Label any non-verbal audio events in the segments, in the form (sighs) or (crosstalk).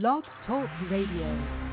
Blog Talk Radio.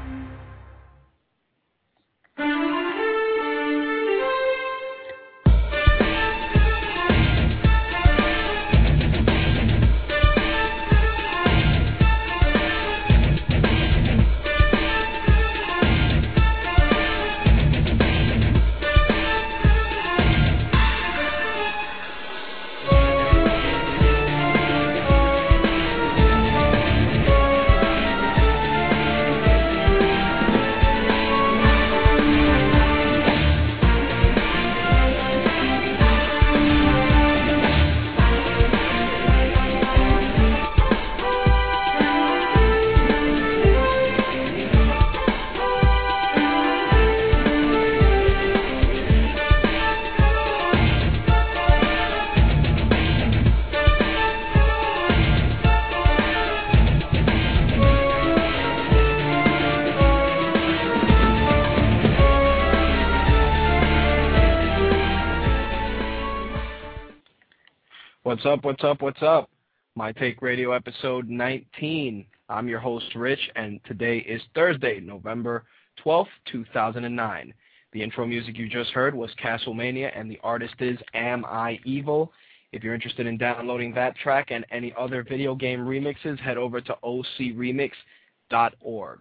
What's up? What's up? What's up? My Take Radio episode 19. I'm your host, Rich, and today is Thursday, November 12th, 2009. The intro music you just heard was Castlemania, and the artist is Am I Evil. If you're interested in downloading that track and any other video game remixes, head over to ocremix.org.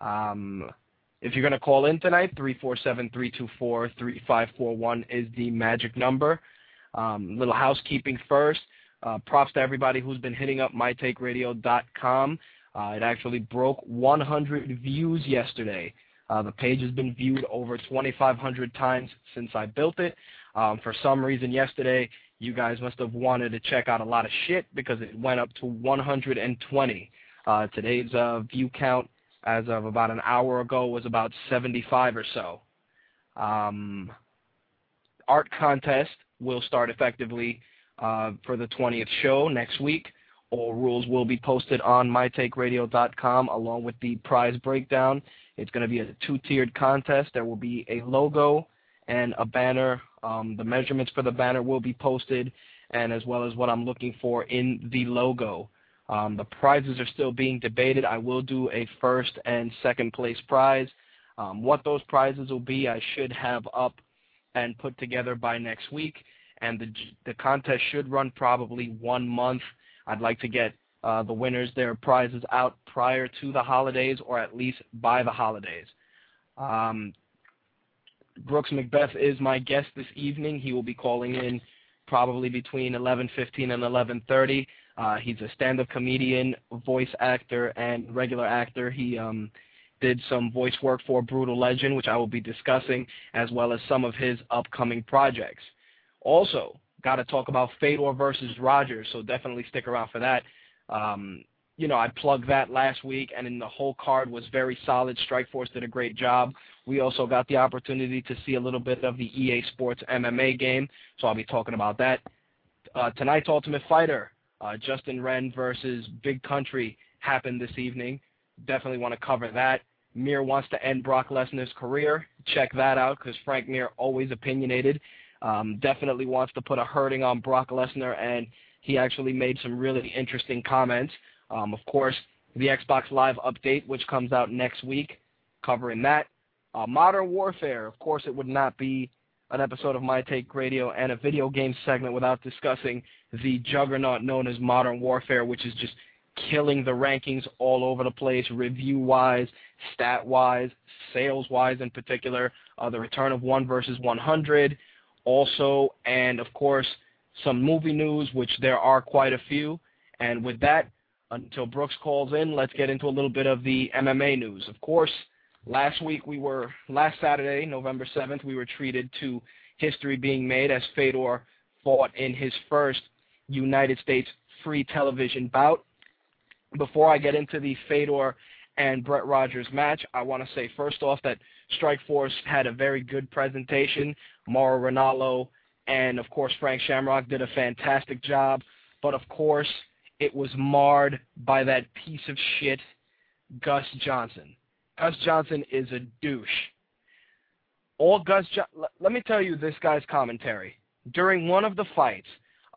Um, if you're going to call in tonight, 347-324-3541 is the magic number. Um, little housekeeping first. Uh, props to everybody who's been hitting up mytakeradio.com. Uh, it actually broke 100 views yesterday. Uh, the page has been viewed over 2,500 times since I built it. Um, for some reason yesterday, you guys must have wanted to check out a lot of shit because it went up to 120. Uh, today's uh, view count as of about an hour ago was about 75 or so. Um, art contest will start effectively uh, for the 20th show next week. All rules will be posted on mytakeradio.com along with the prize breakdown. It's going to be a two-tiered contest. There will be a logo and a banner. Um, the measurements for the banner will be posted, and as well as what I'm looking for in the logo. Um, the prizes are still being debated. I will do a first and second place prize. Um, what those prizes will be, I should have up and put together by next week. And the the contest should run probably one month. I'd like to get uh, the winners their prizes out prior to the holidays or at least by the holidays. Um, Brooks McBeth is my guest this evening. He will be calling in probably between 11:15 and 11:30. Uh, he's a stand-up comedian, voice actor, and regular actor. He um, did some voice work for Brutal Legend, which I will be discussing, as well as some of his upcoming projects. Also, got to talk about Fedor versus Rogers, so definitely stick around for that. Um, you know, I plugged that last week, and in the whole card was very solid. Strikeforce did a great job. We also got the opportunity to see a little bit of the EA Sports MMA game, so I'll be talking about that. Uh, tonight's Ultimate Fighter, uh, Justin Wren versus Big Country, happened this evening. Definitely want to cover that. Mir wants to end Brock Lesnar's career. Check that out because Frank Mir always opinionated. Um, definitely wants to put a hurting on Brock Lesnar, and he actually made some really interesting comments. Um, of course, the Xbox Live update, which comes out next week, covering that. Uh, Modern Warfare, of course, it would not be an episode of My Take Radio and a video game segment without discussing the juggernaut known as Modern Warfare, which is just killing the rankings all over the place, review-wise, stat-wise, sales-wise in particular. Uh, the return of One versus 100, also, and of course, some movie news, which there are quite a few. And with that, until Brooks calls in, let's get into a little bit of the MMA news. Of course, last week we were, last Saturday, November 7th, we were treated to history being made as Fedor fought in his first United States free television bout. Before I get into the Fedor and Brett Rogers match, I want to say first off that Strikeforce had a very good presentation. Mauro Ranallo and, of course, Frank Shamrock did a fantastic job. But, of course, it was marred by that piece of shit, Gus Johnson. Gus Johnson is a douche. All Gus jo- let me tell you this guy's commentary. During one of the fights,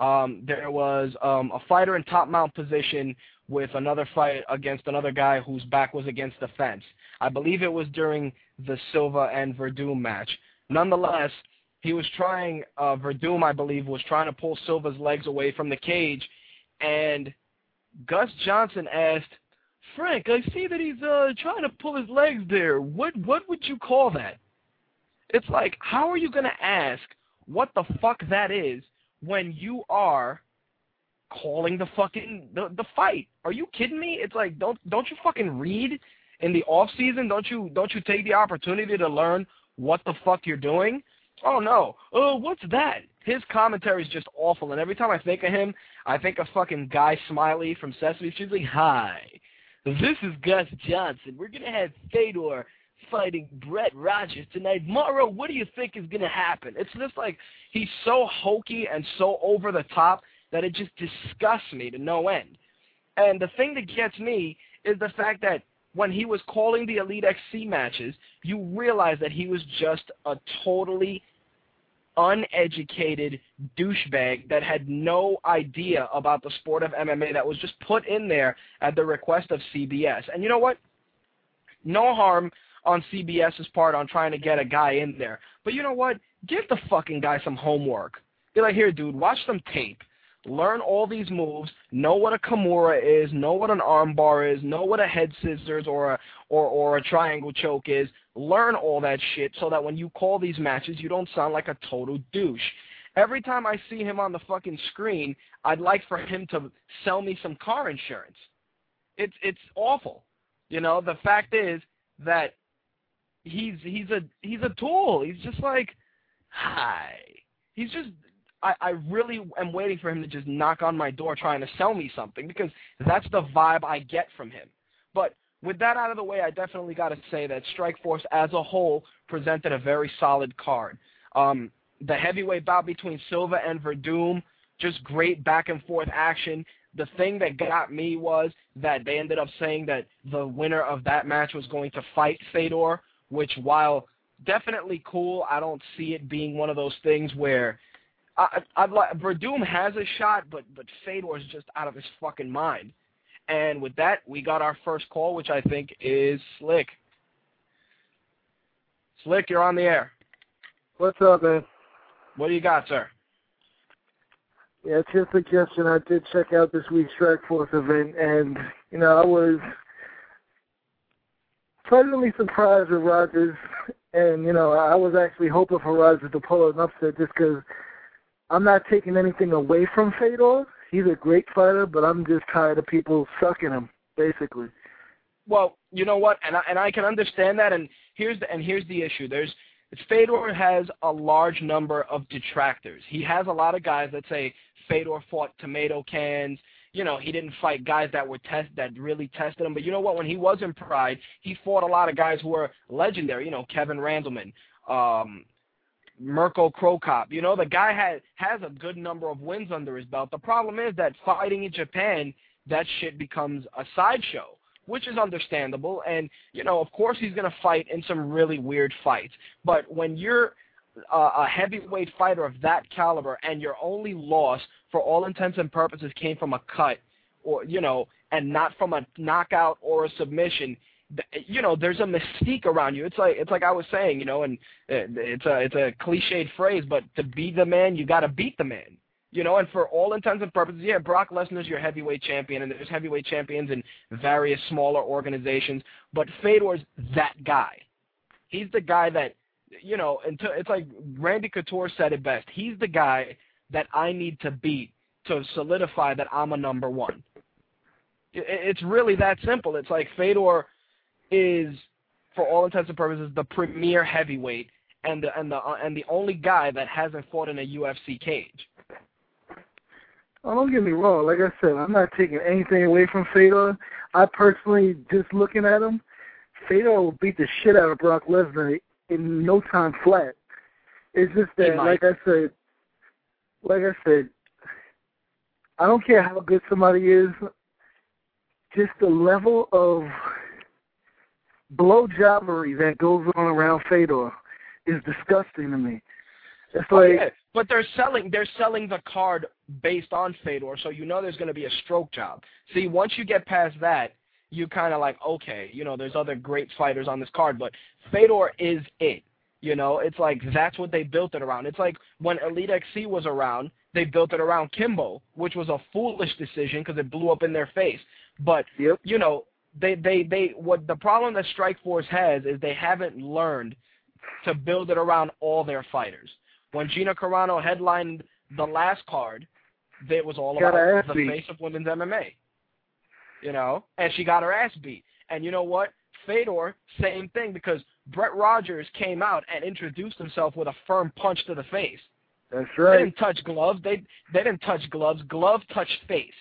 um, there was um, a fighter in top mount position with another fight against another guy whose back was against the fence. I believe it was during the Silva and Werdum match. Nonetheless, he was trying, uh, Werdum, I believe, was trying to pull Silva's legs away from the cage, and Gus Johnson asked, Frank, I see that he's uh, trying to pull his legs there. What what would you call that? It's like, how are you going to ask what the fuck that is when you are calling the fucking the, the fight? Are you kidding me? It's like, don't don't you fucking read in the off season? Don't you don't you take the opportunity to learn what the fuck you're doing? Oh no. Oh, what's that? His commentary is just awful, and every time I think of him, I think of fucking Guy Smiley from Sesame Street. Like, hi, this is Gus Johnson. We're gonna have Fedor fighting Brett Rogers tonight. Mauro, what do you think is gonna happen? It's just like he's so hokey and so over the top that it just disgusts me to no end. And the thing that gets me is the fact that when he was calling the Elite XC matches, you realize that he was just a totally uneducated douchebag that had no idea about the sport of MMA that was just put in there at the request of CBS. And you know what? No harm on CBS's part on trying to get a guy in there. But you know what? Give the fucking guy some homework. Be like, here, dude, watch some tape learn all these moves, know what a Kimura is, know what an armbar is, know what a head scissors or a or or a triangle choke is. Learn all that shit so that when you call these matches, you don't sound like a total douche. Every time I see him on the fucking screen, I'd like for him to sell me some car insurance. It's it's awful. You know, the fact is that he's he's a he's a tool. He's just like hi. He's just I, I really am waiting for him to just knock on my door trying to sell me something because that's the vibe I get from him. But with that out of the way, I definitely got to say that Strikeforce as a whole presented a very solid card. Um, the heavyweight bout between Silva and Werdum, just great back and forth action. The thing that got me was that they ended up saying that the winner of that match was going to fight Fedor, which while definitely cool, I don't see it being one of those things where I, I'd like Werdum has a shot, but but Fedor's just out of his fucking mind. And with that, we got our first call, which I think is Slick. Slick, you're on the air. What's up, man? What do you got, sir? Yeah, it's your suggestion. I did check out this week's Strikeforce event, and you know I was pleasantly surprised with Rogers, and you know I was actually hoping for Rogers to pull an upset just because I'm not taking anything away from Fedor. He's a great fighter, but I'm just tired of people sucking him, basically. Well, you know what, and I, and I can understand that. And here's the and here's the issue. There's Fedor has a large number of detractors. He has a lot of guys that say Fedor fought tomato cans. You know, he didn't fight guys that were test that really tested him. But you know what? When he was in Pride, he fought a lot of guys who were legendary. You know, Kevin Randleman, um, Mirko Cro Cop. You know, the guy has has a good number of wins under his belt. The problem is that fighting in Japan, that shit becomes a sideshow, which is understandable. And you know, of course, he's gonna fight in some really weird fights. But when you're uh, a heavyweight fighter of that caliber, and your only loss, for all intents and purposes, came from a cut, or you know, and not from a knockout or a submission, you know there's a mystique around you. It's like it's like i was saying you know and uh, it's a it's a cliched phrase but to be the man you got to beat the man you know and for all intents and purposes yeah brock lesnar's your heavyweight champion and there's heavyweight champions in various smaller organizations but fedor's that guy. He's the guy that you know until it's like randy couture said it best he's the guy that i need to beat to solidify that i'm a number one. It's really that simple. It's like Fedor is, for all intents and purposes, the premier heavyweight and the and the uh, and the only guy that hasn't fought in a UFC cage. Oh, don't get me wrong. Like I said, I'm not taking anything away from Fedor. I personally, just looking at him, Fedor will beat the shit out of Brock Lesnar in no time flat. It's just that, like I said, like I said, I don't care how good somebody is. Just the level of blowjobbery that goes on around Fedor is disgusting to me. It's oh, like yeah. But they're selling they're selling the card based on Fedor, so you know there's going to be a stroke job. See, once you get past that, you kind of like, okay, you know, there's other great fighters on this card, but Fedor is it. You know, it's like that's what they built it around. It's like when Elite XC was around, they built it around Kimbo, which was a foolish decision because it blew up in their face. But yep. you know, they they they what the problem that Strikeforce has is they haven't learned to build it around all their fighters. When Gina Carano headlined the last card, it was all got about the beat. face of women's MMA. You know, and she got her ass beat. And you know what? Fedor, same thing because Brett Rogers came out and introduced himself with a firm punch to the face. That's They right. didn't touch gloves. They they didn't touch gloves. Glove touched face.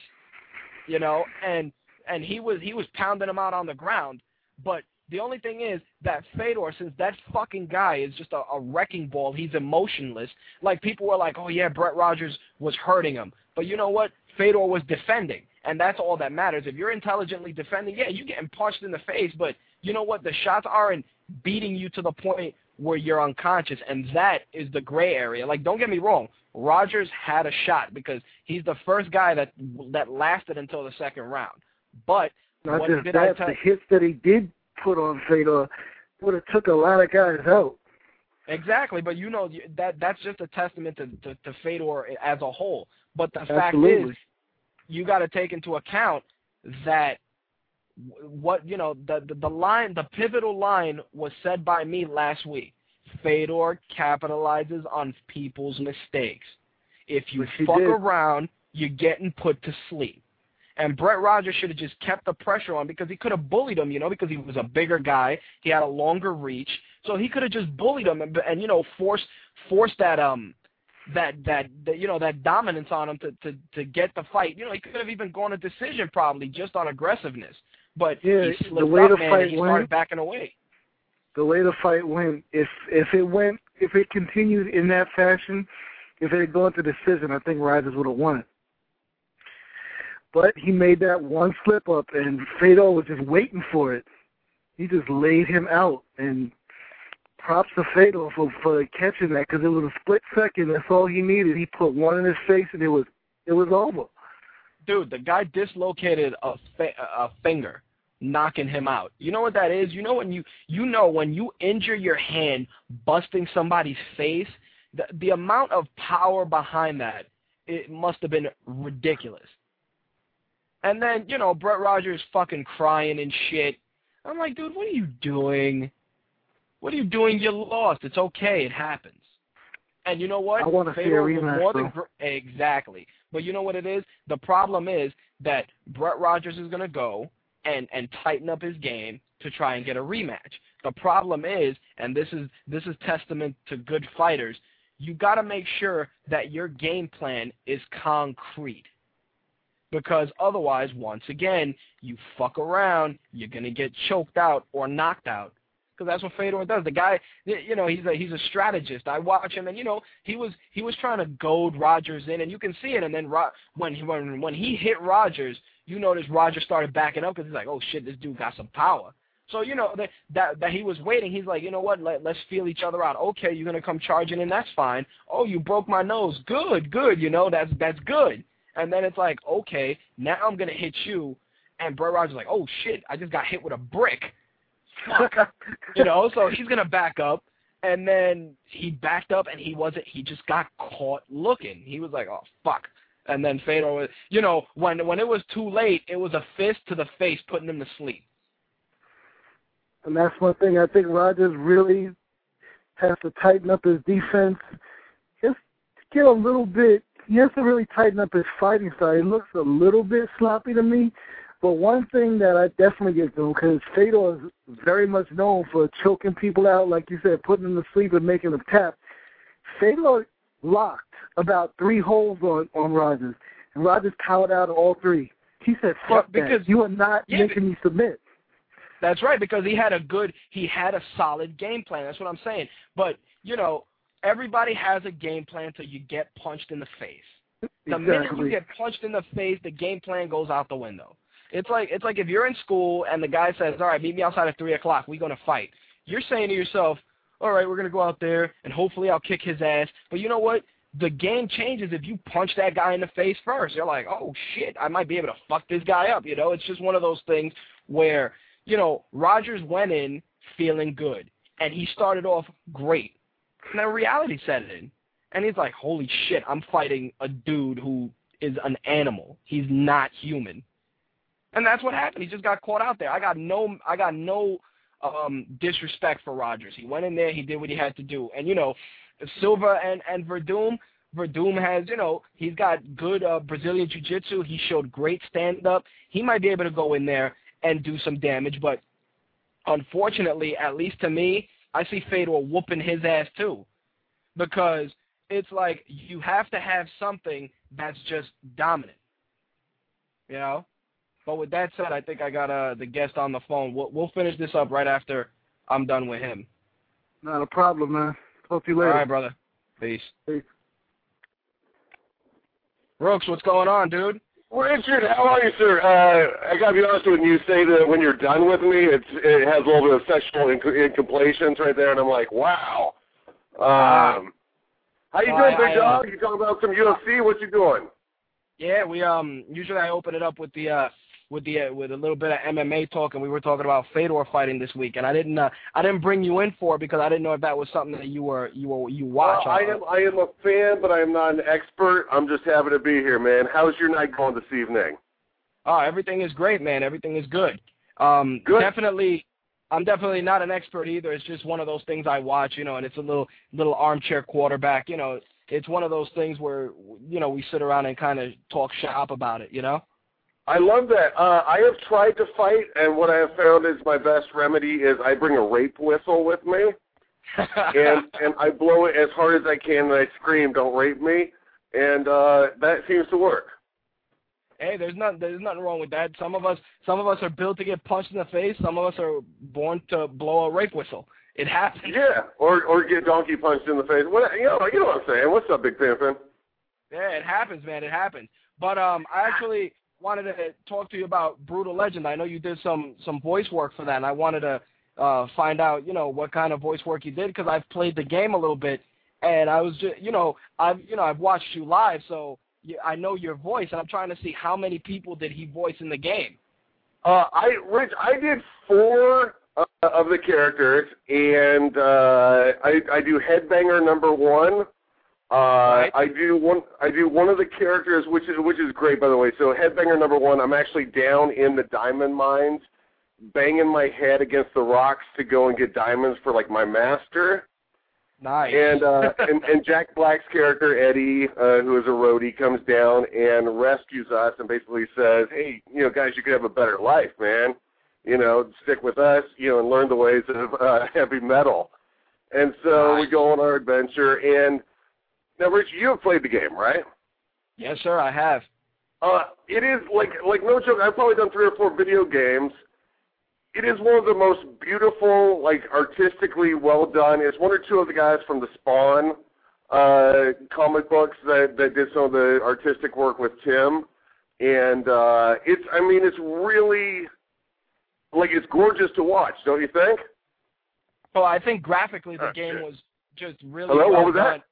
You know, and and he was he was pounding him out on the ground. But the only thing is that Fedor, since that fucking guy is just a, a wrecking ball, he's emotionless. Like people were like, oh yeah, Brett Rogers was hurting him. But you know what? Fedor was defending, and that's all that matters. If you're intelligently defending, yeah, you're getting punched in the face, but you know what? The shots aren't beating you to the point where you're unconscious, and that is the gray area. Like, don't get me wrong, Rogers had a shot because he's the first guy that that lasted until the second round. But Not what just that, the hits that he did put on Fedor would have took a lot of guys out. Exactly, but you know that that's just a testament to, to, to Fedor as a whole. But the fact is, you got to take into account that what you know the, the the line the pivotal line was said by me last week. Fedor capitalizes on people's mistakes. If you fuck did. around, you're getting put to sleep. And Brett Rogers should have just kept the pressure on because he could have bullied him, you know, because he was a bigger guy, he had a longer reach, so he could have just bullied him and, and you know forced forced that um that, that that you know that dominance on him to to to get the fight. You know, he could have even gone a decision probably just on aggressiveness, but Yeah, he the way up, the man, fight and he went- started backing away. the way the fight went, if if it went, if it continued in that fashion, if it had gone to decision, I think Rogers would have won it. But he made that one slip up, and Fedor was just waiting for it. He just laid him out, and props to Fedor for for catching that because it was a split second. That's all he needed. He put one in his face, and it was it was over. dude, the guy dislocated a fa- a finger, knocking him out. You know what that is? You know when you you know when you injure your hand busting somebody's face, the the amount of power behind that it must have been ridiculous. And then you know Brett Rogers fucking crying and shit. I'm like, dude, what are you doing? What are you doing? You lost. It's okay. It happens. And you know what? I wanna see a rematch, more than exactly. But you know what it is? The problem is that Brett Rogers is going to go and and tighten up his game to try and get a rematch. The problem is, and this is this is testament to good fighters, you got to make sure that your game plan is concrete. Because otherwise, once again, you fuck around, you're going to get choked out or knocked out. Because that's what Fedor does. The guy, you know, he's a he's a strategist. I watch him, and you know, he was he was trying to goad Rogers in, and you can see it. And then Ro- when he when when he hit Rogers, you notice Rogers started backing up because he's like, oh shit, this dude got some power. So you know that that that he was waiting. He's like, you know what? Let, let's feel each other out. Okay, you're gonna come charging in. That's fine. Oh, you broke my nose. Good, good. You know that's that's good. And then it's like, okay, now I'm gonna hit you. And Brett Rogers is like, oh shit, I just got hit with a brick. (laughs) You know, so he's gonna back up. And then he backed up, and he wasn't. He just got caught looking. He was like, oh fuck. And then Fedor was, you know, when when it was too late, it was a fist to the face, putting him to sleep. And that's one thing I think Rogers really has to tighten up his defense. Just get a little bit. He has to really tighten up his fighting style. It looks a little bit sloppy to me. But one thing that I definitely get to because Fedor is very much known for choking people out, like you said, putting them to sleep and making them tap. Fedor locked about three holes on on Rogers, and Rogers powered out all three. He said, "Fuck Yeah, because- that! You are not yeah, making me submit." That's right, because he had a good, he had a solid game plan. That's what I'm saying. But you know, everybody has a game plan until you get punched in the face. The minute you get punched in the face, the game plan goes out the window. It's like it's like if you're in school and the guy says, "All right, meet me outside at three o'clock. We're gonna fight." You're saying to yourself, "All right, we're gonna go out there and hopefully I'll kick his ass." But you know what? the game changes if you punch that guy in the face first. You're like, oh shit, I might be able to fuck this guy up. You know, it's just one of those things where you know Rogers went in feeling good, and he started off great. And then reality set in, and he's like, holy shit, I'm fighting a dude who is an animal. He's not human. And that's what happened. He just got caught out there. I got no I got no um disrespect for Rogers. He went in there, he did what he had to do. And you know, Silva and and Werdum, Werdum has, you know, he's got good uh, Brazilian jiu-jitsu. He showed great stand-up. He might be able to go in there and do some damage, but unfortunately, at least to me, I see Fedor whooping his ass too. Because it's like you have to have something that's just dominant. You know? But with that said, I think I got uh, the guest on the phone. We'll, we'll finish this up right after I'm done with him. Not a problem, man. Talk to you later. All right, brother. Peace. Peace. Brooks, what's going on, dude? Richard, how are you, sir? Uh, I gotta be honest with you. You say that when you're done with me, it's it has a little bit of sexual inc- incompletions right there, and I'm like, wow. Um, how you Well, doing, I- big dog? You talking about some UFC? What you doing? Yeah, we um usually I open it up with the uh with the uh, with a little bit of MMA talk, and we were talking about Fedor fighting this week, and I didn't uh, I didn't bring you in for it because I didn't know if that was something that you were you were you watch. Uh, I am I am a fan, but I am not an expert. I'm just happy to be here, man. How's your night going this evening? Oh, everything is great, man. Everything is good. Um, Good. Definitely, I'm definitely not an expert either. It's just one of those things I watch, you know, and it's a little little armchair quarterback. You know, it's one of those things where you know we sit around and kind of talk shop about it. You know. I love that. Uh, I have tried to fight, and what I have found is my best remedy is I bring a rape whistle with me, (laughs) and and I blow it as hard as I can, and I scream, "Don't rape me!" And uh, that seems to work. Hey, there's not there's nothing wrong with that. Some of us some of us are built to get punched in the face. Some of us are born to blow a rape whistle. It happens. Yeah, or or get donkey punched in the face. What you know? You know what I'm saying? What's up, Big Pimpin? Yeah, it happens, man. It happens. But um, I actually wanted to talk to you about Brutal Legend. I know you did some some voice work for that, and I wanted to uh, find out, you know, what kind of voice work you did because I've played the game a little bit, and I was just, you know, I've you know I've watched you live, so I know your voice, and I'm trying to see how many people did he voice in the game. Uh, I Rich, I did four uh, of the characters, and uh, I I do Headbanger number one. Uh, I do one. I do one of the characters, which is which is great, by the way. So Headbanger number one, I'm actually down in the diamond mines, banging my head against the rocks to go and get diamonds for like my master. Nice. And uh, (laughs) and, and Jack Black's character Eddie, uh, who is a roadie, comes down and rescues us and basically says, "Hey, you know, guys, you could have a better life, man. You know, stick with us, you know, and learn the ways of uh, (laughs) heavy metal." And so we go on our adventure. And now, Rich, you have played the game, right? yes, sir, I have. Uh, it is like like no joke. I've probably done three or four video games. It is one of the most beautiful, like artistically well done. It's one or two of the guys from the Spawn uh, comic books that that did some of the artistic work with Tim, and uh, it's I mean it's really like it's gorgeous to watch, don't you think? Well, I think graphically the Oh, game shit. was just really Hello, well what was that?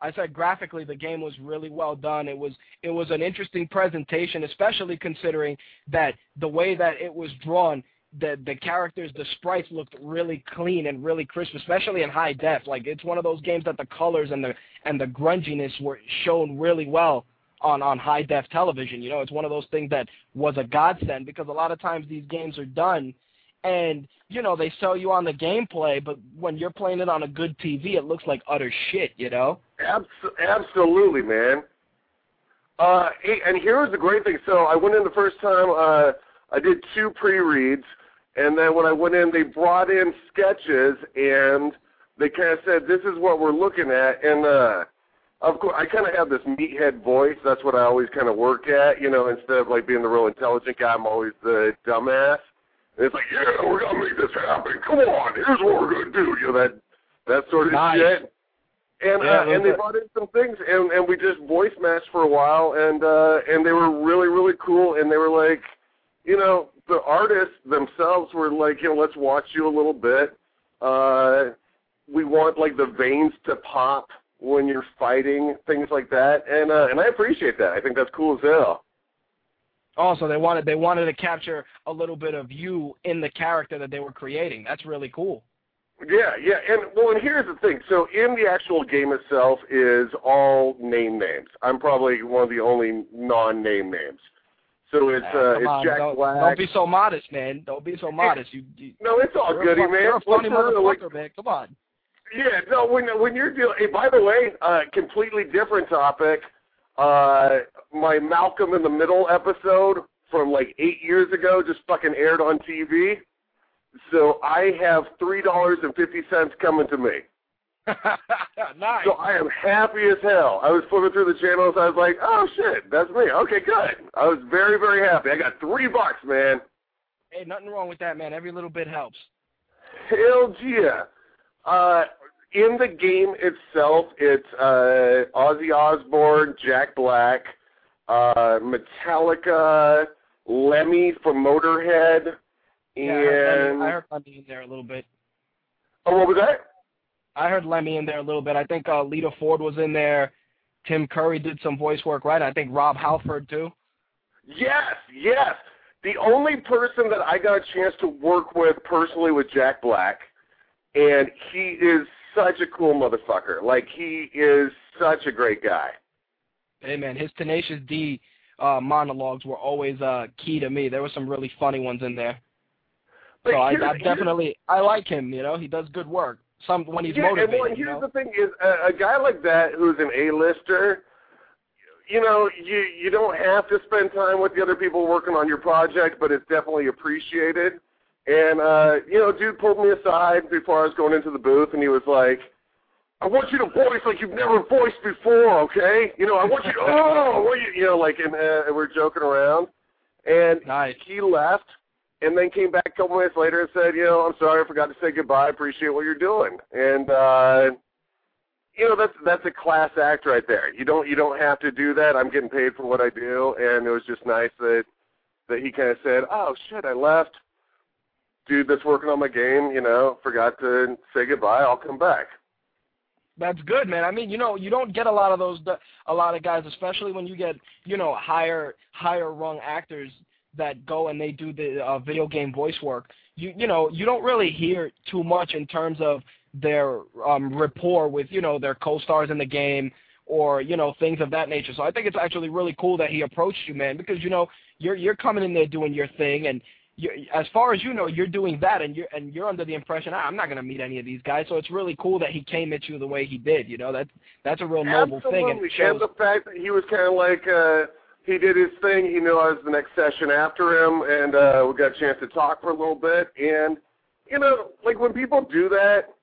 I said graphically the game was really well done. It was it was an interesting presentation, especially considering that the way that it was drawn, the the characters, the sprites looked really clean and really crisp, especially in high def. Like it's one of those games that the colors and the and the grunginess were shown really well on on high def television. You know, it's one of those things that was a godsend because a lot of times these games are done and you know they sell you on the gameplay, but when you're playing it on a good TV, it looks like utter shit. You know? Abs- absolutely, man. Uh, and here's the great thing. So I went in the first time. Uh, I did two pre-reads, and then when I went in, they brought in sketches, and they kind of said, "This is what we're looking at." And uh, of course, I kind of have this meathead voice. That's what I always kind of work at. You know, instead of like being the real intelligent guy, I'm always the dumbass. And it's like, "Yeah, we're gonna make this happen. Come on, here's what we're gonna do." You know that that sort of Nice. shit. And Yeah, uh, and they brought in some things, and and we just voice matched for a while, and uh, and they were really really cool, and they were like, you know, the artists themselves were like, you know, let's watch you a little bit. Uh, we want like the veins to pop when you're fighting things like that, and uh, and I appreciate that. I think that's cool as hell. Also, they wanted they wanted to capture a little bit of you in the character that they were creating. That's really cool. Yeah, yeah, and well, and here's the thing. So in the actual game itself is all name names. I'm probably one of the only non-name names. So it's uh, it's on, Jack don't, Black. don't be so modest, man. Don't be so modest. You, you no, it's all a goody, fun- man. You're a funny like- motherfucker, man. Come on. Yeah, no, when when you're dealing. Hey, by the way, uh, completely different topic. Uh, my Malcolm in the Middle episode from like eight years ago just fucking aired on TV. So I have three dollars and fifty cents coming to me. (laughs) nice. So I am happy as hell. I was flipping through the channels. I was like, oh shit, that's me. Okay, good. I was very very happy. I got three bucks, man. Hey, nothing wrong with that, man. Every little bit helps. Hell yeah. Uh, in the game itself, it's uh, Ozzy Osbourne, Jack Black, uh, Metallica, Lemmy from Motorhead, Yeah, I heard, and Lemmy, I heard Lemmy in there a little bit. oh, what was that? I heard Lemmy in there a little bit. I think uh, Lita Ford was in there. Tim Curry did some voice work, right? I think Rob Halford too. Yes, yes. The only person that I got a chance to work with personally was Jack Black, and he is such a cool motherfucker. Like he is such a great guy. Hey man, his Tenacious D uh, monologues were always uh, key to me. There were some really funny ones in there. So I, I definitely I like him. You know, he does good work. Some when he's yeah, motivated. and well, you here's know? the thing: is a, a guy like that who's an A-lister, you know, you you don't have to spend time with the other people working on your project, but it's definitely appreciated. And uh, you know, dude pulled me aside before I was going into the booth, and he was like, "I want you to voice like you've never voiced before, okay? You know, I want you to (laughs) oh, what you, you know, like, and uh, we're joking around." And Nice. he left and then came back a couple minutes later and said, you know, I'm sorry, I forgot to say goodbye. I appreciate what you're doing. And uh you know, that's that's a class act right there. You don't you don't have to do that. I'm getting paid for what I do and it was just nice that that he kind of said, "Oh shit, I left. Dude that's working on my game, you know, forgot to say goodbye. I'll come back." That's good, man. I mean, you know, you don't get a lot of those, a lot of guys, especially when you get, you know, higher, higher rung actors that go and they do the uh, video game voice work. You, you know, you don't really hear too much in terms of their um, rapport with, you know, their co-stars in the game or, you know, things of that nature. So I think it's actually really cool that he approached you, man, because you know, you're you're coming in there doing your thing and you, as far as you know, you're doing that, and you're and you're under the impression "Ah, I'm not going to meet any of these guys. So it's really cool that he came at you the way he did. You know, that's that's a real noble thing, and Absolutely. shows. And the fact that he was kind of like uh he did his thing. He knew I was the next session after him, and uh we got a chance to talk for a little bit. And you know, like when people do that,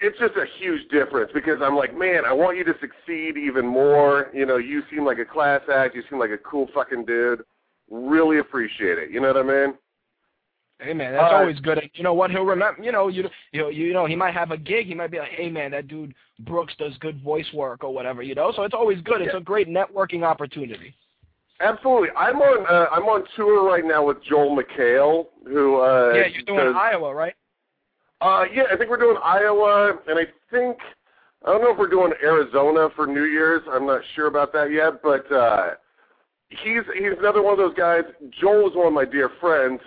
it's just a huge difference because I'm like, man, I want you to succeed even more. You know, you seem like a class act. You seem like a cool fucking dude. Really appreciate it. You know what I mean? Hey man, that's Uh, always good. And You know what? He'll remember. You know, you you know, you know, he might have a gig. He might be like, "Hey man, that dude Brooks does good voice work or whatever." You know, so it's always good. It's Yeah. a great networking opportunity. Absolutely. I'm on uh, I'm on tour right now with Joel McHale, who uh yeah, you're doing does, Iowa, right? Uh, yeah, I think we're doing Iowa, and I think I don't know if we're doing Arizona for New Year's. I'm not sure about that yet, but uh, he's he's another one of those guys. Joel is one of my dear friends.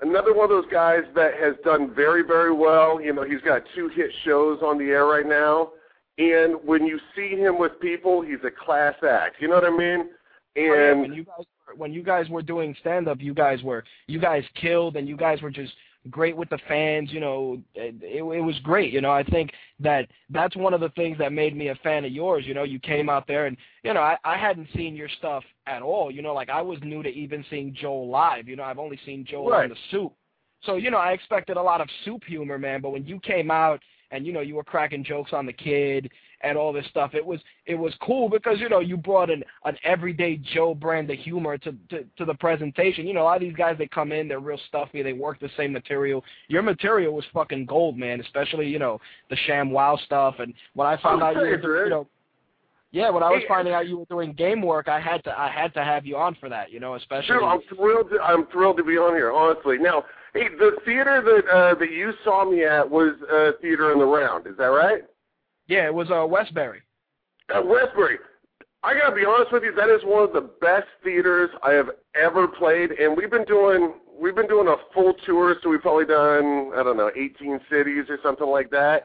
Another one of those guys that has done very very well. You know, he's got two hit shows on the air right now, and when you see him with people, he's a class act. You know what I mean? Oh, yeah, And when you guys when you guys were doing stand up, you guys were you guys killed and you guys were just great with the fans. You know, it, it, it was great. You know, I think that that's one of the things that made me a fan of yours. You know, you came out there and you know I, I hadn't seen your stuff at all. You know, like I was new to even seeing Joel live. You know, I've only seen Joel Right. on the Soup. So you know, I expected a lot of Soup humor, man. But when you came out and you know you were cracking jokes on the kid and all this stuff. It was it was cool because you know you brought an an everyday Joe brand of humor to, to to the presentation. You know a lot of these guys they come in they're real stuffy. They work the same material. Your material was fucking gold, man. Especially you know the Sham Wow stuff. And when I found out you were doing, you know yeah when I was finding out you were doing game work, I had to I had to have you on for that. You know especially. Sure, I'm thrilled. To, I'm thrilled to be on here. Honestly, now, hey, the theater that uh, that you saw me at was uh, Theater in the Round. Is that right? Yeah, it was uh, Westbury. At Westbury. I gotta be honest with you, that is one of the best theaters I have ever played, and we've been doing we've been doing a full tour, so we've probably done I don't know 18 cities or something like that.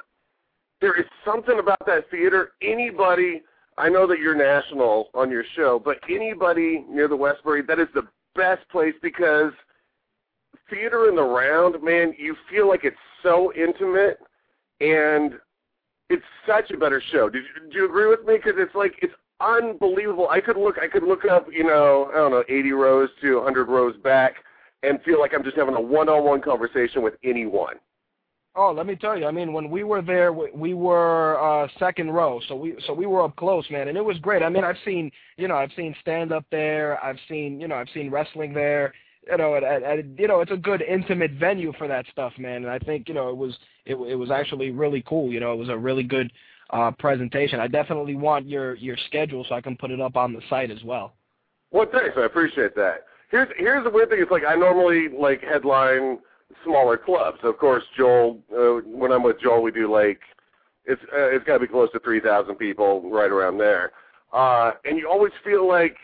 There is something about that theater. Anybody, I know that you're national on your show, but anybody near the Westbury, that is the best place because theater in the round, man, you feel like it's so intimate and it's such a better show. Did you, do you agree with me? Because it's like it's unbelievable. I could look, I could look up, you know, I don't know, 80 rows to 100 rows back, and feel like I'm just having a one-on-one conversation with anyone. Oh, let me tell you. I mean, when we were there, we, we were uh, second row, so we so we were up close, man, and it was great. I mean, I've seen, you know, I've seen stand up there. I've seen, you know, I've seen wrestling there. You know, at, at, you know, it's a good intimate venue for that stuff, man. And I think, you know, it was it, it was actually really cool. You know, it was a really good uh, presentation. I definitely want your your schedule so I can put it up on the site as well. Well, thanks. I appreciate that. Here's here's the weird thing. It's like I normally like headline smaller clubs. Of course, Joel. Uh, when I'm with Joel, we do like it's uh, it's got to be close to three thousand people, right around there. Uh, and you always feel like,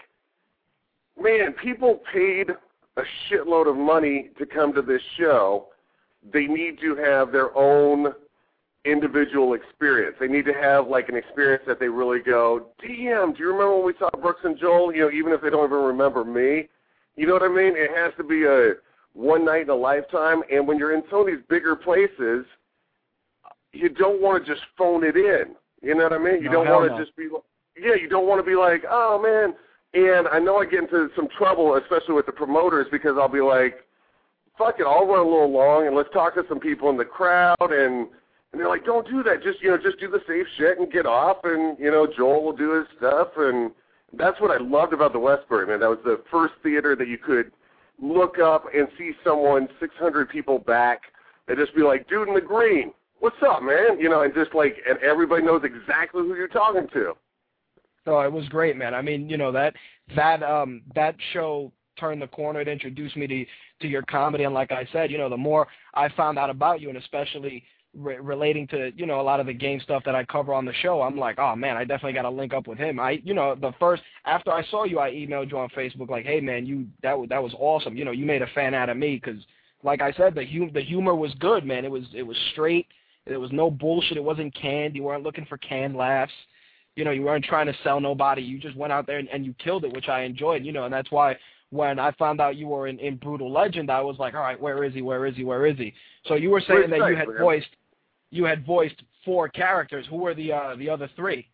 man, people paid a shitload of money to come to this show. They need to have their own individual experience. They need to have like an experience that they really go, damn, do you remember when we saw Brooks and Joel? You know, even if they don't even remember me. You know what I mean? It has to be a one night in a lifetime. And when you're in some of these bigger places, you don't want to just phone it in. You know what I mean? You No, don't want to no. just be, yeah, you don't want to be like, oh man. And I know I get into some trouble, especially with the promoters, because I'll be like, fuck it, I'll run a little long and let's talk to some people in the crowd and and they're like, don't do that. Just you know, just do the safe shit and get off. And you know, Joel will do his stuff. And that's what I loved about the Westbury man. That was the first theater that you could look up and see someone 600 people back and just be like, dude in the green, what's up, man? You know, and just like, and everybody knows exactly who you're talking to. So it was great, man. I mean, you know that that um that show turned the corner. It introduced me to to your comedy, and like I said, you know, the more I found out about you, and especially re- relating to you know a lot of the game stuff that I cover on the show, I'm like, oh man, I definitely got to link up with him. I, you know, the first after I saw you, I emailed you on Facebook like, hey man, you that was that was awesome. You know, you made a fan out of me because, like I said, the hum- the humor was good, man. It was it was straight. There was no bullshit. It wasn't canned. You weren't looking for canned laughs. You know, you weren't trying to sell nobody. You just went out there and, and you killed it, which I enjoyed. You know, and that's why when I found out you were in, in Brutal Legend, I was like, all right, where is he? Where is he? Where is he? So you were saying that you had voiced you had voiced four characters. Who were the uh, the other three?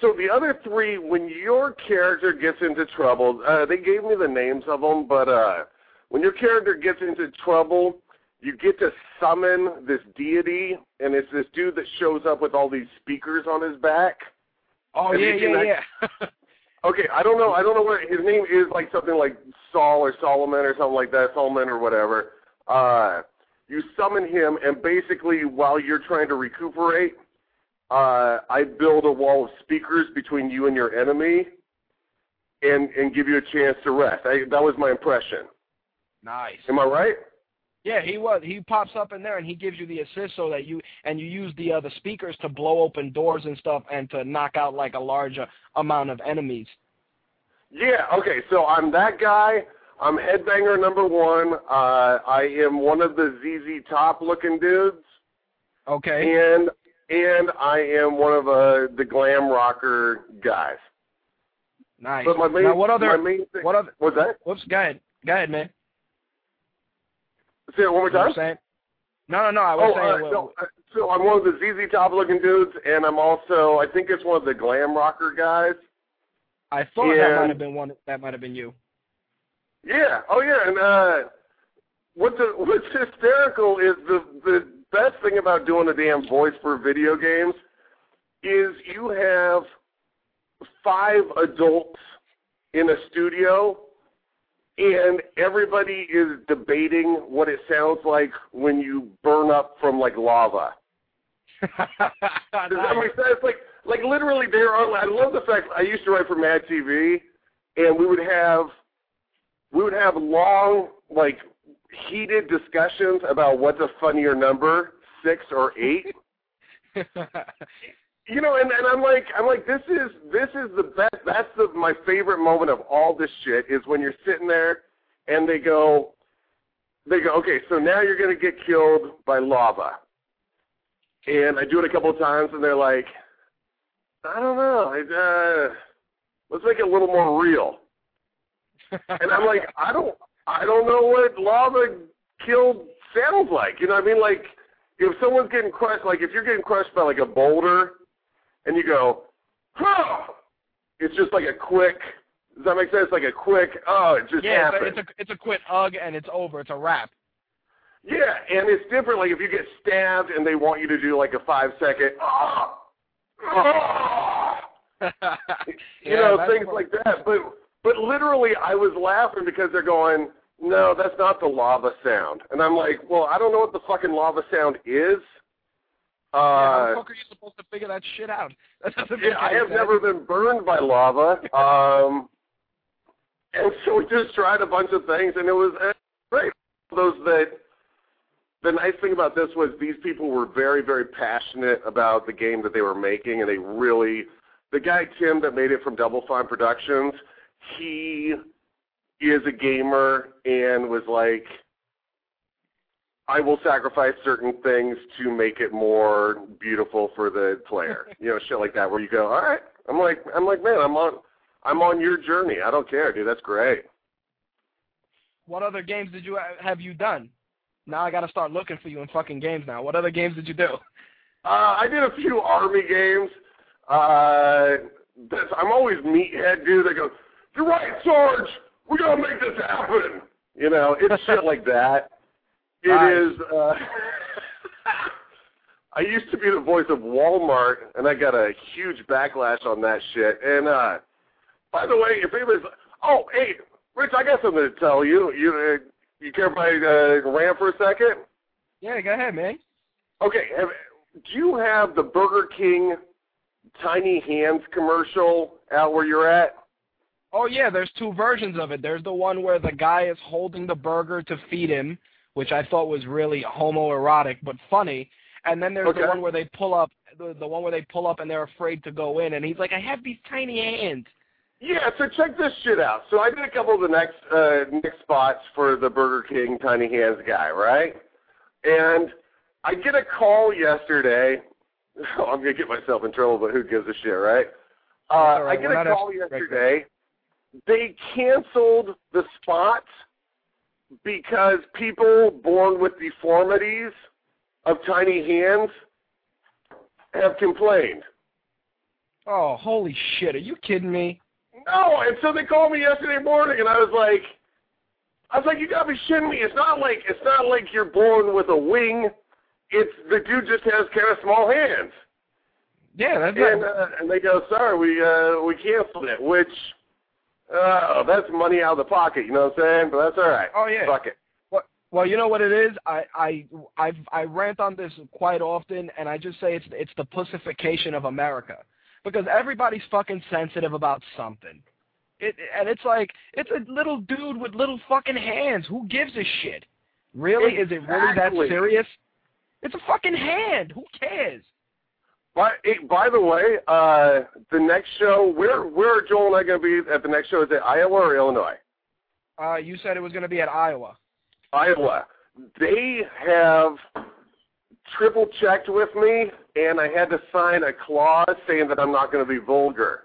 So the other three, when your character gets into trouble, uh, they gave me the names of them, but uh, when your character gets into trouble, you get to summon this deity, and it's this dude that shows up with all these speakers on his back. Oh And yeah, yeah, yeah. (laughs) Okay, I don't know. I don't know what his name is. Like something like Saul or Solomon or something like that. Solomon or whatever. Uh, you summon him, and basically, while you're trying to recuperate, uh, I build a wall of speakers between you and your enemy, and and give you a chance to rest. I, that was my impression. nice. Am I right? Yeah, he was. He pops up in there and he gives you the assist so that you and you use the uh, the speakers to blow open doors and stuff and to knock out like a large uh, amount of enemies. Yeah, okay, so I'm that guy. I'm headbanger number one. Uh, I am one of the ZZ Top looking dudes. Okay. and and I am one of uh, the glam rocker guys. nice. But my main, now what other my main thing, what other what's that? whoops, go ahead. Go ahead, man. Say it one more time. saying? No, no, no. I was Oh, saying uh, no, so I'm one of the ZZ Top looking dudes, and I'm also I think it's one of the glam rocker guys. I thought that might have been one. That might have been you. Yeah. Oh yeah. And uh, what's a, (laughs) what's hysterical is the the best thing about doing a damn voice for video games is you have five adults in a studio and everybody is debating what it sounds like when you burn up from like lava. (laughs) Does that make sense? Like, like literally, there are. I love the fact I used to write for Mad TV, and we would have, we would have long, like, heated discussions about what's a funnier number, six or eight. (laughs) you know, and, and I'm like, I'm like, this is this is the best. That's the my favorite moment of all this shit is when you're sitting there, and they go, they go, okay, so now you're gonna get killed by lava, and I do it a couple of times, and they're like, I don't know, uh, let's make it a little more real, (laughs) and I'm like, I don't, I don't know what lava killed sounds like, you know what I mean? Like, if someone's getting crushed, like if you're getting crushed by like a boulder and you go, huh, it's just like a quick. Does that make sense? Like a quick, oh, it just yeah, happened. it's a, it's a it's a quick hug and it's over. It's a wrap. Yeah, and it's different. Like if you get stabbed and they want you to do like a five second, oh, oh, (laughs) you Yeah, know, things like that. But but literally, I was laughing because they're going, no, that's not the lava sound, and I'm like, well, I don't know what the fucking lava sound is. Yeah, how Uh, fuck are you supposed to figure that shit out? That doesn't make Yeah, I have sense. never been burned by lava. Um, and so we just tried a bunch of things, and it was uh, great. Those that the nice thing about this was these people were very, very passionate about the game that they were making, and they really. The guy Tim that made it from Double Fine Productions, he is a gamer and was like, I will sacrifice certain things to make it more beautiful for the player. (laughs) you know, shit like that where you go, All right. I'm like I'm like, man, I'm on I'm on your journey. I don't care, dude. That's great. What other games did you have you done? Now I got to start looking for you in fucking games now. What other games did you do? Uh I did a few army games. Uh that's, I'm always meathead dude that goes, You're right, Sarge, we gotta make this happen. You know, it's shit like (laughs) that. It is. Nice. uh (laughs) I used to be the voice of Walmart, and I got a huge backlash on that shit. And uh by the way, if anybody's, oh, hey, Rich, I got something to tell you. You uh, you care if I uh, rant for a second? Yeah, go ahead, man. Okay, have, do you have the Burger King Tiny Hands commercial out where you're at? Oh yeah, there's two versions of it. There's the one where the guy is holding the burger to feed him, which I thought was really homoerotic but funny. And then there's Okay. the one where they pull up, the, the one where they pull up and they're afraid to go in, and he's like, "I have these tiny hands." Yeah, so check this shit out. So I did a couple of the next uh, next spots for the Burger King Tiny Hands guy, right? And I get a call yesterday. (laughs) I'm gonna get myself in trouble, but who gives a shit, right? Uh, right. I get a call yesterday. They canceled the spot because people born with deformities of tiny hands have complained. Oh, holy shit! Are you kidding me? No, and so they called me yesterday morning, and I was like, I was like, you gotta be shitting me. It's not like it's not like you're born with a wing. It's the dude just has kind of small hands. Yeah, that's And uh, and they go, sorry, we uh we canceled it, which uh that's money out of the pocket, you know what I'm saying? But that's all right. Oh, yeah. Fuck it. Well, well, you know what it is. I I I've, I rant on this quite often, and I just say it's it's the pussification of America because everybody's fucking sensitive about something. It and it's like it's a little dude with little fucking hands. Who gives a shit? Really? Is it really that serious? It's a fucking hand. Who cares? By by the way, uh the next show where where are Joel and I gonna be at the next show? Is it Iowa or Illinois? Uh, you said it was going to be at Iowa. Iowa. They have triple checked with me, and I had to sign a clause saying that I'm not going to be vulgar.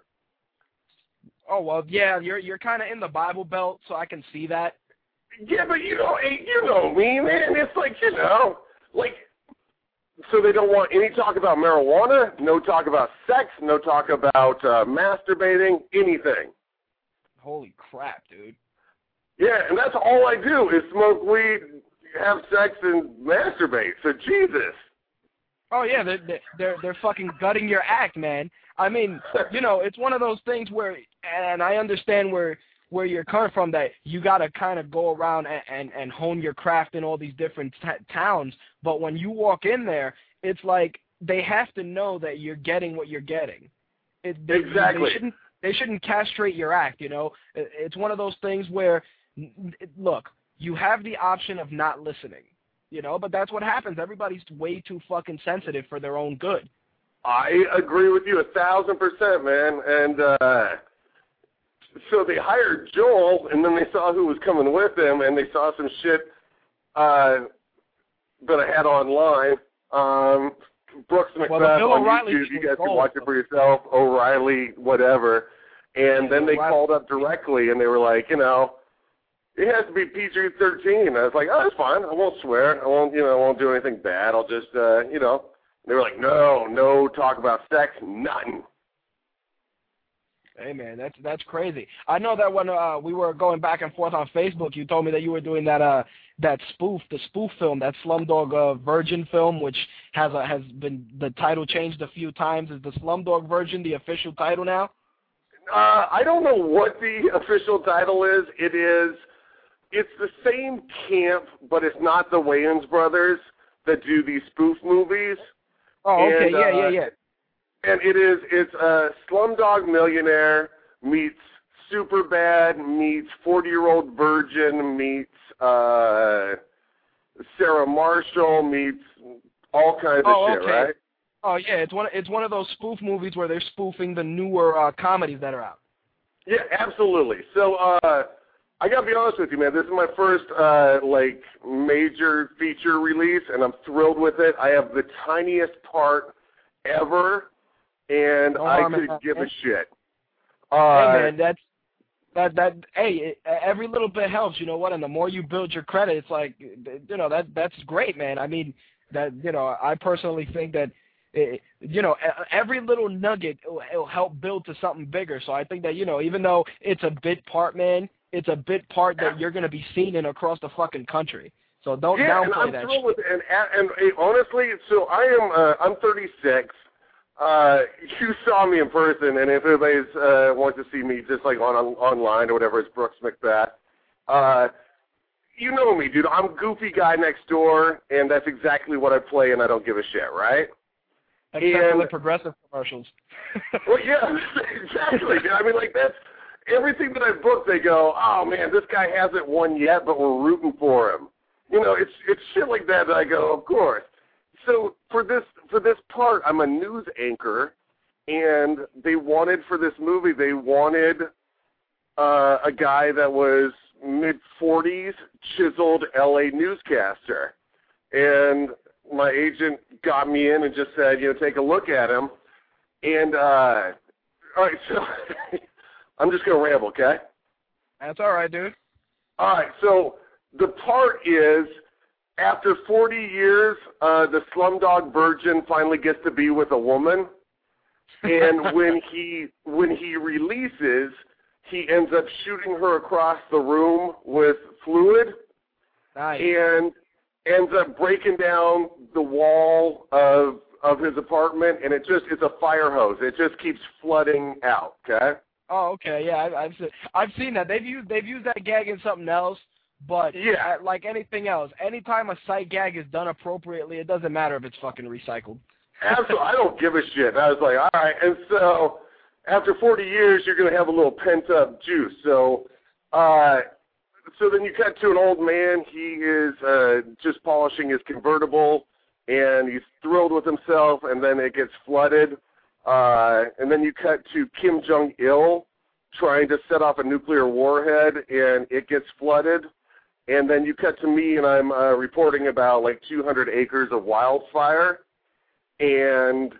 Oh well, yeah, you're you're kind of in the Bible Belt, so I can see that. Yeah, but you know, hey, you know me, man. It's like you know, like. So they don't want any talk about marijuana, no talk about sex, no talk about uh, masturbating, anything. Holy crap, dude. Yeah, and that's all I do is smoke weed, have sex, and masturbate. So Jesus. Oh yeah, they're they're they're, they're fucking gutting your act, man. I mean, (laughs) you know, it's one of those things where, and I understand where where you're coming from that you got to kind of go around and, and and hone your craft in all these different t- towns. But when you walk in there, it's like they have to know that you're getting what you're getting. It, they, Exactly. They shouldn't they shouldn't castrate your act. You know, It- it's one of those things where, look, you have the option of not listening. You know, but that's what happens. Everybody's way too fucking sensitive for their own good. I agree with you a thousand percent, man. And uh so they hired Joel, and then they saw who was coming with him, and they saw some shit uh that I had online. Um Brooks McBeth Bill on O'Reilly YouTube. You guys can watch it for yourself. O'Reilly, whatever. And Yeah, then they O'Reilly. called up directly, and they were like, you know, it has to be PG-13. I was like, oh, that's fine. I won't swear. I won't, you know, I won't do anything bad. I'll just, uh, you know. They were like, no, no talk about sex, nothing. Hey man, that's that's crazy. I know that when uh, we were going back and forth on Facebook, you told me that you were doing that uh that spoof, the spoof film, that Slumdog uh, Virgin film, which has a, has been the title changed a few times. Is the Slumdog Virgin the official title now? Uh, I don't know what the official title is. It is, it's the same camp, but it's not the Wayans brothers that do these spoof movies. Oh, okay, And, yeah, uh, yeah, yeah. And it is, it's a Slumdog Millionaire meets Superbad meets 40-year-old virgin meets uh, Sarah Marshall meets all kinds Oh, of shit, okay. right? Oh yeah, it's one it's one of those spoof movies where they're spoofing the newer uh, comedies that are out. Yeah, absolutely. So, uh, I gotta be honest with you, man. This is my first, uh, like, major feature release, and I'm thrilled with it. I have the tiniest part ever, and No I could give a shit. Uh, hey man, that's that that hey, every little bit helps. You know what? And the more you build your credit, it's like you know that that's great, man. I mean that you know I personally think that. It, you know, every little nugget will, it'll help build to something bigger. So I think that you know, even though it's a bit part, man, it's a bit part that you're going to be seen in across the fucking country. So don't yeah, and downplay I'm that. thrilled shit. with it. And, and, and honestly, so I am. Uh, I'm 36. Uh, you saw me in person, and if anybody's uh, wants to see me just like on, on online or whatever, it's Brooks McBeth. Uh, you know me, dude. I'm goofy guy next door, and that's exactly what I play, and I don't give a shit, right? Except for the progressive commercials. (laughs) Well, yeah, exactly. dude. I mean, like that's everything that I book. They go, oh man, this guy hasn't won yet, but we're rooting for him. You know, it's it's shit like that that I go, of course. So for this for this part, I'm a news anchor, and they wanted for this movie, they wanted uh, a guy that was mid 40s, chiseled LA newscaster, and my agent got me in and just said, you know, take a look at him, and uh, all right, (laughs) so I'm just gonna ramble, okay? That's all right, dude. All right, so the part is after 40 years, uh, the slumdog virgin finally gets to be with a woman, and (laughs) when he when he releases, he ends up shooting her across the room with fluid, Nice. and ends up breaking down the wall of of his apartment, and it just it's a fire hose. It just keeps flooding out. Okay. Oh, okay, yeah, I, I've seen, I've seen that. They've used they've used that gag in something else, but Yeah. like anything else, anytime a sight gag is done appropriately, it doesn't matter if it's fucking recycled. Absolutely, I don't give a shit. I was like, all right. And so, after 40 years, you're going to have a little pent up juice. So, uh, so then you cut to an old man. He is uh, just polishing his convertible, and he's thrilled with himself. And then it gets flooded. Uh, and then you cut to Kim Jong Il trying to set off a nuclear warhead, and it gets flooded. And then you cut to me, and I'm uh, reporting about like 200 acres of wildfire and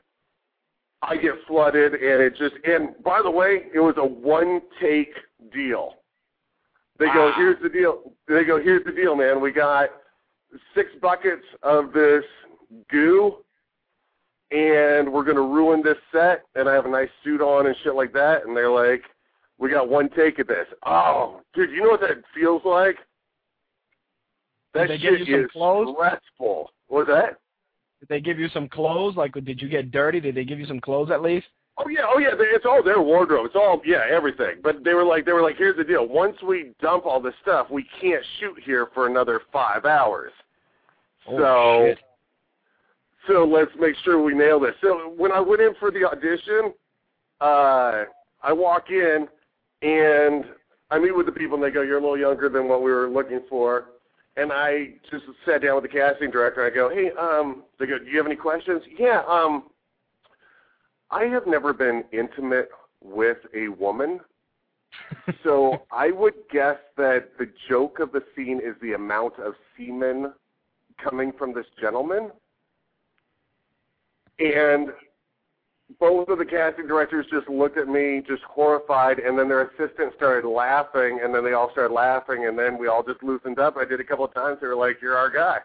I get flooded, and it just and by the way, it was a one take deal. They go, here's the deal. They go, here's the deal, man. We got six buckets of this goo, and we're gonna ruin this set. And I have a nice suit on and shit like that. And they're like, we got one take of this. Oh, dude, you know what that feels like? That Did they give you some is clothes? stressful. What was that? Did they give you some clothes? Like, did you get dirty? Did they give you some clothes at least? Oh yeah, oh yeah, they- it's all their wardrobe. It's all yeah, everything. But they were like, they were like, here's the deal. Once we dump all this stuff, we can't shoot here for another five hours. Oh, so, shit. so let's make sure we nail this. So when I went in for the audition, uh, I walk in and I meet with the people, and they go, "You're a little younger than what we were looking for." And I just sat down with the casting director. And I go, "Hey, um," they go, "Do you have any questions?" Yeah, um. I have never been intimate with a woman, (laughs) so I would guess that the joke of the scene is the amount of semen coming from this gentleman. And both of the casting directors just looked at me, just horrified, and then their assistant started laughing, and then they all started laughing, and then we all just loosened up. I did a couple of times. They were like, "You're our guy."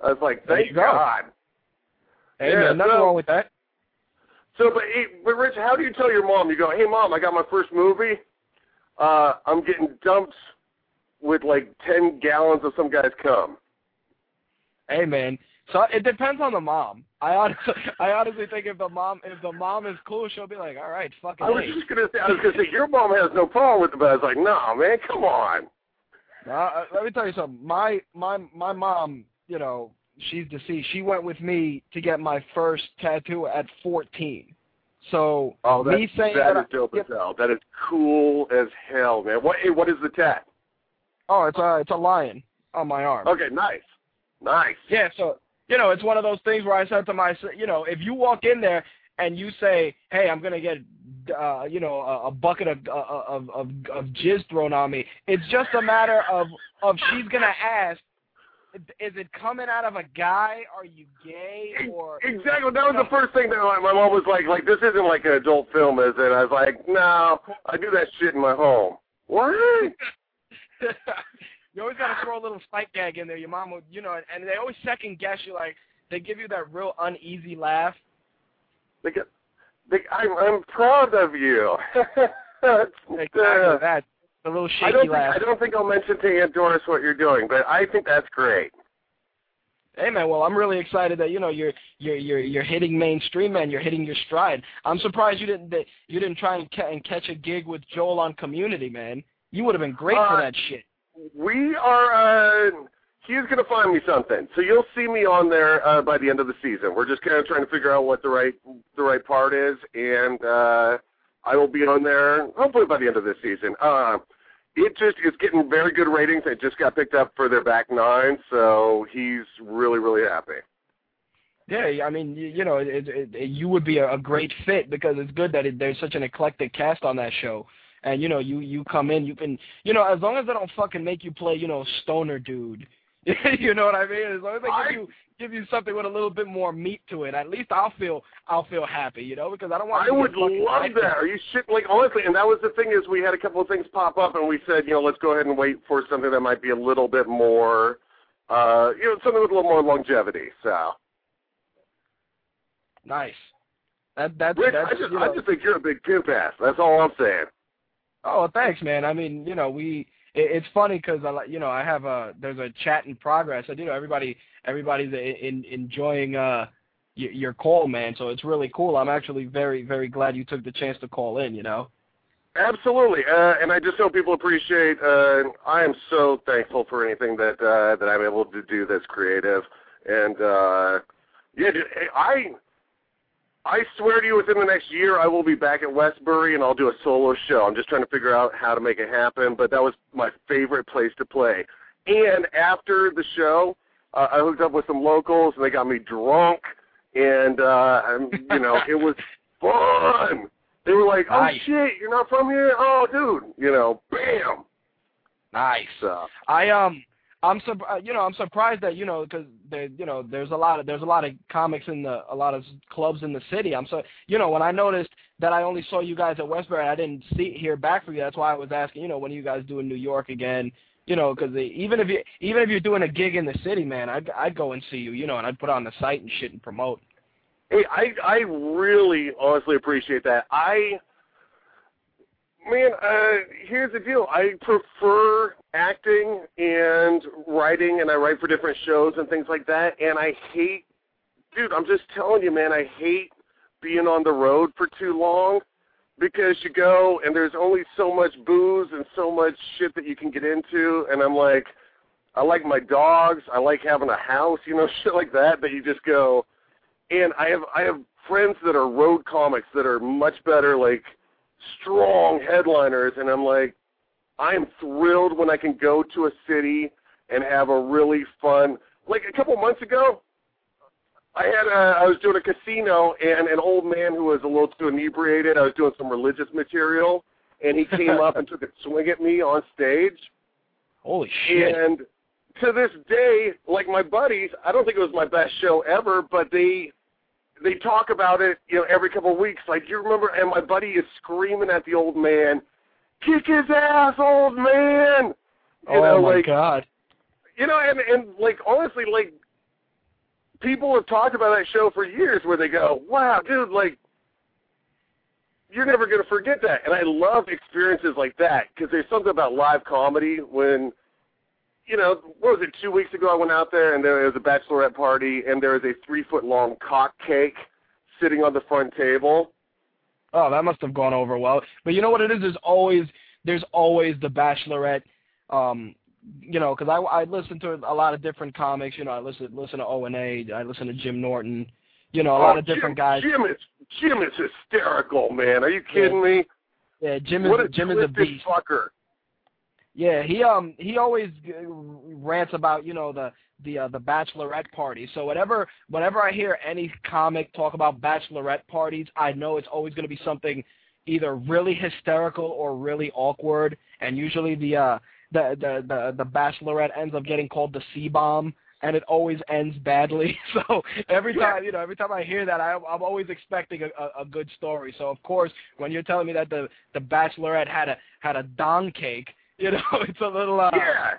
I was like, "Thank you go. God." Hey, Yeah, nothing so- wrong with that. So, but but Rich, how do you tell your mom? You go, "Hey, mom, I got my first movie. Uh, I'm getting dumped with like ten gallons of some guy's cum." Hey, man. So it depends on the mom. I honestly, (laughs) I honestly think if the mom, if the mom is cool, she'll be like, all right, fucking. I was just gonna say, I was gonna say, your mom has no problem with it, but I was like, "No, man, come on." Uh, let me tell you something. My my my mom, you know, she's deceased. She went with me to get my first tattoo at 14. So Oh, that, me saying that that is dope as hell. That is cool as hell, man. What? Hey, what is the tat? oh, it's a it's a lion on my arm. Okay, nice, nice. Yeah, so you know, it's one of those things where I said to myself, you know, if you walk in there and you say, "Hey, I'm gonna get, uh, you know, a, a bucket of, uh, of of of jizz thrown on me," it's just a matter of of she's gonna ask, is it coming out of a guy? Are you gay? Or Exactly. That was the first thing that like, my mom was like, like this isn't like an adult film, is it? I was like, no, I do that shit in my home. What? (laughs) you always gotta throw a little sight gag in there. Your mom will, you know, and they always second guess you. Like they give you that real uneasy laugh. They get, they, I'm, I'm proud of you. (laughs) That's, Exactly uh, that. The little shaky I don't think laugh. I don't think I'll mention to Aunt Doris what you're doing, but I think that's great. Hey man, well I'm really excited that you know you're you're you're you're hitting mainstream man. You're hitting your stride. I'm surprised you didn't that you didn't try and, ca- and catch a gig with Joel on Community, man. You would have been great for Uh, that shit. We are. Uh, he's going to find me something, so you'll see me on there uh, by the end of the season. We're just kind of trying to figure out what the right the right part is, and uh, I will be on there hopefully by the end of this season. Uh, it just is getting very good ratings. It just got picked up for their back nine, so he's really really happy. Yeah, I mean, you, know, it, it, it, you would be a, a great fit because it's good that it, there's such an eclectic cast on that show. And you know, you you come in, you can, you know, as long as they don't fucking make you play, you know, stoner dude. (laughs) you know what I mean? As long as they give you give you something with a little bit more meat to it, at least I'll feel I'll feel happy, you know, because I don't want. I to would love that. Are you shit? Like honestly, and that was the thing is we had a couple of things pop up, and we said, you know, let's go ahead and wait for something that might be a little bit more, uh, you know, something with a little more longevity. So, Nice. That that's Rich, that's I just, you I just think you're a big pimp ass. That's all I'm saying. Oh, thanks, man. I mean, you know, we it, it's funny because I, you know, I have a there's a chat in progress. I do know everybody everybody's in, enjoying uh your, your call, man. So it's really cool. I'm actually very very glad you took the chance to call in. You know. Absolutely, uh, and I just hope people appreciate. Uh, I am so thankful for anything that uh, that I'm able to do that's creative, and uh, yeah, I I swear to you, within the next year, I will be back at Westbury and I'll do a solo show. I'm just trying to figure out how to make it happen, but that was my favorite place to play. And after the show, uh, I hooked up with some locals and they got me drunk, and uh, I'm, you know, (laughs) it was fun. They were like, "Oh Nice. shit, you're not from here? Oh, dude, you know, bam." Nice. So I um I'm sur- uh, you know I'm surprised that you know because there you know there's a lot of there's a lot of comics in the a lot of clubs in the city. I'm so you know when I noticed that I only saw you guys at Westbury, I didn't see hear back from you. That's why I was asking. You know when are you guys doing New York again? You know because even if you even if you're doing a gig in the city, man, I'd I'd go and see you. You know and I'd put on the site and shit and promote. Hey, I I really honestly appreciate that. I man, uh here's the deal. I prefer acting and writing and I write for different shows and things like that and I hate dude, I'm just telling you, man, I hate being on the road for too long because you go and there's only so much booze and so much shit that you can get into and I'm like I like my dogs, I like having a house, you know, (laughs) shit like that that you just go. And I have I have friends that are road comics that are much better, like strong headliners, and I'm like, I am thrilled when I can go to a city and have a really fun. Like a couple months ago, I had a, I was doing a casino, and an old man who was a little too inebriated. I was doing some religious material, and he came up and took a swing at me on stage. Holy shit! And to this day, like my buddies, I don't think it was my best show ever, but they they talk about it, you know, every couple of weeks. Like you remember, and my buddy is screaming at the old man, "Kick his ass, old man!" You oh know, my like god! you know, and and like honestly, like people have talked about that show for years, where they go, "Wow, dude, like." You're never going to forget that. And I love experiences like that because there's something about live comedy when you know, what was it, two weeks ago I went out there and there was a bachelorette party and there was a three foot long cock cake sitting on the front table. Oh, that must have gone over well. But you know what it is? There's always there's always the bachelorette. Um, you know, because I I listen to a lot of different comics. You know, I listen listen to O and A. I listen to Jim Norton. You know, a oh, lot of different Jim, guys. Jim is Jim is hysterical, man. Are you kidding yeah. me? Yeah, Jim is what a Jim is a beast. fucker. Yeah, he um he always uh, rants about you know the the uh, the bachelorette party. So whenever whenever I hear any comic talk about bachelorette parties, I know it's always going to be something either really hysterical or really awkward. And usually the uh the the the the bachelorette ends up getting called the C bomb. And it always ends badly. (laughs) So every time, you know, every time I hear that, I, I'm always expecting a, a, a good story. So of course, when you're telling me that the the bachelorette had a had a dong cake, you (laughs) know, it's a little. Uh, Yeah.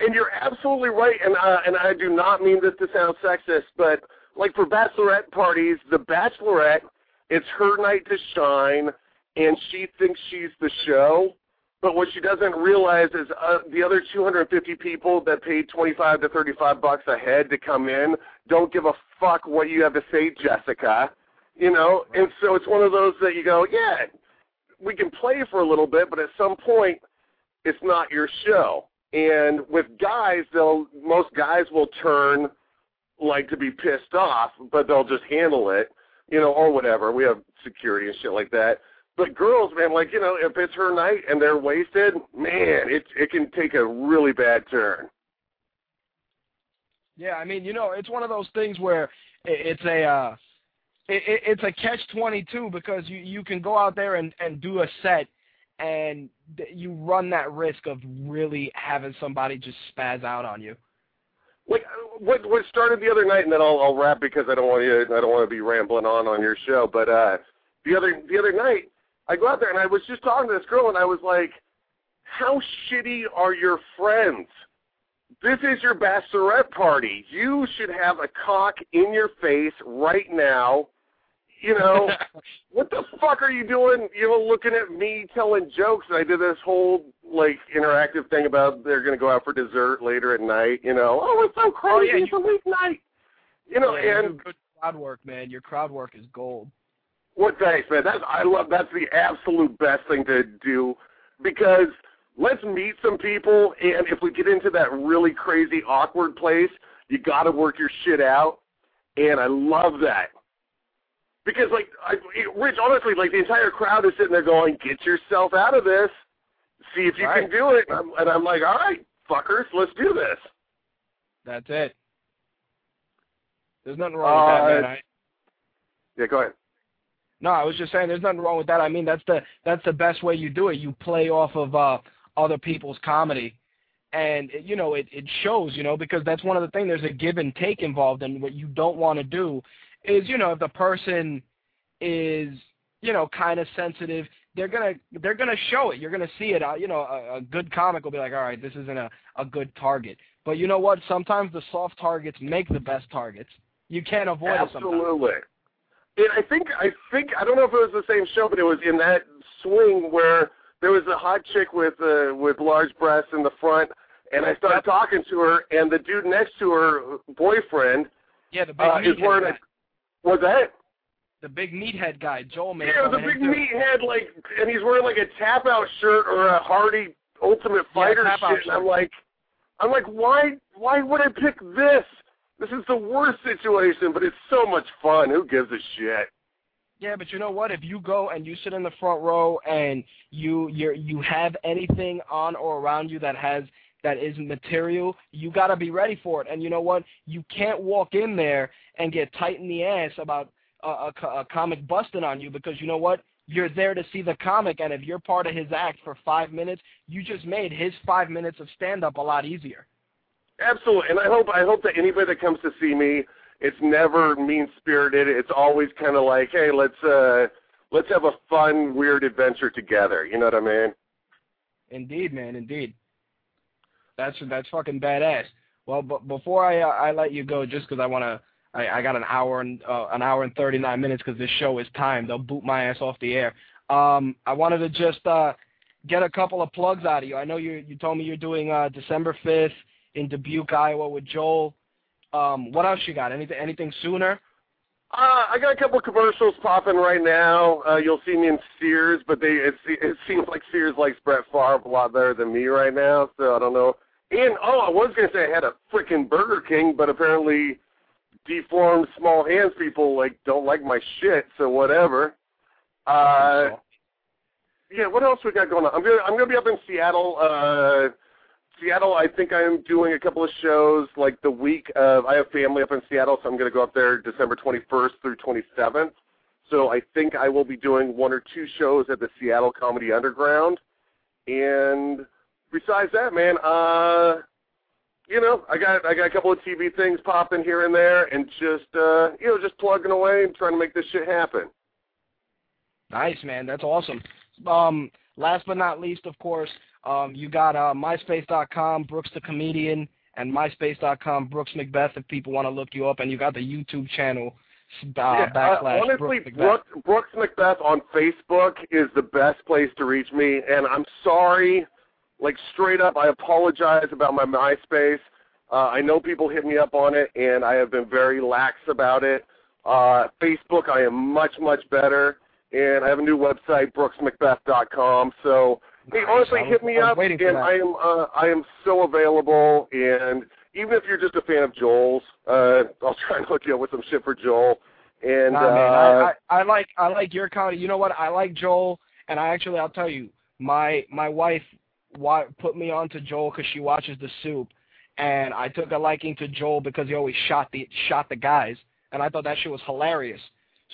And you're absolutely right, and uh, and I do not mean this to sound sexist, but like for bachelorette parties, the bachelorette, it's her night to shine, and she thinks she's the show. But what she doesn't realize is uh, the other 250 people that paid 25 to 35 bucks a head to come in don't give a fuck what you have to say, Jessica. You know, and so it's one of those that you go, yeah, we can play for a little bit, but at some point, it's not your show. And with guys, they'll most guys will turn like to be pissed off, but they'll just handle it, you know, or whatever. We have security and shit like that. But girls, man, like you know, if it's her night and they're wasted, man, it it can take a really bad turn. Yeah, I mean, you know, it's one of those things where it's a uh, it- it's a catch twenty two because you you can go out there and and do a set and you run that risk of really having somebody just spaz out on you. Uh, what what started the other night, and then I'll I'll wrap because I don't want you I don't want to be rambling on on your show. But uh, the other the other night, I go out there and I was just talking to this girl, and I was like, "How shitty are your friends? This is your bachelorette party. You should have a cock in your face right now." You know, (laughs) what the fuck are you doing? You know, looking at me telling jokes. And I did this whole like interactive thing about they're going to go out for dessert later at night. You know, oh, it's so oh, crazy. Oh, yeah, it's a weeknight. You know, Yeah, and good crowd work, man. Your crowd work is gold. what thanks, man. That's I love. That's the absolute best thing to do because let's meet some people, and if we get into that really crazy awkward place, you got to work your shit out, and I love that. Because like, I, Rich, honestly, like the entire crowd is sitting there going, "Get yourself out of this. See if you Right. can do it." And I'm, and I'm like, "All right, fuckers, let's do this." That's it. There's nothing wrong with that, Uh, man. I, Yeah, go ahead. No, I was just saying there's nothing wrong with that. I mean, that's the that's the best way you do it. You play off of uh other people's comedy. And you know, it it shows, you know, because that's one of the things there's a give and take involved and what you don't want to do is, you know, if the person is, you know, kind of sensitive, they're going to they're going to show it. You're going to see it. Uh, you know, a, a good comic will be like, "All right, this isn't a a good target." But you know what? Sometimes the soft targets make the best targets. You can't avoid it. Absolutely. And I think I think I don't know if it was the same show, but it was in that swing where there was a hot chick with uh, with large breasts in the front, and I started talking to her, and the dude next to her boyfriend Yeah, the big uh, is wearing a what's that? the big meathead guy, Joel made Yeah, a big meathead, like, and he's wearing like a tap out shirt or a Hardy Ultimate Fighter out shit. And I'm like, I'm like, why, why would I pick this? This is the worst situation, but it's so much fun. Who gives a shit? Yeah, but you know what? If you go and you sit in the front row and you you you have anything on or around you that has that is material, you got to be ready for it. And you know what? You can't walk in there and get tight in the ass about a, a, a comic busting on you because you know what? You're there to see the comic, and if you're part of his act for five minutes, you just made his five minutes of stand-up a lot easier. Absolutely, and I hope I hope that anybody that comes to see me, it's never mean spirited. It's always kind of like, hey, let's uh, let's have a fun, weird adventure together. You know what I mean? Indeed, man. Indeed. That's that's fucking badass. Well, but before I uh, I let you go, just because I want to, I, I got an hour and uh, an hour and 39 minutes because this show is timed. They'll boot my ass off the air. Um, I wanted to just uh, get a couple of plugs out of you. I know you you told me you're doing uh, December 5th in Dubuque, Iowa with Joel. Um, what else you got? Anything anything sooner? Uh, I got a couple of commercials popping right now. Uh, you'll see me in Sears, but they it, it seems like Sears likes Brett Favre a lot better than me right now. So I don't know. And oh, I was gonna say I had a freaking Burger King, but apparently deformed small hands people like don't like my shit. So whatever. Uh, yeah. What else we got going on? I'm gonna I'm gonna be up in Seattle. Uh, Seattle, I think I am doing a couple of shows like the week of. I have family up in Seattle, so I'm going to go up there December 21st through 27th. So I think I will be doing one or two shows at the Seattle Comedy Underground. And besides that, man, uh, you know, I got I got a couple of TV things popping here and there, and just uh, you know, just plugging away and trying to make this shit happen. Nice, man. That's awesome. Um, last but not least, of course, um, you got uh, MySpace.com, Brooks the Comedian, and MySpace.com, Brooks McBeth, if people want to look you up. And you got the YouTube channel, uh, yeah, backslash uh, honestly, Brooks McBeth. Brooks, Brooks McBeth on Facebook is the best place to reach me. And I'm sorry, like straight up, I apologize about my MySpace. Uh, I know people hit me up on it, and I have been very lax about it. Uh, Facebook, I am much, much better. And I have a new website, brooksmcbeth.com. So Hey, honestly, hit me up, and I am uh, I am so available. And even if you're just a fan of Joel's, uh, I'll try and hook you up with some shit for Joel. And nah, uh, man, I, I, I like I like your comedy. You know what? I like Joel, and I actually I'll tell you, my my wife wa- put me on to Joel because she watches The Soup, and I took a liking to Joel because he always shot the shot the guys, and I thought that shit was hilarious.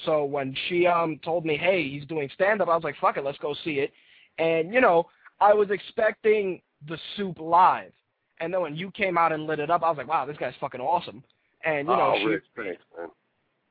So when she um told me, hey, he's doing stand up, I was like, fuck it, let's go see it. And, you know, I was expecting the soup live. And then when you came out and lit it up, I was like, wow, this guy's fucking awesome. And, you know, oh, she, Rich, thanks, man.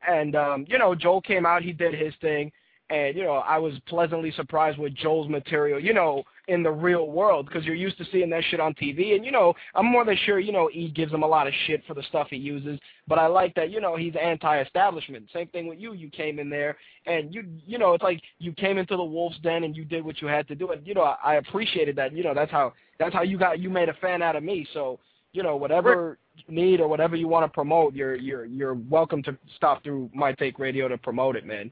and um, you know, Joel came out, he did his thing, and you know, I was pleasantly surprised with Joel's material, you know, in the real world because you're used to seeing that shit on TV, and you know, I'm more than sure, you know, E gives him a lot of shit for the stuff he uses, but I like that, you know, he's anti-establishment. Same thing with you. You came in there, and you, you know, it's like you came into the wolf's den and you did what you had to do, and you know, I, I appreciated that. You know, that's how that's how you got you made a fan out of me. So you know, whatever you need or whatever you want to promote, you're you're you're welcome to stop through My Take Radio to promote it, man.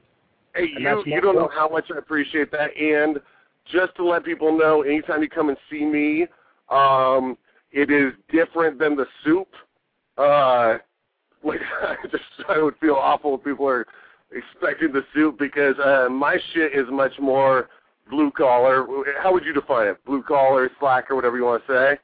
Hey, And you you don't know how much I appreciate that. And just to let people know, anytime you come and see me, um, it is different than the soup. Uh, (laughs) like I just I would feel awful if people are expecting the soup because uh, my shit is much more blue collar. How would you define it? Blue collar, slack, or whatever you want to say.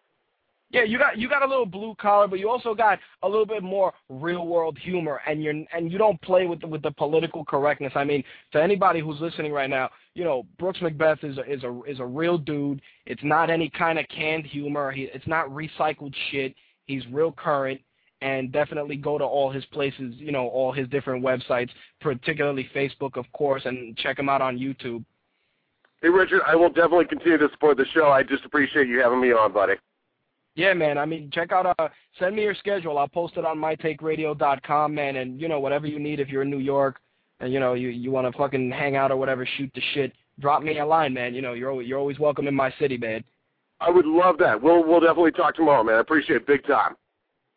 Yeah, you got you got a little blue collar, but you also got a little bit more real world humor, and you're and you don't play with the, with the political correctness. I mean, to anybody who's listening right now, you know, Brooks McBeth is a, is a is a real dude. It's not any kind of canned humor. He, it's not recycled shit. He's real current, and definitely go to all his places. You know, all his different websites, particularly Facebook, of course, and check him out on YouTube. Hey, Richard, I will definitely continue to support the show. I just appreciate you having me on, buddy. Yeah, man. I mean, check out. Uh, send me your schedule. I'll post it on mytakeradio.com, man. And you know, whatever you need, if you're in New York, and you know, you you want to fucking hang out or whatever, shoot the shit. Drop me a line, man. You know, you're always, you're always welcome in my city, man. I would love that. We'll we'll definitely talk tomorrow, man. I appreciate it big time.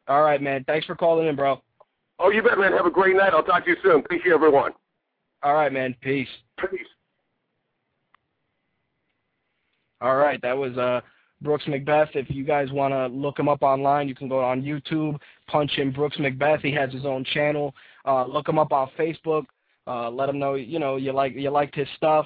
All right, man. Thanks for calling in, bro. Oh, you bet, man. Have a great night. I'll talk to you soon. Thank you, everyone. All right, man. Peace. Peace. All right, that was uh Brooks McBeth. If you guys want to look him up online, you can go on YouTube, punch in Brooks McBeth. He has his own channel. Uh, look him up on Facebook. Uh, let him know you know you like you liked his stuff.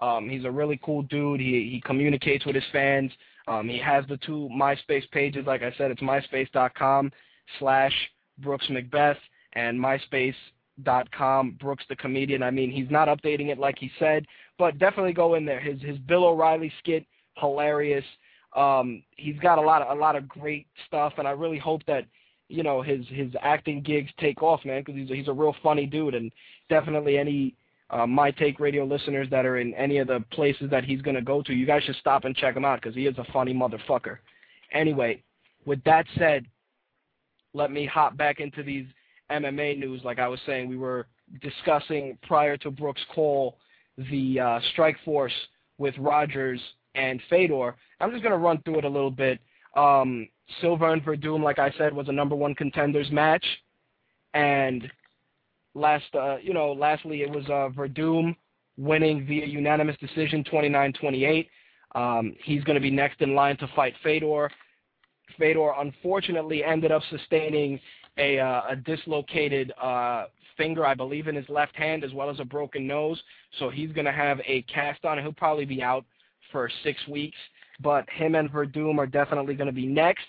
Um, he's a really cool dude. He he communicates with his fans. Um, he has the two MySpace pages. Like I said, it's myspace.com slash Brooks McBeth and myspace.com Brooks the Comedian. I mean, he's not updating it like he said, but definitely go in there. His his Bill O'Reilly skit, hilarious. Um, he's got a lot of a lot of great stuff, and I really hope that you know his his acting gigs take off, man, because he's he's a real funny dude, and definitely any uh, my take radio listeners that are in any of the places that he's gonna go to, you guys should stop and check him out because he is a funny motherfucker. Anyway, with that said, let me hop back into these MMA news. Like I was saying, we were discussing prior to Brooks' call the uh, Strikeforce with Rogers and Fedor. I'm just gonna run through it a little bit. Um, and Werdum, like I said, was a number one contenders match, and last, uh, you know, lastly it was uh, Werdum winning via unanimous decision, 29-28. Um, he's going to be next in line to fight Fedor. Fedor unfortunately ended up sustaining a, uh, a dislocated uh, finger, I believe, in his left hand, as well as a broken nose. So he's going to have a cast on. He'll probably be out for six weeks. But him and Werdum are definitely going to be next.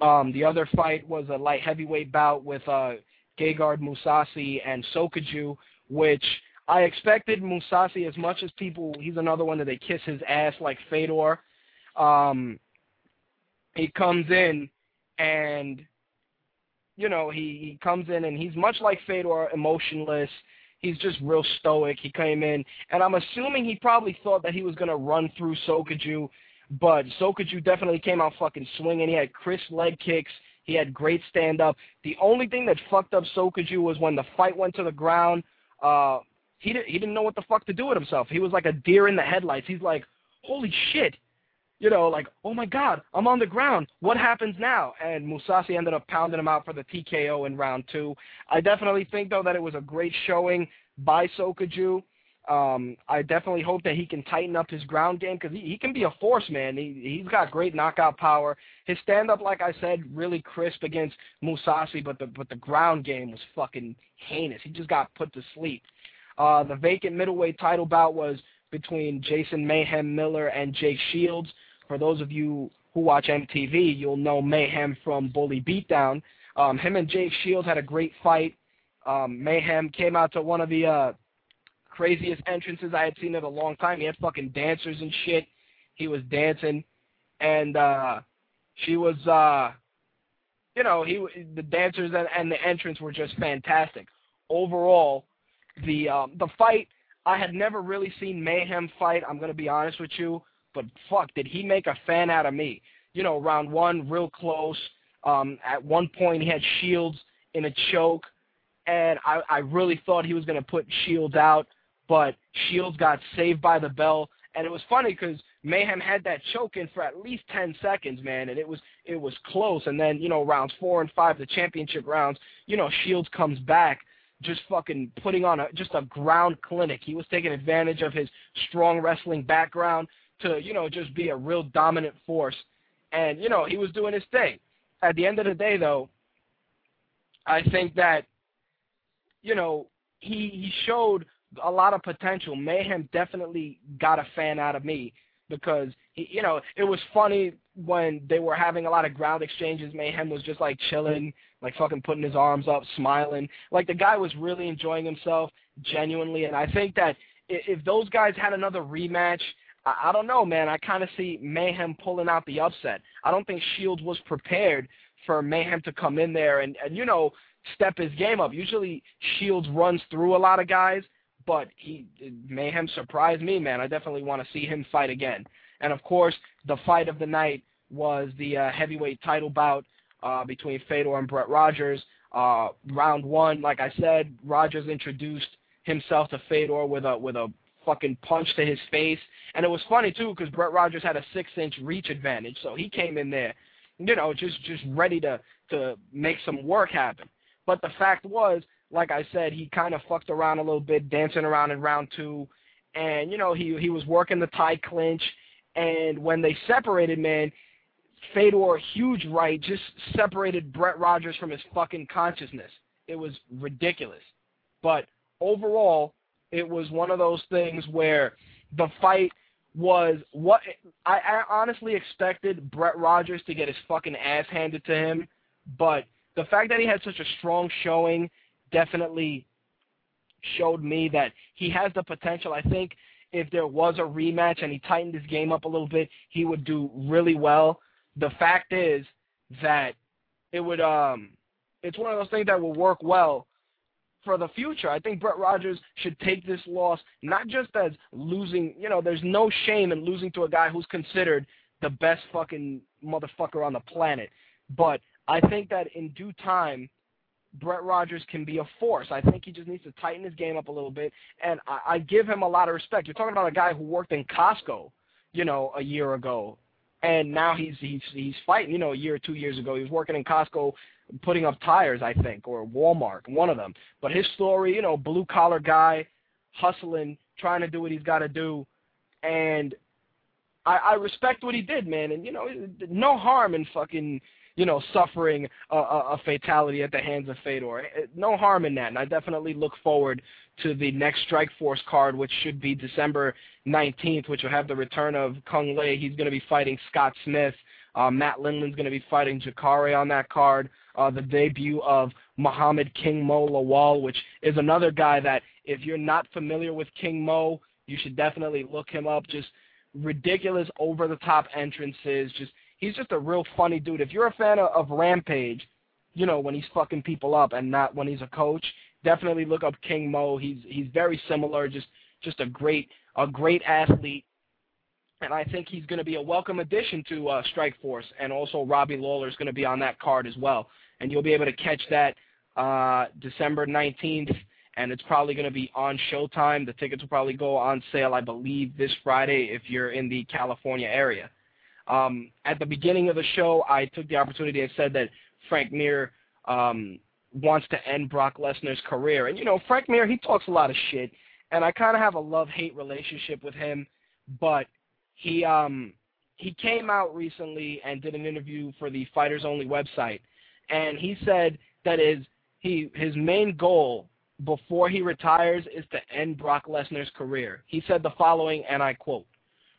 Um, the other fight was a light heavyweight bout with uh, Gegard Mousasi and Sokoudjou, which I expected Mousasi as much as people. He's another one that they kiss his ass like Fedor. Um, he comes in and you know he he comes in and he's much like Fedor, emotionless. He's just real stoic. He came in, and I'm assuming he probably thought that he was gonna run through Sokoudjou, but Sokoudjou definitely came out fucking swinging. He had crisp leg kicks. He had great stand up. The only thing that fucked up Sokoudjou was when the fight went to the ground. Uh, he didn't he didn't know what the fuck to do with himself. He was like a deer in the headlights. He's like, holy shit, you know, like, oh my God, I'm on the ground. What happens now? And Mousasi ended up pounding him out for the TKO in round two. I definitely think, though, that it was a great showing by Sokoudjou. Um, I definitely hope that he can tighten up his ground game because he, he can be a force, man. He, he's got great knockout power. His stand-up, like I said, really crisp against Mousasi, but the but the ground game was fucking heinous. He just got put to sleep. Uh, the vacant middleweight title bout was between Jason Mayhem Miller and Jake Shields. For those of you who watch MTV, you'll know Mayhem from Bully Beatdown. Um, him and Jake Shields had a great fight. Um, Mayhem came out to one of the uh, craziest entrances I had seen in a long time. He had fucking dancers and shit. He was dancing, and uh, she was, uh, you know, he the dancers and, and the entrance were just fantastic. Overall, the um, the fight I had never really seen Mayhem fight. I'm gonna be honest with you but fuck, did he make a fan out of me? You know, round one, real close. Um, at one point, he had Shields in a choke, and I, I really thought he was going to put Shields out, but Shields got saved by the bell. And it was funny because Mayhem had that choke in for at least 10 seconds, man, and it was it was close. And then, you know, rounds four and five, the championship rounds, you know, Shields comes back just fucking putting on a just a ground clinic. He was taking advantage of his strong wrestling background to, you know, just be a real dominant force. And, you know, he was doing his thing. At the end of the day, though, I think that, you know, he, he showed a lot of potential. Mayhem definitely got a fan out of me because, he, you know, it was funny when they were having a lot of ground exchanges. Mayhem was just like chilling, like fucking putting his arms up, smiling. Like the guy was really enjoying himself genuinely. And I think that if those guys had another rematch I, I don't know, man. I kind of see Mayhem pulling out the upset. I don't think Shields was prepared for Mayhem to come in there and, and you know, step his game up. Usually Shields runs through a lot of guys, but he Mayhem surprised me, man. I definitely want to see him fight again. And of course, the fight of the night was the uh, heavyweight title bout uh, between Fedor and Brett Rogers. Uh, round one, like I said, Rogers introduced himself to Fedor with a with a fucking punch to his face. And it was funny too because Brett Rogers had a six-inch reach advantage, so he came in there, you know, just just ready to to make some work happen. But the fact was, like I said, he kind of fucked around a little bit, dancing around in round two, and you know he he was working the Thai clinch. And when they separated, man, Fedor, huge right, just separated Brett Rogers from his fucking consciousness. It was ridiculous. But overall, it was one of those things where the fight was what I, I honestly expected Brett Rogers to get his fucking ass handed to him, but the fact that he had such a strong showing definitely showed me that he has the potential. I think if there was a rematch and he tightened his game up a little bit, he would do really well. The fact is that it would um it's one of those things that will work well for the future. I think Brett Rogers should take this loss not just as losing, you know, there's no shame in losing to a guy who's considered the best fucking motherfucker on the planet. But I think that in due time, Brett Rogers can be a force. I think he just needs to tighten his game up a little bit, and I, I give him a lot of respect. You're talking about a guy who worked in Costco, you know, a year ago, and now he's he's he's fighting. You know, a year or two years ago, he was working in Costco, putting up tires, I think, or Walmart, one of them. But his story, you know, blue collar guy, hustling, trying to do what he's got to do, and I, I respect what he did, man. And you know, no harm in fucking you know, suffering a, a, fatality at the hands of Fedor. Eh, no harm in that, and I definitely look forward to the next Strikeforce card, which should be December 19th, which will have the return of Cung Le. He's going to be fighting Scott Smith. Uh, Matt Lindland's going to be fighting Jacare on that card. Uh, the debut of Muhammad King Mo Lawal, which is another guy that if you're not familiar with King Mo, you should definitely look him up. Just ridiculous over-the-top entrances, just he's just a real funny dude. If you're a fan of, of Rampage, you know, when he's fucking people up and not when he's a coach, definitely look up King Mo. He's he's very similar, just just a great a great athlete. And I think he's going to be a welcome addition to uh, Strikeforce, and also Robbie Lawler is going to be on that card as well. And you'll be able to catch that uh, December 19th, and it's probably going to be on Showtime. The tickets will probably go on sale, I believe, this Friday if you're in the California area. Um, at the beginning of the show, I took the opportunity and said that Frank Mir um, wants to end Brock Lesnar's career. And, you know, Frank Mir, he talks a lot of shit, and I kind of have a love-hate relationship with him, but he um, he came out recently and did an interview for the Fighters Only website, and he said that his, he, his main goal before he retires is to end Brock Lesnar's career. He said the following, and I quote,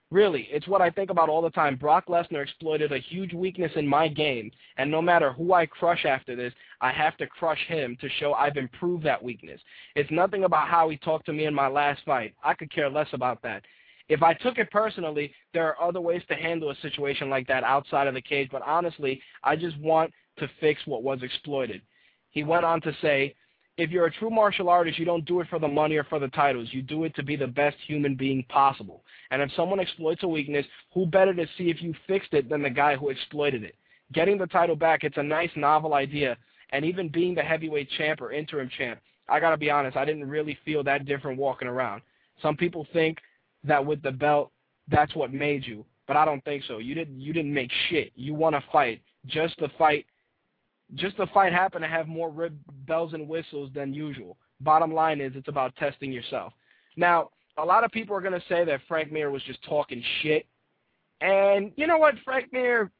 Really, it's what I think about all the time. Brock Lesnar exploited a huge weakness in my game, and no matter who I crush after this, I have to crush him to show I've improved that weakness. It's nothing about how he talked to me in my last fight. I could care less about that. If I took it personally, there are other ways to handle a situation like that outside of the cage, but honestly, I just want to fix what was exploited. He went on to say, if you're a true martial artist, you don't do it for the money or for the titles. You do it to be the best human being possible. And if someone exploits a weakness, who better to see if you fixed it than the guy who exploited it? Getting the title back, it's a nice, novel idea. And even being the heavyweight champ or interim champ, I got to be honest, I didn't really feel that different walking around. Some people think that with the belt, that's what made you. But I don't think so. You didn't you didn't make shit. You won a fight. Just the fight just the fight happened to have more rib bells and whistles than usual. Bottom line is it's about testing yourself. Now, a lot of people are going to say that Frank Mir was just talking shit. And you know what, Frank Mir,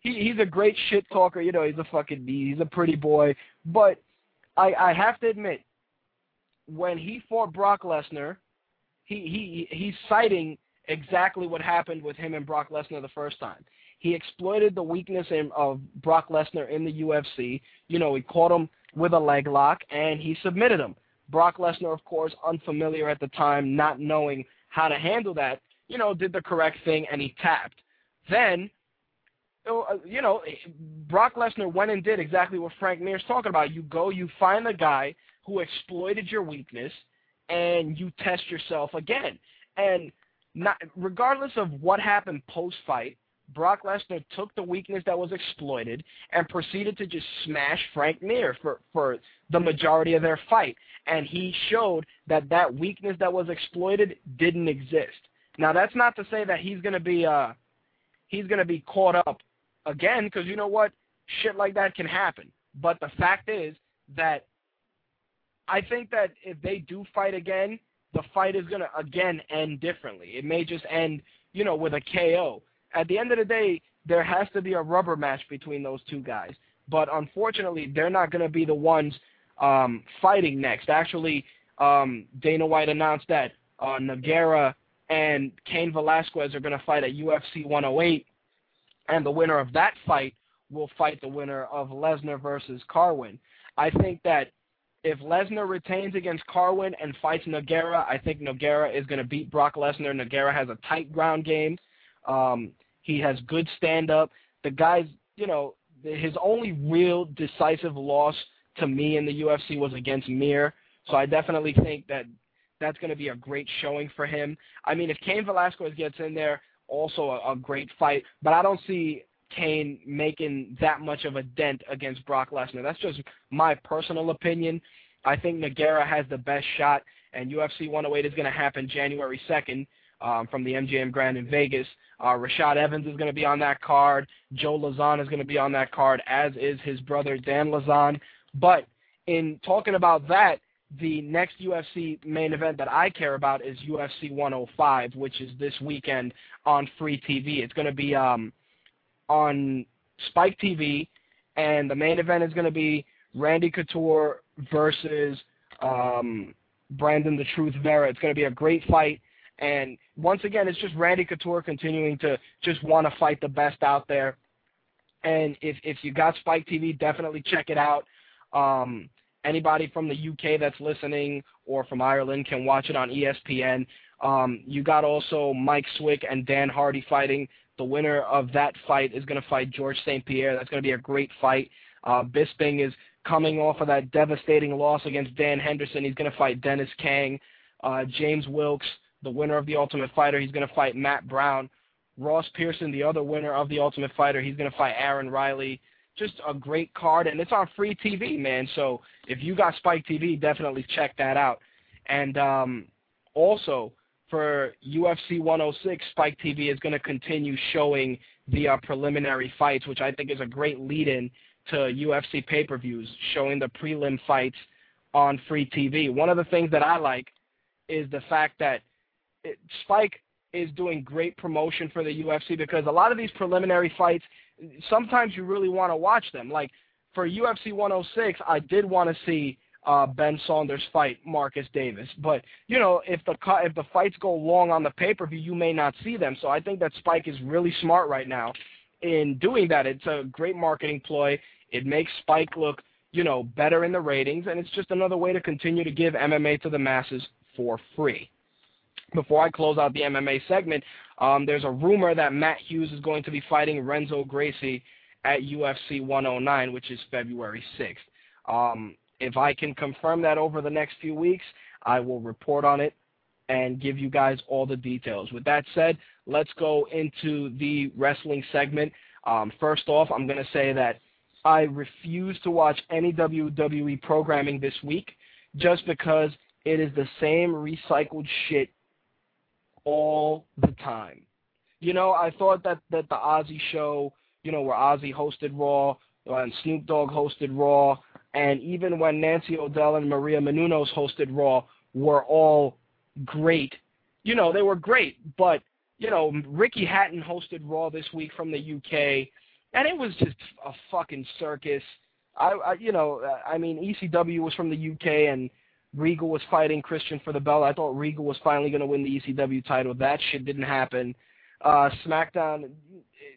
he, he's a great shit talker. You know, he's a fucking bee. he's a pretty boy. But I, I have to admit, when he fought Brock Lesnar, he, he he's citing exactly what happened with him and Brock Lesnar the first time. He exploited the weakness in, of Brock Lesnar in the UFC. You know, he caught him with a leg lock, and he submitted him. Brock Lesnar, of course, unfamiliar at the time, not knowing how to handle that, you know, did the correct thing, and he tapped. Then, uh, you know, Brock Lesnar went and did exactly what Frank Mir's talking about. You go, you find the guy who exploited your weakness, and you test yourself again. And not, regardless of what happened post-fight, Brock Lesnar took the weakness that was exploited and proceeded to just smash Frank Mir for, for the majority of their fight. And he showed that that weakness that was exploited didn't exist. Now, that's not to say that he's going to be uh, he's going to be caught up again because you know what? Shit like that can happen. But the fact is that I think that if they do fight again, the fight is going to again end differently. It may just end, you know, with a KO at the end of the day, there has to be a rubber match between those two guys. But unfortunately, they're not going to be the ones um, fighting next. Actually, um, Dana White announced that uh, Nogueira and Cain Velasquez are going to fight at UFC 108, and the winner of that fight will fight the winner of Lesnar versus Carwin. I think that if Lesnar retains against Carwin and fights Nogueira, I think Nogueira is going to beat Brock Lesnar. Nogueira has a tight ground game. Um, he has good stand-up. The guy's, you know, his only real decisive loss to me in the UFC was against Mir. So I definitely think that that's going to be a great showing for him. I mean, if Cain Velasquez gets in there, also a, a great fight. But I don't see Cain making that much of a dent against Brock Lesnar. That's just my personal opinion. I think Nogueira has the best shot, and UFC 108 is going to happen January 2nd um, from the MGM Grand in Vegas. Uh, Rashad Evans is going to be on that card. Joe Lauzon is going to be on that card, as is his brother Dan Lauzon. But in talking about that, the next UFC main event that I care about is UFC 105, which is this weekend on free TV. It's going to be um, on Spike TV, and the main event is going to be Randy Couture versus um, Brandon the Truth Vera. It's going to be a great fight. And once again, it's just Randy Couture continuing to just want to fight the best out there. And if if you got Spike TV, definitely check it out. Um, anybody from the UK that's listening or from Ireland can watch it on ESPN. Um, you got also Mike Swick and Dan Hardy fighting. The winner of that fight is going to fight George St. Pierre. That's going to be a great fight. Uh, Bisping is coming off of that devastating loss against Dan Henderson. He's going to fight Dennis Kang. Uh, James Wilks, the winner of The Ultimate Fighter, he's going to fight Matt Brown. Ross Pearson, the other winner of The Ultimate Fighter, he's going to fight Aaron Riley. Just a great card, and it's on free TV, man. So if you got Spike TV, definitely check that out. And um, also, for UFC 106, Spike TV is going to continue showing the uh, preliminary fights, which I think is a great lead-in to UFC pay-per-views, showing the prelim fights on free TV. One of the things that I like is the fact that it, Spike is doing great promotion for the UFC because a lot of these preliminary fights, sometimes you really want to watch them. Like for UFC 106, I did want to see uh, Ben Saunders fight Marcus Davis, but you know if the if the fights go long on the pay per view, you may not see them. So I think that Spike is really smart right now in doing that. It's a great marketing ploy. It makes Spike look, you know, better in the ratings, and it's just another way to continue to give MMA to the masses for free. Before I close out the MMA segment, um, there's a rumor that Matt Hughes is going to be fighting Renzo Gracie at UFC 109, which is February 6th. Um, if I can confirm that over the next few weeks, I will report on it and give you guys all the details. With that said, let's go into the wrestling segment. Um, first off, I'm going to say that I refuse to watch any WWE programming this week just because it is the same recycled shit all the time. You know, I thought that, that the Ozzy show, you know, where Ozzy hosted Raw and Snoop Dogg hosted Raw, and even when Nancy O'Dell and Maria Menounos hosted Raw, were all great. You know, they were great, but, you know, Ricky Hatton hosted Raw this week from the UK, and it was just a fucking circus. I, I you know, I mean, ECW was from the UK, and Regal was fighting Christian for the belt. I thought Regal was finally going to win the ECW title. That shit didn't happen. Uh, SmackDown,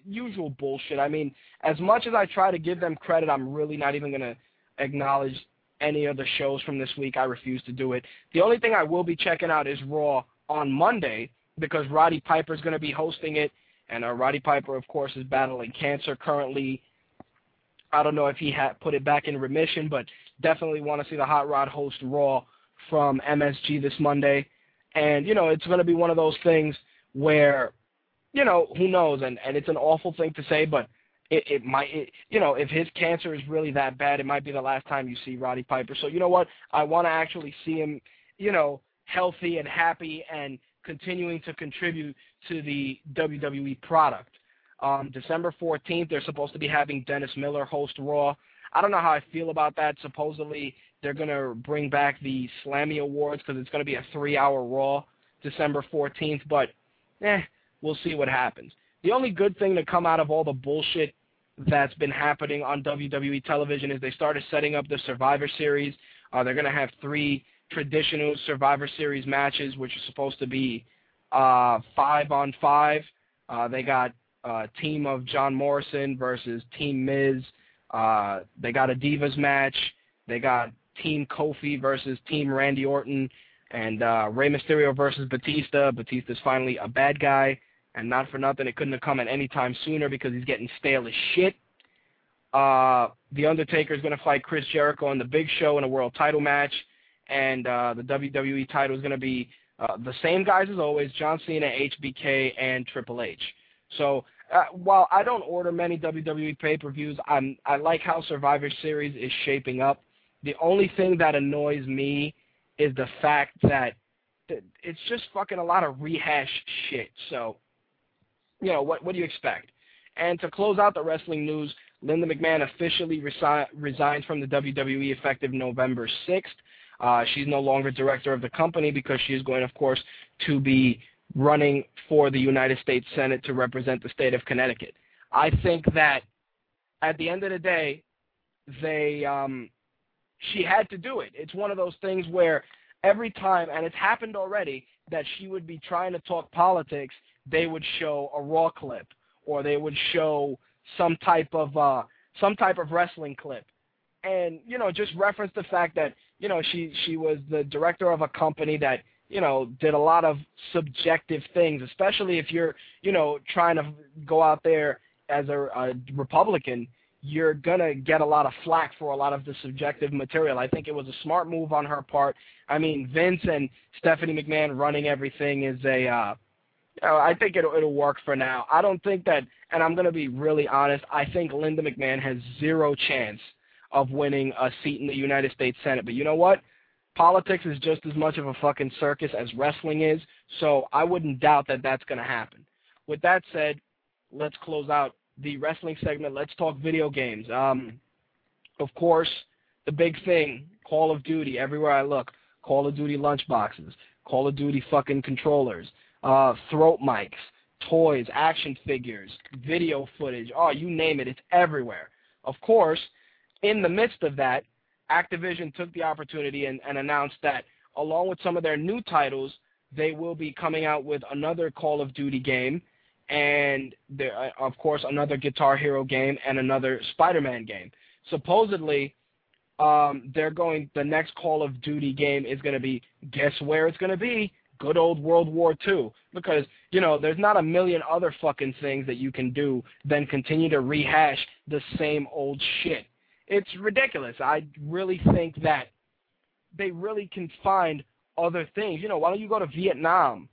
usual bullshit. I mean, as much as I try to give them credit, I'm really not even going to acknowledge any of the shows from this week. I refuse to do it. The only thing I will be checking out is Raw on Monday because Roddy Piper is going to be hosting it. And uh, Roddy Piper, of course, is battling cancer currently. I don't know if he had put it back in remission, but definitely want to see the Hot Rod host Raw from MSG this Monday. And, you know, it's going to be one of those things where, you know, who knows? And, and it's an awful thing to say, but it, it might, it, you know, if his cancer is really that bad, it might be the last time you see Roddy Piper. So, you know what? I want to actually see him, you know, healthy and happy and continuing to contribute to the WWE product. Um, December 14th, they're supposed to be having Dennis Miller host Raw. I don't know how I feel about that. Supposedly, they're to bring back the Slammy Awards because it's to be a three-hour Raw December 14th, but eh, we'll see what happens. The only good thing to come out of all the bullshit that's been happening on WWE television is they started setting up the Survivor Series. Uh, they're to have three traditional Survivor Series matches, which are supposed to be uh, five on five. Uh, they got a team of John Morrison versus Team Miz. Uh, they got a Divas match. They got Team Kofi versus Team Randy Orton. And uh, Rey Mysterio versus Batista. Batista's finally a bad guy. And not for nothing, it couldn't have come at any time sooner because he's getting stale as shit. Uh, the Undertaker is going to fight Chris Jericho on the Big Show in a world title match, and uh, the WWE title is going to be uh, the same guys as always: John Cena, HBK, and Triple H. So uh, while I don't order many WWE pay-per-views, I'm I like how Survivor Series is shaping up. The only thing that annoys me is the fact that it's just fucking a lot of rehash shit. So, you know, what what do you expect? And to close out the wrestling news, Linda McMahon officially resi resigns from the WWE effective November 6th. Uh, she's no longer director of the company because she is going, of course, to be running for the United States Senate to represent the state of Connecticut. I think that at the end of the day, they um, she had to do it. It's one of those things where every time, and it's happened already, that she would be trying to talk politics, they would show a raw clip or they would show some type of uh, some type of wrestling clip, and you know just reference the fact that you know she she was the director of a company that you know did a lot of subjective things, especially if you're you know trying to go out there as a, a Republican. You're gonna get a lot of flack for a lot of the subjective material. I think it was a smart move on her part. I mean, Vince and Stephanie McMahon running everything is a uh, uh, I think it'll it'll work for now. I don't think that, and I'm going to be really honest. I think Linda McMahon has zero chance of winning a seat in the United States Senate. But you know what? Politics is just as much of a fucking circus as wrestling is, so I wouldn't doubt that that's going to happen. With that said, let's close out the wrestling segment. Let's talk video games. Um, of course, the big thing, Call of Duty. Everywhere I look, Call of Duty lunchboxes, Call of Duty fucking controllers uh, throat mics, toys, action figures, video footage, oh, you name it, it's everywhere. Of course, in the midst of that, Activision took the opportunity and, and announced that along with some of their new titles, they will be coming out with another Call of Duty game and there, uh, of course another Guitar Hero game and another Spider-Man game. Supposedly, um, they're going. The next Call of Duty game is going to be. Guess where it's going to be? good old World War II because, you know, there's not a million other fucking things that you can do than continue to rehash the same old shit. It's ridiculous. I really think that they really can find other things. You know, why don't you go to Vietnam,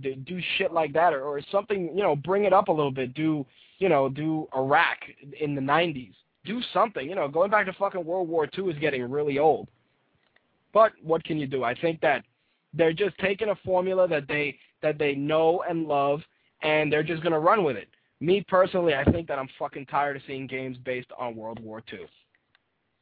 do shit like that, or, or something, you know, bring it up a little bit. Do, you know, do Iraq in the 90s. Do something. You know, going back to fucking World War II is getting really old. But what can you do? I think that they're just taking a formula that they that they know and love, and they're just gonna run with it. Me personally, I think that I'm fucking tired of seeing games based on World War II.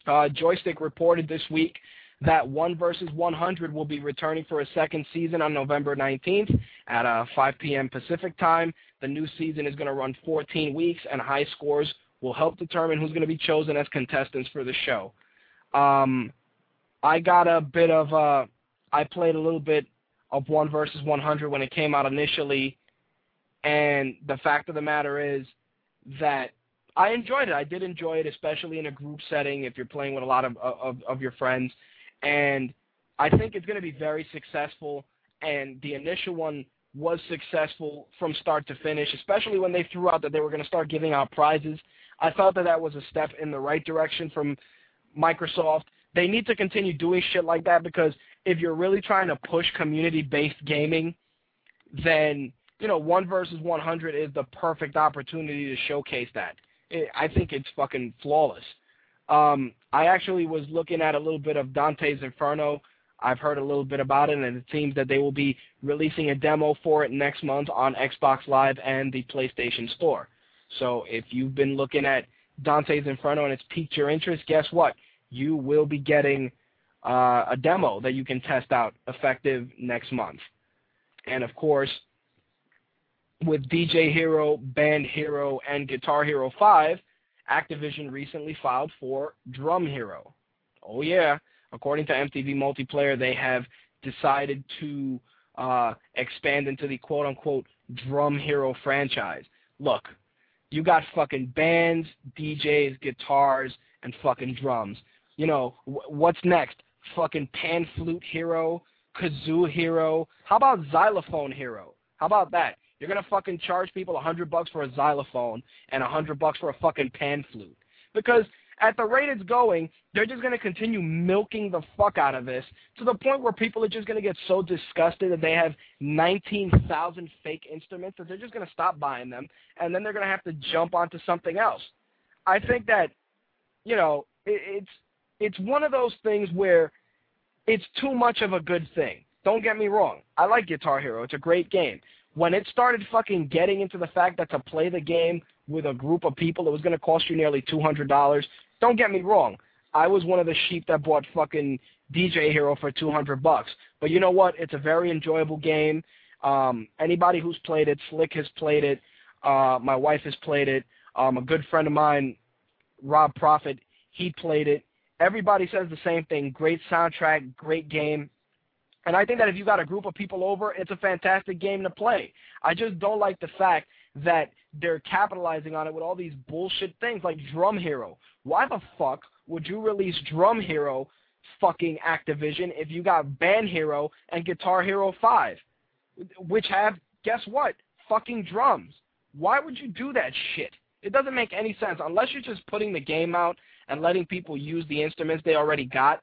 Uh, Joystiq reported this week that One versus 100 will be returning for a second season on November 19th at uh, 5 p.m. Pacific time. The new season is going to run 14 weeks, and high scores will help determine who's going to be chosen as contestants for the show. Um, I got a bit of uh, I played a little bit of one versus 100 when it came out initially, and the fact of the matter is that I enjoyed it. I did enjoy it, especially in a group setting if you're playing with a lot of of, of your friends, and I think it's going to be very successful. And the initial one was successful from start to finish, especially when they threw out that they were going to start giving out prizes. I thought that that was a step in the right direction from Microsoft. They need to continue doing shit like that because if you're really trying to push community-based gaming, then you know one versus 100 is the perfect opportunity to showcase that. It, I think it's fucking flawless. Um, I actually was looking at a little bit of Dante's Inferno. I've heard a little bit about it, and it seems that they will be releasing a demo for it next month on Xbox Live and the PlayStation Store. So if you've been looking at Dante's Inferno and it's piqued your interest, guess what? You will be getting uh, a demo that you can test out effective next month. And of course, with DJ Hero, Band Hero, and Guitar Hero 5, Activision recently filed for Drum Hero. Oh yeah, according to MTV Multiplayer, they have decided to uh, expand into the quote unquote drum hero franchise. Look, you got fucking bands, DJs, guitars, and fucking drums. You know, what's next? Fucking pan flute hero, kazoo hero. How about xylophone hero? How about that? You're gonna fucking charge people a hundred bucks for a xylophone and a hundred bucks for a fucking pan flute. Because at the rate it's going, they're just to continue milking the fuck out of this to the point where people are just to get so disgusted that they have 19,000 fake instruments that they're just to stop buying them, and then they're to have to jump onto something else. I think that, you know, it, it's it's one of those things where it's too much of a good thing. Don't get me wrong. I like Guitar Hero. It's a great game. When it started fucking getting into the fact that to play the game with a group of people, it was going to cost you nearly $200, don't get me wrong. I was one of the sheep that bought fucking DJ Hero for 200 bucks. But you know what? It's a very enjoyable game. Um, anybody who's played it, Slick has played it. Uh, my wife has played it. Um, a good friend of mine, Rob Profit, he played it. Everybody says the same thing. Great soundtrack, great game. And I think that if you got a group of people over, it's a fantastic game to play. I just don't like the fact that they're capitalizing on it with all these bullshit things like Drum Hero. Why the fuck would you release Drum Hero fucking Activision if you got Band Hero and Guitar Hero 5, which have, guess what, fucking drums? Why would you do that shit? It doesn't make any sense unless you're just putting the game out and letting people use the instruments they already got.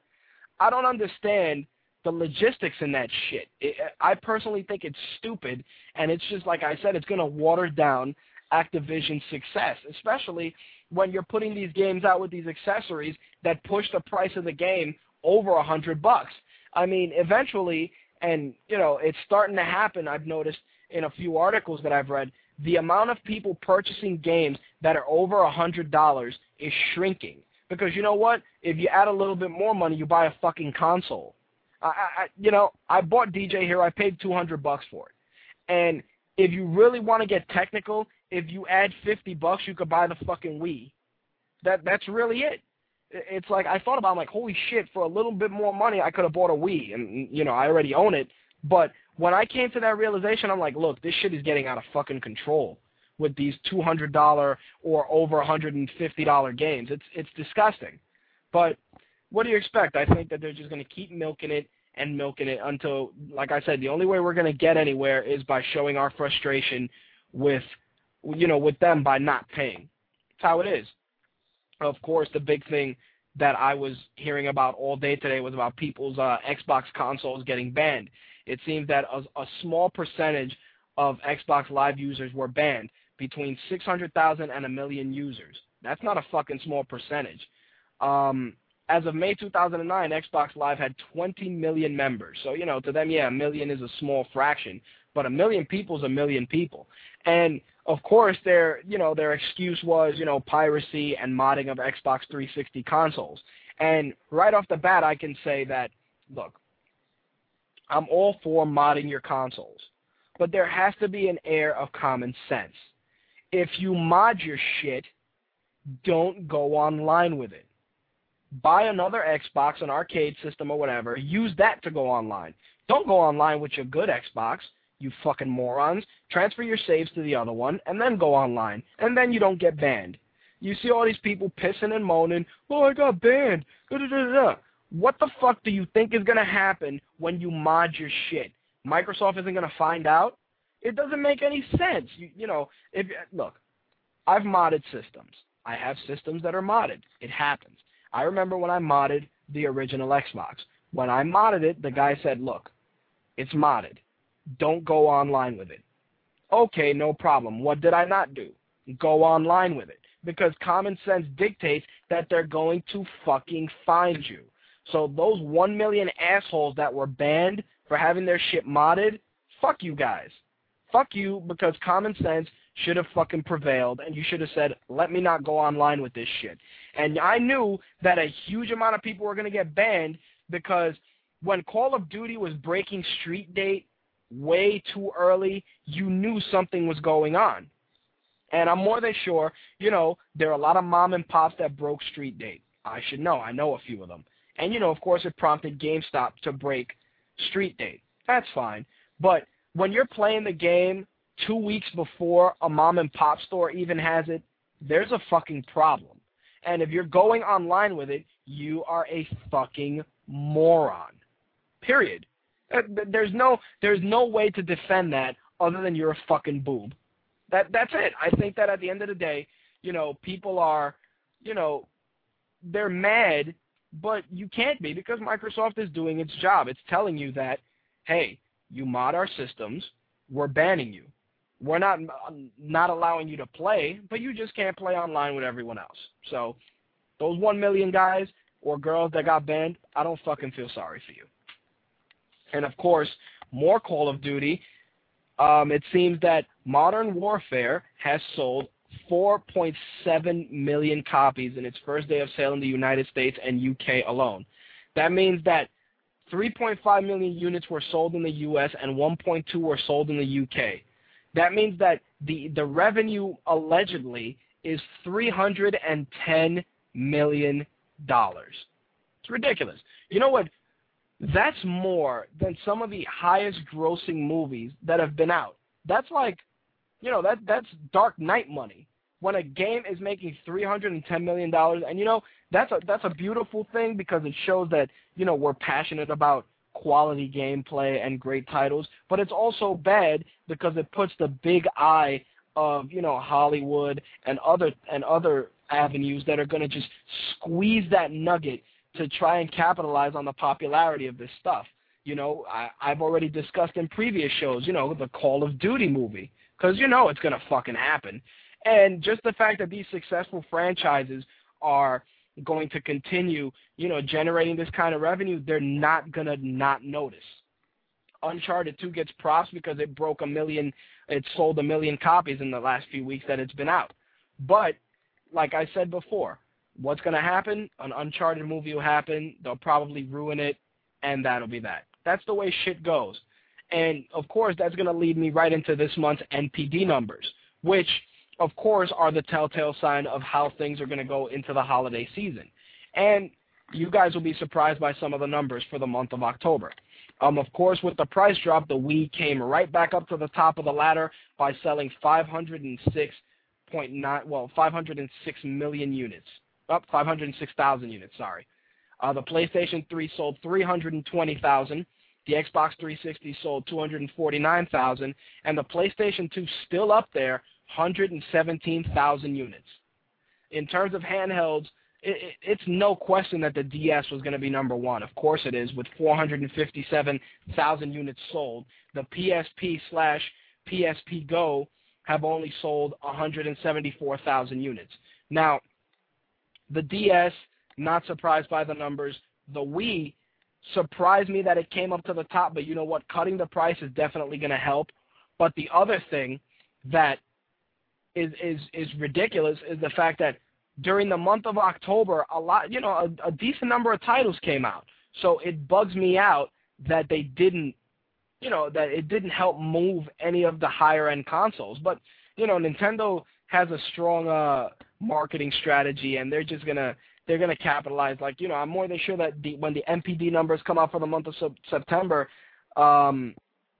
I don't understand the logistics in that shit. It, I personally think it's stupid, and it's just like I said, it's going to water down Activision's success, especially when you're putting these games out with these accessories that push the price of the game over a hundred bucks. I mean, eventually, and you know, it's starting to happen. I've noticed in a few articles that I've read, the amount of people purchasing games that are over a hundred dollars is shrinking. Because you know what? If you add a little bit more money, you buy a fucking console. I, I you know, I bought DJ Hero. I paid 200 bucks for it. And if you really want to get technical, if you add 50 bucks, you could buy the fucking Wii. That that's really it. It's like I thought about, I'm like, holy shit, for a little bit more money, I could have bought a Wii, and you know, I already own it. But when I came to that realization, I'm like, look, this shit is getting out of fucking control with these $200 or over $150 games. It's it's disgusting. But what do you expect? I think that they're just going to keep milking it and milking it until, like I said, the only way we're going to get anywhere is by showing our frustration with, you know, with them by not paying. That's how it is. Of course, the big thing that I was hearing about all day today was about people's uh, Xbox consoles getting banned. It seems that a, a small percentage of Xbox Live users were banned, between 600,000 and a million users. That's not a fucking small percentage. Um, as of May 2009, Xbox Live had 20 million members. So, you know, to them, yeah, a million is a small fraction, but a million people is a million people. And of course, their, you know, their excuse was, you know, piracy and modding of Xbox 360 consoles. And right off the bat, I can say that, look, I'm all for modding your consoles, but there has to be an air of common sense. If you mod your shit, don't go online with it buy another Xbox, an arcade system or whatever, use that to go online. Don't go online with your good Xbox, you fucking morons. Transfer your saves to the other one, and then go online. And then you don't get banned. You see all these people pissing and moaning, oh, I got banned. Da, da, da, da. What the fuck do you think is going to happen when you mod your shit? Microsoft isn't going to find out? It doesn't make any sense. You, you know, if look, I've modded systems. I have systems that are modded. It happens. I remember when I modded the original Xbox. When I modded it, the guy said, look, it's modded. Don't go online with it. Okay, no problem. What did I not do? Go online with it. Because common sense dictates that they're going to fucking find you. So those one million assholes that were banned for having their shit modded, fuck you guys. Fuck you because common sense should have fucking prevailed and you should have said, let me not go online with this shit. And I knew that a huge amount of people were going to get banned because when Call of Duty was breaking street date way too early, you knew something was going on. And I'm more than sure, you know, there are a lot of mom and pops that broke street date. I should know. I know a few of them. And, you know, of course, it prompted GameStop to break street date. That's fine. But when you're playing the game two weeks before a mom and pop store even has it, there's a fucking problem. And if you're going online with it, you are a fucking moron. Period. Uh, there's no there's no way to defend that other than you're a fucking boob. That that's it. I think that at the end of the day, you know, people are, you know, they're mad, but you can't be because Microsoft is doing its job. It's telling you that, hey, you mod our systems, we're banning you. We're not not allowing you to play, but you just can't play online with everyone else. So, those 1 million guys or girls that got banned, I don't fucking feel sorry for you. And of course, more Call of Duty. Um, it seems that Modern Warfare has sold 4.7 million copies in its first day of sale in the United States and UK alone. That means that 3.5 million units were sold in the US and 1.2 were sold in the UK. That means that the the revenue allegedly is 310 million dollars. It's ridiculous. You know what? That's more than some of the highest grossing movies that have been out. That's like, you know, that that's Dark Knight money. When a game is making 310 million dollars and you know, that's a that's a beautiful thing because it shows that, you know, we're passionate about quality gameplay and great titles, but it's also bad because it puts the big eye of, you know, Hollywood and other and other avenues that are going to just squeeze that nugget to try and capitalize on the popularity of this stuff. You know, I, I've already discussed in previous shows, you know, the Call of Duty movie, because you know it's going to fucking happen. And just the fact that these successful franchises are going to continue, you know, generating this kind of revenue, they're not going to not notice. Uncharted 2 gets props because it broke a million, it sold a million copies in the last few weeks that it's been out. But, like I said before, what's going to happen? An Uncharted movie will happen. They'll probably ruin it, and that'll be that. That's the way shit goes. And, of course, that's going to lead me right into this month's NPD numbers, which, of course, are the telltale sign of how things are going to go into the holiday season. And you guys will be surprised by some of the numbers for the month of October. Um, of course, with the price drop, the Wii came right back up to the top of the ladder by selling 506.9, well, 506 million units up oh, 506,000 units, sorry. Uh, the PlayStation 3 sold 320,000. The Xbox 360 sold 249,000. And the PlayStation 2 still up there, 117,000 units. In terms of handhelds, it, it, it's no question that the DS was going to be number one. Of course it is, with 457,000 units sold. The PSP slash PSP Go have only sold 174,000 units. Now, the DS, not surprised by the numbers. The Wii surprised me that it came up to the top, but you know what? Cutting the price is definitely going to help. But the other thing that is is is ridiculous is the fact that during the month of October, a lot, you know, a, a decent number of titles came out. So it bugs me out that they didn't, you know, that it didn't help move any of the higher end consoles. But you know, Nintendo has a strong uh marketing strategy, and they're just gonna they're gonna capitalize. Like you know, I'm more than sure that the, when the NPD numbers come out for the month of sub- September, um,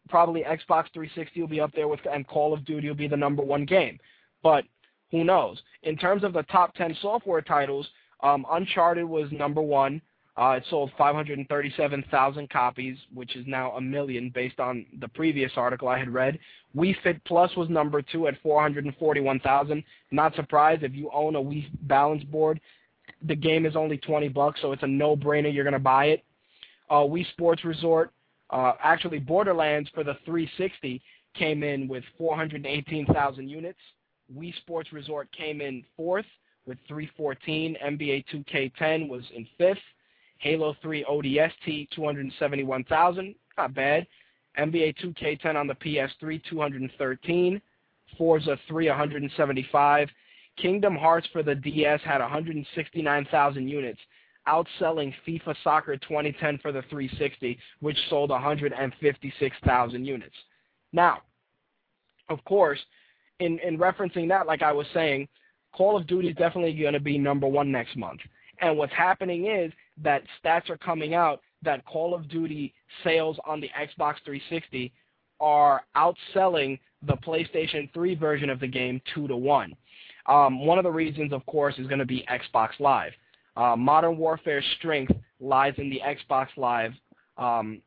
probably Xbox 360 will be up there with, and Call of Duty will be the number one game. But who knows? In terms of the top 10 software titles, um, Uncharted was number one. Uh, it sold 537,000 copies, which is now a million based on the previous article I had read. Wii Fit Plus was number two at 441,000. Not surprised if you own a Wii Balance board. The game is only 20 bucks, so it's a no-brainer. You're gonna buy it. Uh, Wii Sports Resort, uh, actually Borderlands for the 360 came in with 418,000 units. Wii Sports Resort came in fourth with 314. NBA 2K10 was in fifth. Halo 3 ODST, 271,000. Not bad. NBA 2K10 on the PS3, 213. Forza 3, 175. Kingdom Hearts for the DS had 169,000 units, outselling FIFA Soccer 2010 for the 360, which sold 156,000 units. Now, of course, in, in referencing that, like I was saying, Call of Duty is definitely going to be number one next month. And what's happening is that stats are coming out that Call of Duty sales on the Xbox 360 are outselling the PlayStation 3 version of the game 2 to 1. Um, one of the reasons, of course, is going to be Xbox Live. Uh, Modern Warfare's strength lies in the Xbox Live um,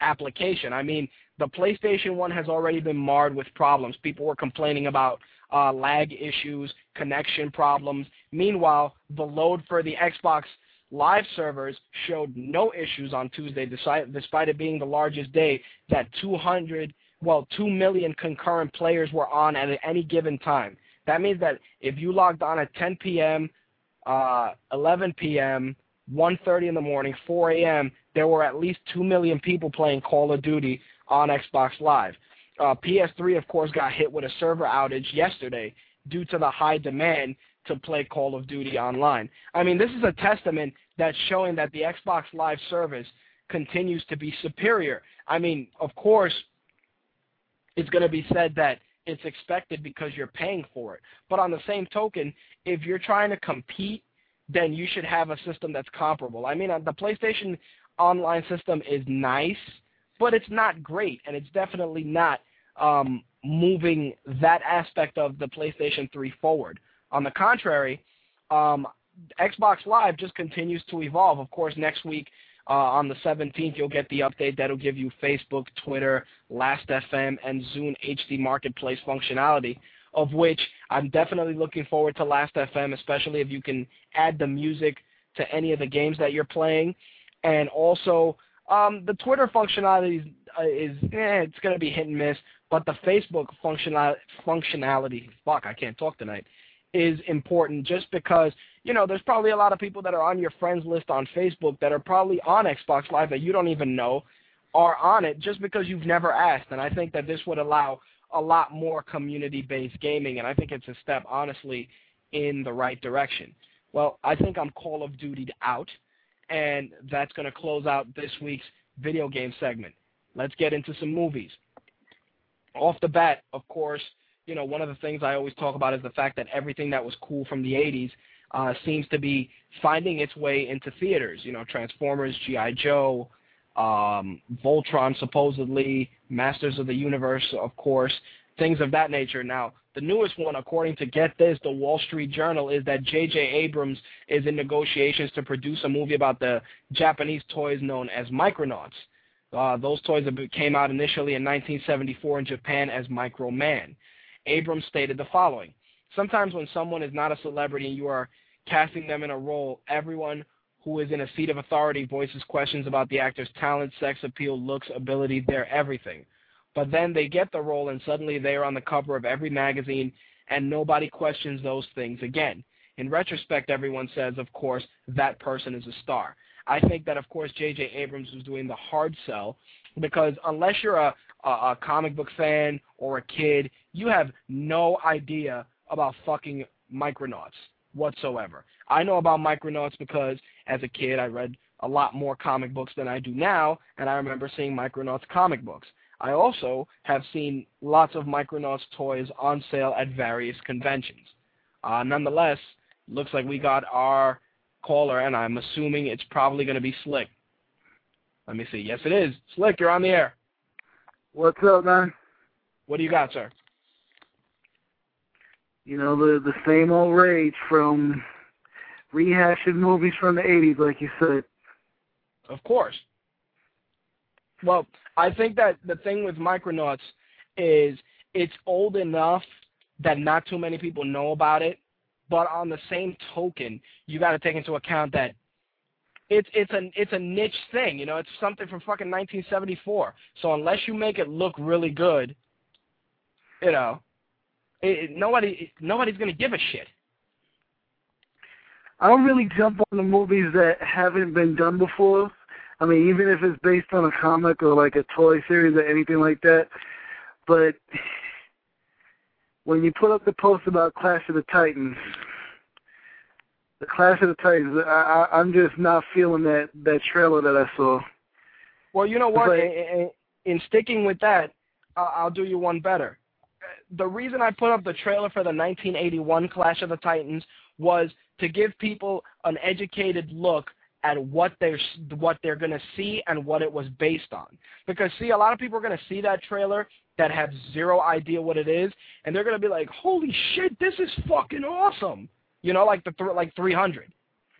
application. I mean, the PlayStation 1 has already been marred with problems. People were complaining about uh, lag issues, connection problems. Meanwhile, the load for the Xbox Live servers showed no issues on Tuesday, despite, it being the largest day that 200, well, 2 million concurrent players were on at any given time. That means that if you logged on at 10 p.m., uh, 11 p.m., 1.30 in the morning, 4 a.m., there were at least 2 million people playing Call of Duty on Xbox Live. Uh, PS3, of course, got hit with a server outage yesterday due to the high demand to play Call of Duty online. I mean, this is a testament that's showing that the Xbox Live service continues to be superior. I mean, of course, it's going to be said that it's expected because you're paying for it. But on the same token, if you're trying to compete, then you should have a system that's comparable. I mean, uh, the PlayStation online system is nice, but it's not great, and it's definitely not um, moving that aspect of the PlayStation 3 forward. On the contrary, um, Xbox Live just continues to evolve. Of course, next week uh, on the 17th, you'll get the update that'll give you Facebook, Twitter, Last.fm, and Zune HD Marketplace functionality, of which I'm definitely looking forward to Last.fm, especially if you can add the music to any of the games that you're playing. And also, um, the Twitter functionality is, uh, is eh, it's going to be hit and miss, but the Facebook functionality, functionality, fuck, I can't talk tonight, is important just because, you know, there's probably a lot of people that are on your friends list on Facebook that are probably on Xbox Live that you don't even know are on it just because you've never asked. And I think that this would allow a lot more community-based gaming, and I think it's a step, honestly, in the right direction. Well, I think I'm Call of Duty out, and that's going to close out this week's video game segment. Let's get into some movies. Off the bat, of course, you know, one of the things I always talk about is the fact that everything that was cool from the 80s uh, seems to be finding its way into theaters. You know, Transformers, G.I. Joe, um, Voltron supposedly, Masters of the Universe, of course, things of that nature. Now, the newest one, according to Get This, the Wall Street Journal, is that J.J. Abrams is in negotiations to produce a movie about the Japanese toys known as Micronauts. Uh, those toys came out initially in 1974 in Japan as Microman. Abrams stated the following. Sometimes when someone is not a celebrity and you are casting them in a role, everyone who is in a seat of authority voices questions about the actor's talent, sex appeal, looks, ability, their everything. But then they get the role and suddenly they are on the cover of every magazine and nobody questions those things again. In retrospect, everyone says, of course, that person is a star. I think that, of course, J.J. Abrams was doing the hard sell because unless you're a, a, a comic book fan or a kid, you have no idea about fucking Micronauts whatsoever. I know about Micronauts because as a kid I read a lot more comic books than I do now, and I remember seeing Micronauts comic books. I also have seen lots of Micronauts toys on sale at various conventions. Uh, nonetheless, looks like we got our caller, and I'm assuming it's probably going to be Slick. Let me see. Yes, it is. Slick, you're on the air. What's up, man? What do you got, sir? You know, the the same old rage from rehashing movies from the 80s, like you said. Of course. Well, I think that the thing with Micronauts is it's old enough that not too many people know about it, but on the same token, you got to take into account that it's it's a it's a niche thing, you know. It's something from fucking 1974. So unless you make it look really good, you know, it, nobody nobody's gonna give a shit. I don't really jump on the movies that haven't been done before. I mean, even if it's based on a comic or like a toy series or anything like that. But (sighs) when you put up the post about Clash of the Titans, the Clash of the Titans, I, I, I'm just not feeling that that trailer that I saw. Well, you know what? in, in sticking with that, I'll do you one better. The reason I put up the trailer for the 1981 Clash of the Titans was to give people an educated look at what they're what they're going to see and what it was based on. Because see, a lot of people are going to see that trailer that have zero idea what it is, and they're going to be like, "Holy shit, this is fucking awesome!" You know, like the th- like 300.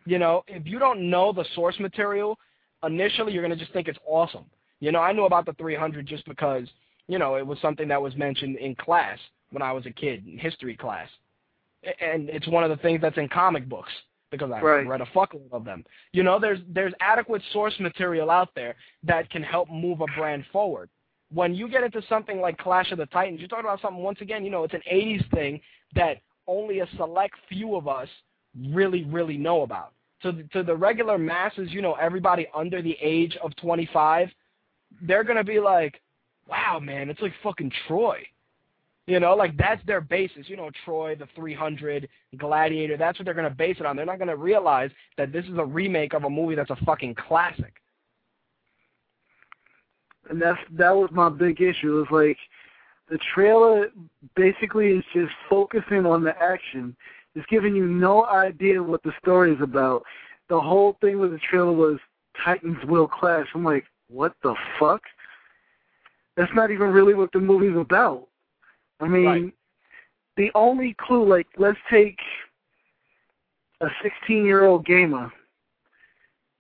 You know, if you don't know the source material, initially you're going to just think it's awesome. You know, I knew about the 300 just because you know it was something that was mentioned in class when I was a kid in history class, and it's one of the things that's in comic books because I've right. read a fuckload of them. You know, there's there's adequate source material out there that can help move a brand forward. When you get into something like Clash of the Titans, you're talking about something once again, you know, it's an 80s thing that only a select few of us really really know about. To the, to the regular masses, you know, everybody under the age of 25, they're going to be like, "Wow, man, it's like fucking Troy." You know, like that's their basis. You know, Troy, the 300, Gladiator. That's what they're going to base it on. They're not going to realize that this is a remake of a movie that's a fucking classic. And that's that was my big issue. It's like the trailer basically is just focusing on the action. It's giving you no idea what the story is about. The whole thing with the trailer was Titans will clash. I'm like, what the fuck? That's not even really what the movie's about. I mean, Right. the only clue, like, let's take a 16 year old gamer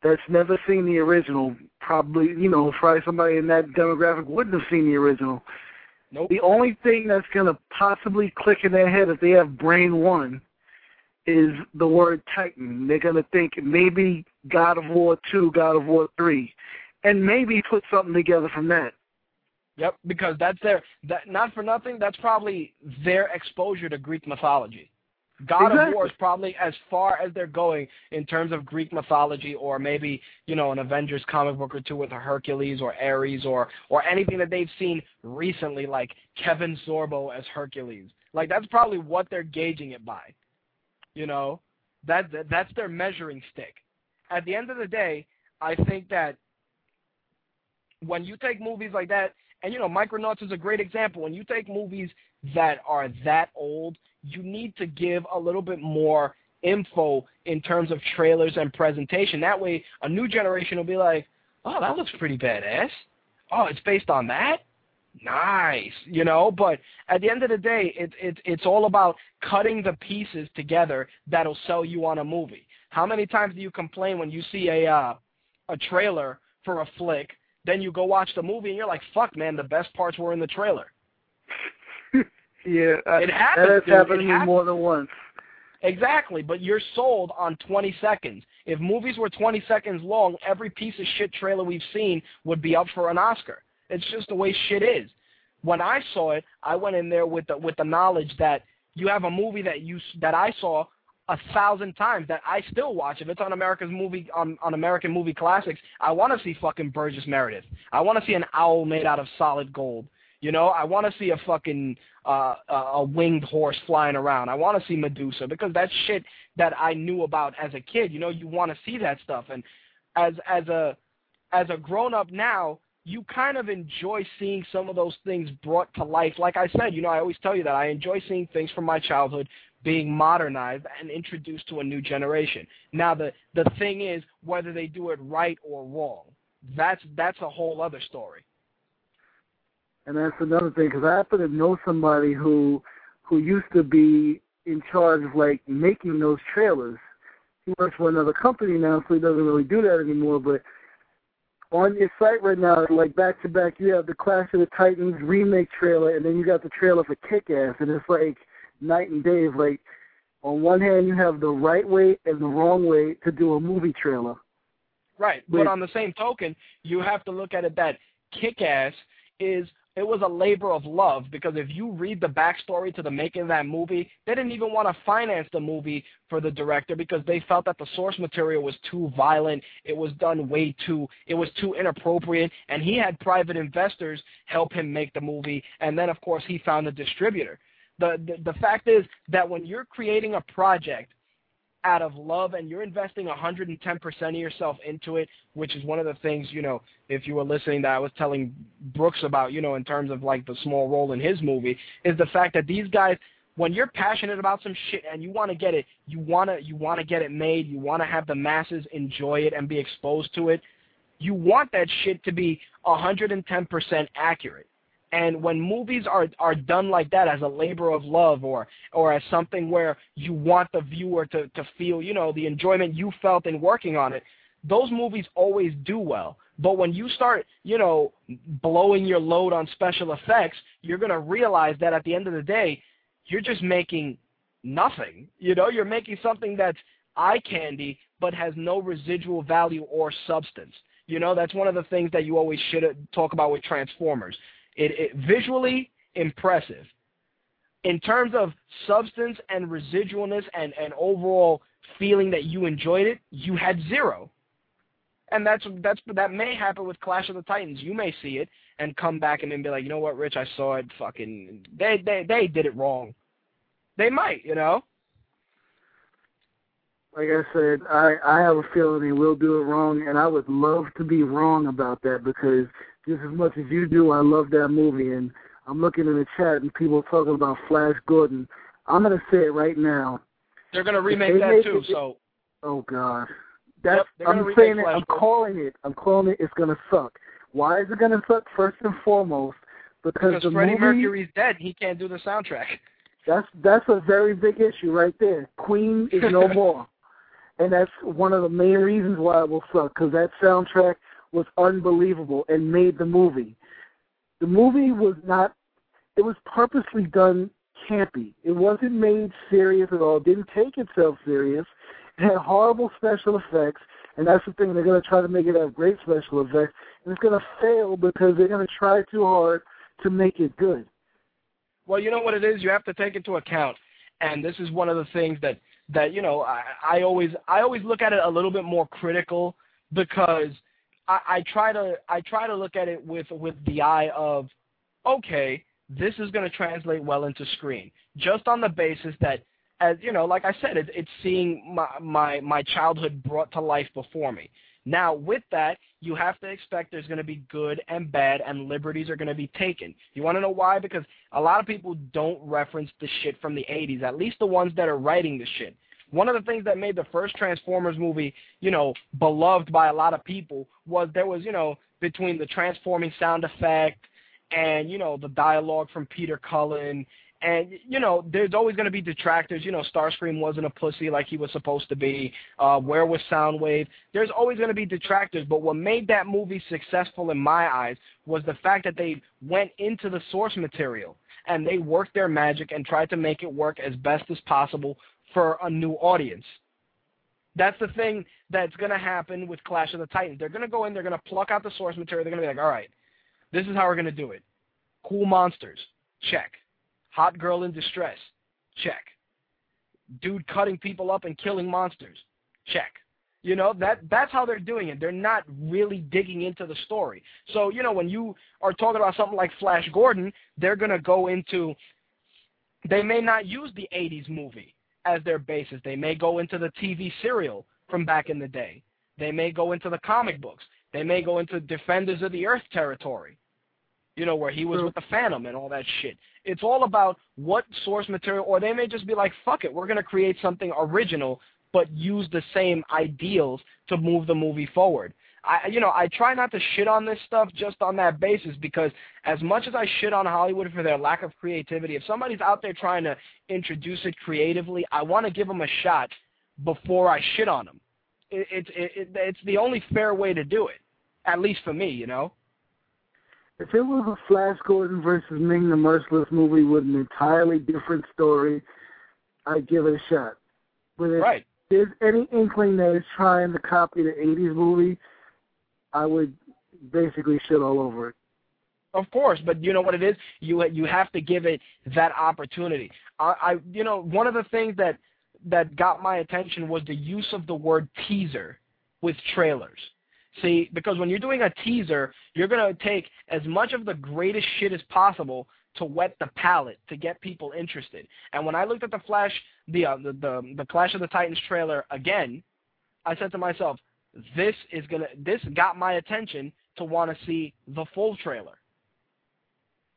that's never seen the original. Probably, you know, probably somebody in that demographic wouldn't have seen the original. Nope. The only thing that's going to possibly click in their head if they have brain one is the word Titan. They're going to think maybe God of War 2, God of War 3, and maybe put something together from that. Yep, because that's their that not for nothing. That's probably their exposure to Greek mythology. God of War is probably as far as they're going in terms of Greek mythology, or maybe you know an Avengers comic book or two with a Hercules or Ares or or anything that they've seen recently, like Kevin Sorbo as Hercules. Like that's probably what they're gauging it by. You know, that, that that's their measuring stick. At the end of the day, I think that when you take movies like that, and you know, Micronauts is a great example. When you take movies that are that old, you need to give a little bit more info in terms of trailers and presentation. That way, a new generation will be like, "Oh, that looks pretty badass. Oh, it's based on that. Nice." You know, but at the end of the day, it's it's it's all about cutting the pieces together that'll sell you on a movie. How many times do you complain when you see a uh, a trailer for a flick then you go watch the movie and you're like, fuck, man, the best parts were in the trailer. (laughs) Yeah, I- It happens, That has dude. happened It to me happens. more than once. Exactly, but you're sold on 20 seconds. If movies were 20 seconds long, every piece of shit trailer we've seen would be up for an Oscar. It's just the way shit is. When I saw it, I went in there with the with the knowledge that you have a movie that you that I saw a thousand times that I still watch. If it's on America's movie on on American movie classics, I want to see fucking Burgess Meredith. I want to see an owl made out of solid gold. You know, I want to see a fucking uh, a winged horse flying around. I want to see Medusa because that's shit that I knew about as a kid. You know, you want to see that stuff, and as as a as a grown up now, you kind of enjoy seeing some of those things brought to life. Like I said, you know, I always tell you that I enjoy seeing things from my childhood being modernized and introduced to a new generation. Now the the thing is whether they do it right or wrong. That's that's a whole other story. And that's another thing because I happen to know somebody who who used to be in charge of like making those trailers. He works for another company now, so he doesn't really do that anymore. But on your site right now, like back to back, you have the Clash of the Titans remake trailer, and then you got the trailer for Kick Ass, and it's like night and day. It's Like on one hand, you have the right way and the wrong way to do a movie trailer. Right. Wait. But on the same token, you have to look at it that Kick Ass is it was a labor of love because if you read the backstory to the making of that movie, they didn't even want to finance the movie for the director because they felt that the source material was too violent, it was done way too it was too inappropriate, and he had private investors help him make the movie, and then of course he found a distributor. The the, the fact is that when you're creating a project out of love and you're investing 110% of yourself into it, which is one of the things, you know, if you were listening that I was telling Brooks about, you know, in terms of like the small role in his movie, is the fact that these guys when you're passionate about some shit and you want to get it, you want to you want to get it made, you want to have the masses enjoy it and be exposed to it. You want that shit to be 110% accurate. And when movies are are done like that as a labor of love or or as something where you want the viewer to to feel, you know, the enjoyment you felt in working on it, those movies always do well. But when you start, you know, blowing your load on special effects, you're going to realize that at the end of the day, you're just making nothing. You know, you're making something that's eye candy but has no residual value or substance. You know, that's one of the things that you always should talk about with Transformers. It, it visually impressive. In terms of substance and residualness and, and overall feeling that you enjoyed it, you had zero. And that's that's that may happen with Clash of the Titans. You may see it and come back and then be like, you know what, Rich, I saw it. Fucking, they they they did it wrong. They might, you know. Like I said, I I have a feeling they will do it wrong, and I would love to be wrong about that because just as much as you do, I love that movie, and I'm looking in the chat and people talking about Flash Gordon. I'm gonna say it right now. They're gonna remake that too. It, so. Oh God. That's yep, I'm saying it. I'm calling it. I'm calling it. It's gonna suck. Why is it gonna suck? First and foremost, because, because the Freddie movie, Mercury's dead. He can't do the soundtrack. That's that's a very big issue right there. Queen is no (laughs) more, and that's one of the main reasons why it will suck. Because that soundtrack was unbelievable and made the movie. The movie was not. It was purposely done campy. It wasn't made serious at all. It didn't take itself serious. It had horrible special effects, and that's the thing. They're going to try to make it have great special effects, and it's going to fail because they're going to try too hard to make it good. Well, you know what it is. You have to take into account, and this is one of the things that that you know I, I always I always look at it a little bit more critical because I, try to I try to look at it with with the eye of okay, this is going to translate well into screen, just on the basis that as you know, like I said, it, it's seeing my my my childhood brought to life before me. Now, with that, you have to expect there's going to be good and bad, and liberties are going to be taken. You want to know why? Because a lot of people don't reference the shit from the 80s, at least the ones that are writing the shit. One of the things that made the first Transformers movie, you know, beloved by a lot of people was there was, you know, between the transforming sound effect and, you know, the dialogue from Peter Cullen and you know, there's always going to be detractors. You know, Starscream wasn't a pussy like he was supposed to be. Uh, where was Soundwave? There's always going to be detractors. But what made that movie successful in my eyes was the fact that they went into the source material and they worked their magic and tried to make it work as best as possible for a new audience. That's the thing that's going to happen with Clash of the Titans. They're going to go in, they're going to pluck out the source material. They're going to be like, all right, this is how we're going to do it. Cool monsters, check. Hot girl in distress. Check. Dude cutting people up and killing monsters. Check. You know, that that's how they're doing it. They're not really digging into the story. So, you know, when you are talking about something like Flash Gordon, they're going to go into they may not use the 80s movie as their basis. They may go into the TV serial from back in the day. They may go into the comic books. They may go into Defenders of the Earth territory you know, where he was with the Phantom and all that shit. It's all about what source material, or they may just be like, fuck it, we're going to create something original, but use the same ideals to move the movie forward. I, you know, I try not to shit on this stuff just on that basis because as much as I shit on Hollywood for their lack of creativity, if somebody's out there trying to introduce it creatively, I want to give them a shot before I shit on them. It, it, it, it's the only fair way to do it, at least for me, you know. If it was a Flash Gordon versus Ming the Merciless movie with an entirely different story, I'd give it a shot. But if right. there's any inkling that it's trying to copy the 80s movie, I would basically shit all over it. Of course, but you know what it is. You you have to give it that opportunity. I, I you know one of the things that that got my attention was the use of the word teaser with trailers. See, because when you're doing a teaser, you're going to take as much of the greatest shit as possible to wet the palate to get people interested. And when I looked at the Flash, the uh, the, the the Clash of the Titans trailer again, I said to myself, this is gonna this got my attention to want to see the full trailer.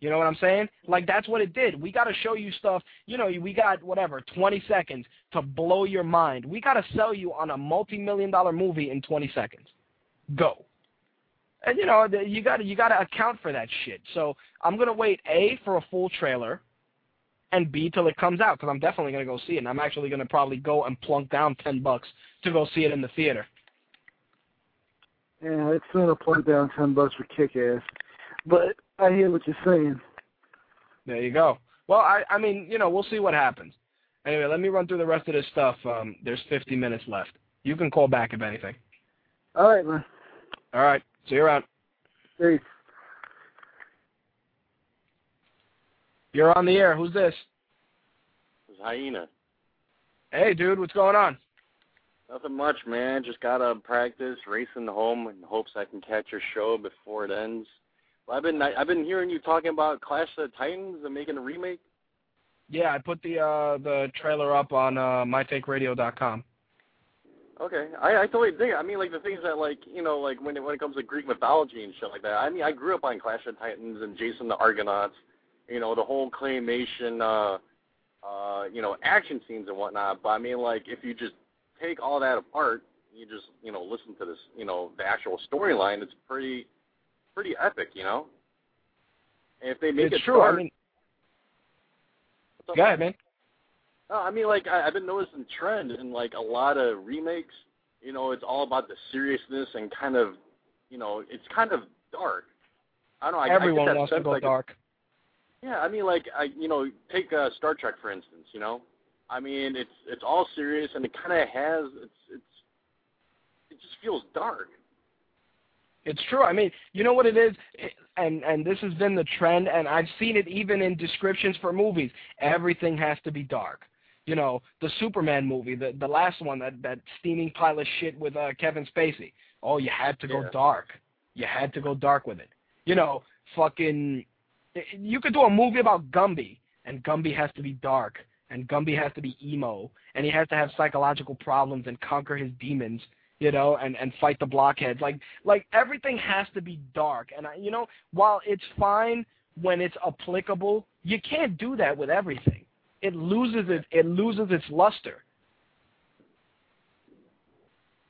You know what I'm saying? Like that's what it did. We got to show you stuff. You know, we got whatever 20 seconds to blow your mind. We got to sell you on a multi-million dollar movie in 20 seconds. Go. And you know, you got to you got to account for that shit. So I'm gonna wait a for a full trailer, and b till it comes out because I'm definitely gonna go see it. And I'm actually gonna probably go and plunk down 10 bucks to go see it in the theater. Yeah, it's gonna plunk down 10 bucks for Kick Ass. But I hear what you're saying. There you go. Well, I I mean, you know, we'll see what happens. Anyway, let me run through the rest of this stuff. Um, there's 50 minutes left. You can call back if anything. All right, man. All right. See you around. Peace. You're on the air. Who's this? It's Hyena. Hey, dude. What's going on? Nothing much, man. Just got to practice racing home in hopes I can catch your show before it ends. Well, I've been I've been hearing you talking about Clash of the Titans and making a remake. Yeah, I put the uh the trailer up on uh mytakeradio.com. Okay, I I totally dig it. I mean, like the things that like you know like when it when it comes to Greek mythology and shit like that. I mean, I grew up on Clash of Titans and Jason the Argonauts. You know, the whole claymation, uh, uh, you know, action scenes and whatnot. But I mean, like if you just take all that apart, you just you know listen to this, you know, the actual storyline. It's pretty pretty epic, you know. And if they make it's it true. dark, I mean, go ahead, man. no, I mean, like I, I've been noticing trend in like a lot of remakes. You know, it's all about the seriousness and kind of, you know, it's kind of dark. I don't know. I, Everyone I wants to go like, dark. Yeah, I mean, like I, you know, take uh, Star Trek for instance. You know, I mean, it's it's all serious and it kind of has it's it's it just feels dark. It's true. I mean, you know what it is, and and this has been the trend, and I've seen it even in descriptions for movies. Everything has to be dark. You know, the Superman movie, the the last one, that that steaming pile of shit with uh, Kevin Spacey. Oh, you had to go Yeah. dark. You had to go dark with it. You know, fucking. You could do a movie about Gumby, and Gumby has to be dark, and Gumby has to be emo, and he has to have psychological problems and conquer his demons you know, and and fight the blockheads. Like like everything has to be dark. And I, you know, while it's fine when it's applicable, you can't do that with everything. It loses it it loses its luster.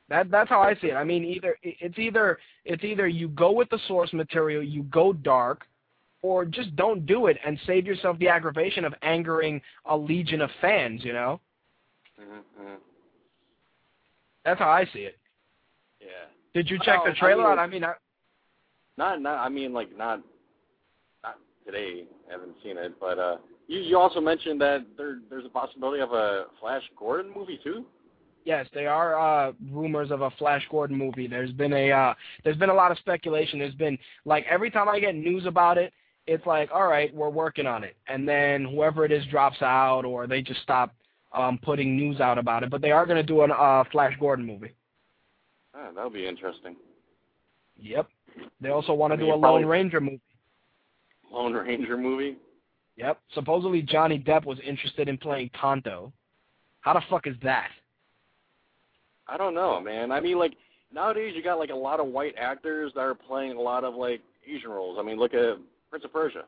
That that's how I see it. I mean, either it's either it's either you go with the source material, you go dark, or just don't do it and save yourself the aggravation of angering a legion of fans. You know, Mm-hmm. that's how I see it. Yeah. Did you check Oh, the trailer I out? mean- I mean, I, Not not I mean like not not today. I haven't seen it, but uh you you also mentioned that there there's a possibility of a Flash Gordon movie too. Yes, there are uh, rumors of a Flash Gordon movie. There's been a uh, there's been a lot of speculation. There's been like every time I get news about it, it's like, all right, we're working on it, and then whoever it is drops out, or they just stop um, putting news out about it. But they are going to do a uh, Flash Gordon movie. Ah, that'll be interesting. Yep. They also want I to mean, do a Lone Ranger movie. Lone Ranger movie. Yep. Supposedly Johnny Depp was interested in playing Tonto. How the fuck is that? I don't know, man. I mean, like nowadays you got like a lot of white actors that are playing a lot of like Asian roles. I mean, look at Prince of Persia.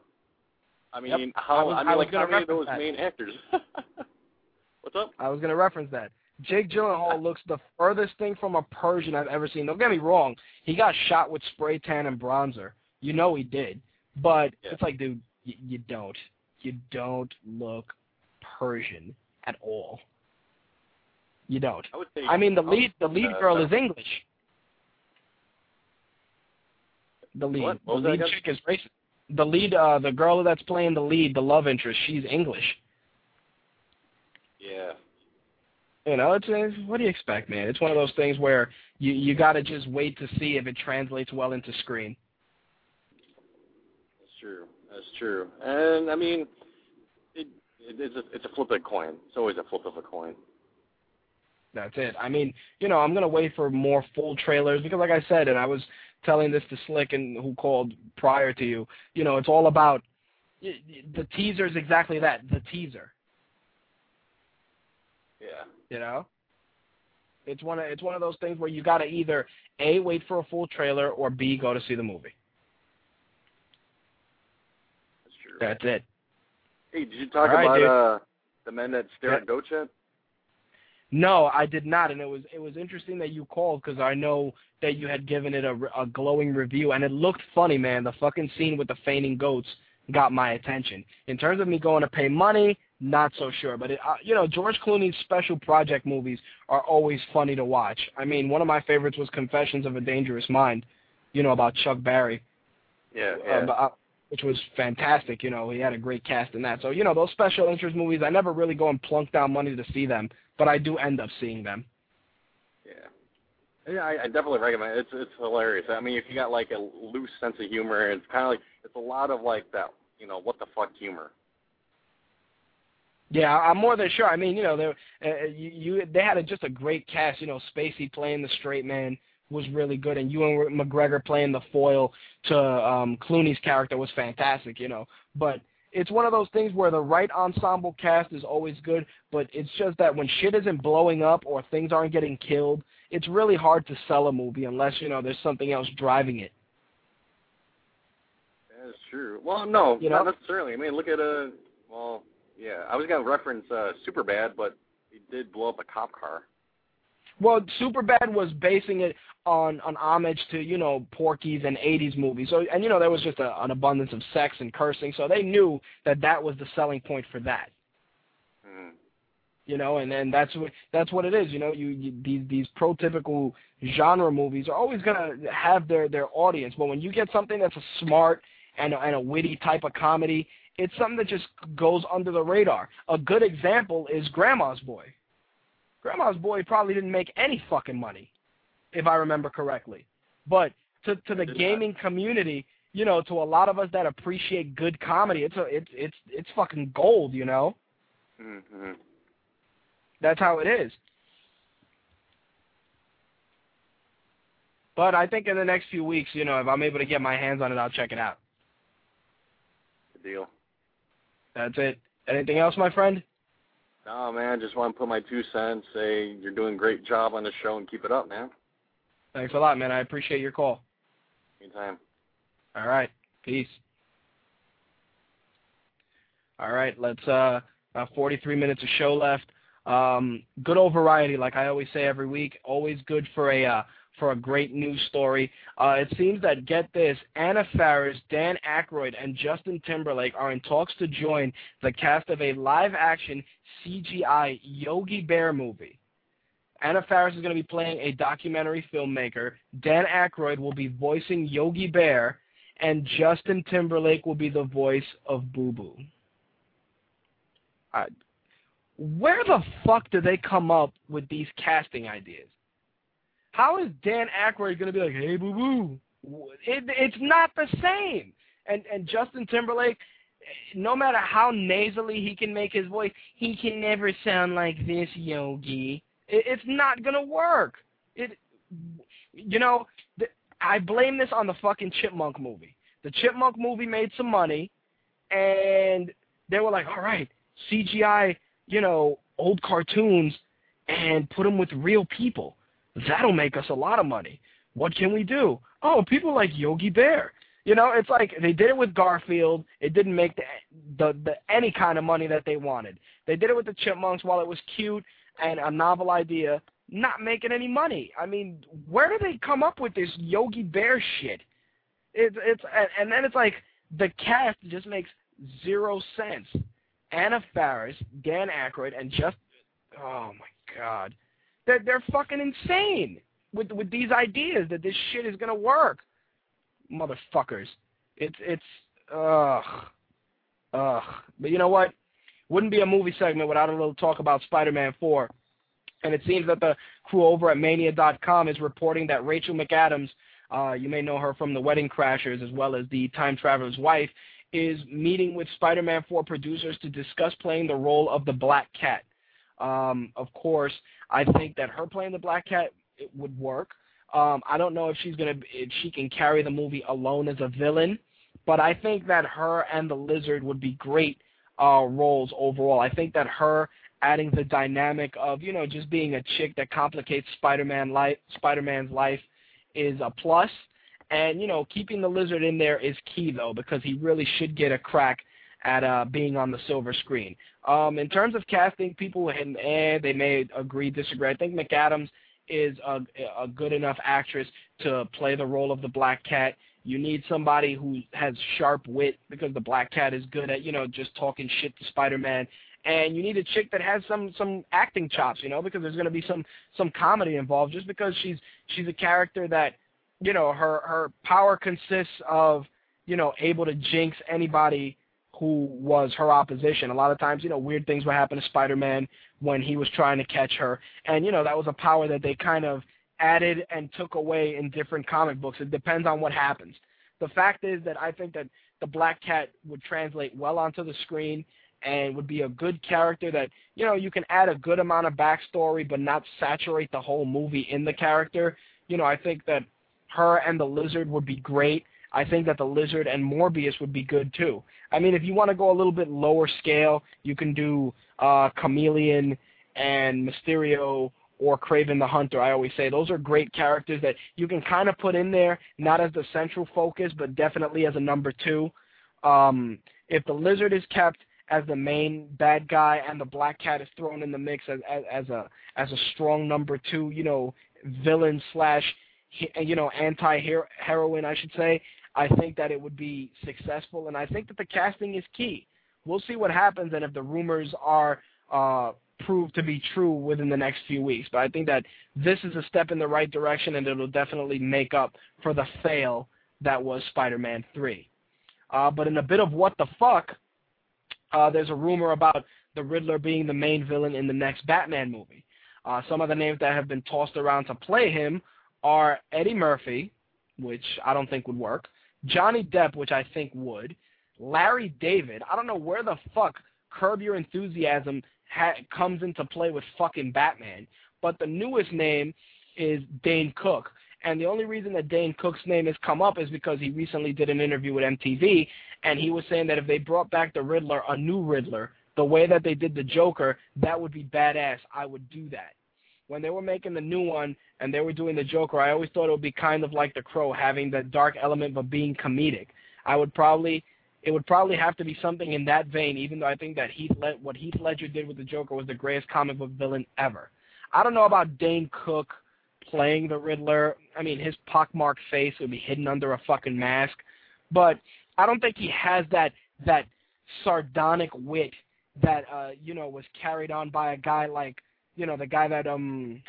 I mean, Yep. how I was- I I mean, was like gonna how many of reference those that. main actors? (laughs) What's up? I was going to reference that. Jake Gyllenhaal looks the furthest thing from a Persian I've ever seen. Don't get me wrong. He got shot with spray tan and bronzer. You know he did. But Yeah. it's like, dude, y- you don't. You don't look Persian at all. You don't. I would say. I mean, the I lead the lead uh, girl uh, is English. The lead What? What was the lead chick is racist. The lead uh the girl that's playing the lead, the love interest, she's English. Yeah. You know, it's, it's what do you expect, man? It's one of those things where you you got to just wait to see if it translates well into screen. That's true. That's true. And I mean, it, it it's a it's a flip of a coin. It's always a flip of a coin. That's it. I mean, you know, I'm gonna wait for more full trailers because, like I said, and I was telling this to Slick and who called prior to you. You know, it's all about the teaser is exactly that, the teaser. Yeah. You know, it's one of it's one of those things where you got to either a wait for a full trailer or b go to see the movie. That's true. That's it. Hey, did you talk right, about dude. uh the men that stare Yeah. at goats yet? No, I did not, and it was it was interesting that you called because I know that you had given it a, a glowing review, and it looked funny, man. The fucking scene with the fainting goats got my attention. In terms of me going to pay money, not so sure, but it, uh, you know, George Clooney's special project movies are always funny to watch. I mean, one of my favorites was Confessions of a Dangerous Mind, you know, about Chuck Barris. Yeah, uh, yeah. but, uh, which was fantastic. You know, he had a great cast in that. So, you know, those special interest movies, I never really go and plunk down money to see them, but I do end up seeing them. Yeah. Yeah, I, I definitely recommend it. It's it's hilarious. I mean, if you got like a loose sense of humor, it's kind of like it's a lot of like that, you know, what the fuck humor. Yeah, I'm more than sure. I mean, you know, they uh, you, you they had a, just a great cast. You know, Spacey playing the straight man was really good, and Ewan McGregor playing the foil to um, Clooney's character was fantastic. You know, but it's one of those things where the right ensemble cast is always good, but it's just that when shit isn't blowing up or things aren't getting killed, it's really hard to sell a movie unless you know there's something else driving it. That's true. Well, no, You not necessarily. I mean, look at uh, well, yeah. I was gonna reference uh, Superbad, but he did blow up a cop car. Well, Superbad was basing it on an homage to you know Porky's and '80s movies. So, and you know there was just a, an abundance of sex and cursing, so they knew that that was the selling point for that. Mm. You know, and then that's what that's what it is. You know, you, you these these prototypical genre movies are always gonna have their their audience, but when you get something that's a smart and a, and a witty type of comedy, it's something that just goes under the radar. A good example is Grandma's Boy. Grandma's Boy probably didn't make any fucking money, if I remember correctly. But to to the gaming community, you know, to a lot of us that appreciate good comedy, it's a it's it's it's fucking gold, you know. Mm-hmm. That's how it is. But I think in the next few weeks, you know, if I'm able to get my hands on it, I'll check it out. Good deal. That's it. Anything else, my friend? No, man. Just want to put my two cents. Say you're doing a great job on the show and keep it up, man. Thanks a lot, man. I appreciate your call. Anytime. All right. Peace. All right. Let's uh about 43 minutes of show left. Um good old variety like I always say every week. Always good for a uh for a great news story. Uh it seems that get this, Anna Faris, Dan Aykroyd and Justin Timberlake are in talks to join the cast of a live action CGI Yogi Bear movie. Anna Faris is going to be playing a documentary filmmaker. Dan Aykroyd will be voicing Yogi Bear, and Justin Timberlake will be the voice of Boo Boo. I, where the fuck do they come up with these casting ideas? How is Dan Aykroyd going to be like, hey, Boo Boo? It, it's not the same. And and Justin Timberlake, no matter how nasally he can make his voice, he can never sound like this, Yogi. It, it's not gonna work. It, you know, I blame this on the fucking Chipmunk movie. The Chipmunk movie made some money, and they were like, all right, CGI, you know, old cartoons, and put them with real people. That'll make us a lot of money. What can we do? Oh, people like Yogi Bear. You know, it's like they did it with Garfield. It didn't make the, the the any kind of money that they wanted. They did it with the Chipmunks while it was cute and a novel idea, not making any money. I mean, where do they come up with this Yogi Bear shit? It's it's and, then it's like the cast just makes zero sense. Anna Faris, Dan Aykroyd, and just oh my god, they're they're fucking insane with with these ideas that this shit is gonna work, motherfuckers. It's it's ugh ugh. But you know what? Wouldn't be a movie segment without a little talk about Spider-Man 4. And it seems that the crew over at Mania.com is reporting that Rachel McAdams, uh, you may know her from The Wedding Crashers as well as The Time Traveler's Wife, is meeting with Spider-Man 4 producers to discuss playing the role of the Black Cat. Um, of course, I think that her playing the Black Cat it would work. Um, I don't know if she's gonna if she can carry the movie alone as a villain, but I think that her and the Lizard would be great uh, roles overall. I think that her adding the dynamic of you know just being a chick that complicates Spider-Man life, Spider-Man's life, is a plus. And you know keeping the Lizard in there is key though because he really should get a crack at uh, being on the silver screen. Um, in terms of casting, people and eh, they may agree, disagree. I think McAdams is a, a good enough actress to play the role of the Black Cat. You need somebody who has sharp wit because the Black Cat is good at, you know, just talking shit to Spider-Man. And you need a chick that has some some acting chops, you know, because there's going to be some some comedy involved. Just because she's she's a character that, you know, her her power consists of, you know, able to jinx anybody who was her opposition. A lot of times, you know, weird things would happen to Spider-Man when he was trying to catch her. And, you know, that was a power that they kind of added and took away in different comic books. It depends on what happens. The fact is that I think that the Black Cat would translate well onto the screen and would be a good character that, you know, you can add a good amount of backstory but not saturate the whole movie in the character. You know, I think that her and the Lizard would be great. I think that the Lizard and Morbius would be good too. I mean, if you want to go a little bit lower scale, you can do uh, Chameleon and Mysterio or Kraven the Hunter. I always say those are great characters that you can kind of put in there, not as the central focus, but definitely as a number two. Um, if the Lizard is kept as the main bad guy and the Black Cat is thrown in the mix as, as, as a as a strong number two, you know, villain slash you know anti heroine, I should say. I think that it would be successful, and I think that the casting is key. We'll see what happens, and if the rumors are uh, proved to be true within the next few weeks. But I think that this is a step in the right direction, and it'll definitely make up for the fail that was Spider-Man 3. Uh, but in a bit of what the fuck, uh, there's a rumor about the Riddler being the main villain in the next Batman movie. Uh, some of the names that have been tossed around to play him are Eddie Murphy, which I don't think would work, Johnny Depp, which I think would, Larry David. I don't know where the fuck Curb Your Enthusiasm comes into play with fucking Batman, but the newest name is Dane Cook. And the only reason that Dane Cook's name has come up is because he recently did an interview with MTV, and he was saying that if they brought back the Riddler, a new Riddler, the way that they did the Joker, that would be badass. I would do that when they were making the new one and they were doing the Joker, I always thought it would be kind of like the Crow, having the dark element but being comedic. I would probably it would probably have to be something in that vein, even though I think that Heath Led- what Heath Ledger did with the Joker was the greatest comic book villain ever. I don't know about Dane Cook playing the Riddler. I mean, his pockmarked face would be hidden under a fucking mask, but I don't think he has that that sardonic wit that uh, you know was carried on by a guy like you know, the guy that um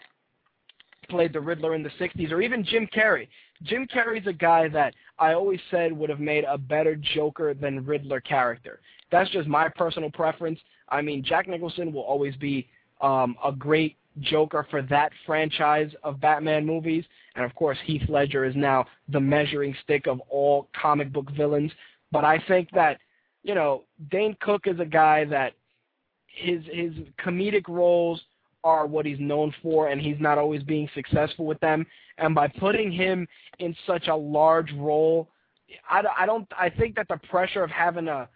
played the Riddler in the 60s, or even Jim Carrey. Jim Carrey's a guy that I always said would have made a better Joker than Riddler character. That's just my personal preference. I mean, Jack Nicholson will always be um, a great Joker for that franchise of Batman movies. And of course, Heath Ledger is now the measuring stick of all comic book villains. But I think that, you know, Dane Cook is a guy that his his comedic roles – are what he's known for, and he's not always being successful with them. And by putting him in such a large role, I, I don't. I think that the pressure of having to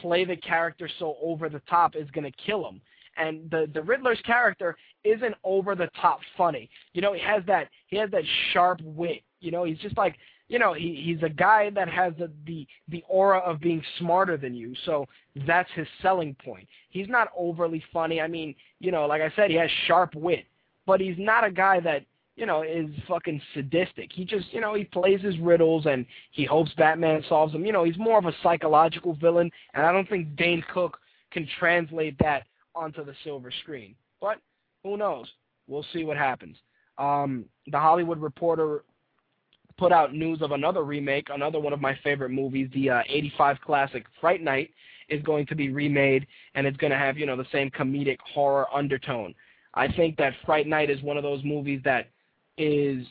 play the character so over the top is going to kill him. And the the Riddler's character isn't over the top funny. You know, he has that he has that sharp wit. You know, he's just like you know, he he's a guy that has the, the the aura of being smarter than you. So that's his selling point. He's not overly funny. I mean, you know, like I said, he has sharp wit, but he's not a guy that you know is fucking sadistic. He just you know he plays his riddles and he hopes Batman solves them. You know, he's more of a psychological villain, and I don't think Dane Cook can translate that onto the silver screen. But who knows? We'll see what happens. Um, the Hollywood Reporter put out news of another remake, another one of my favorite movies, the uh, 85 classic Fright Night is going to be remade, and it's going to have, you know, the same comedic horror undertone. I think that Fright Night is one of those movies that is,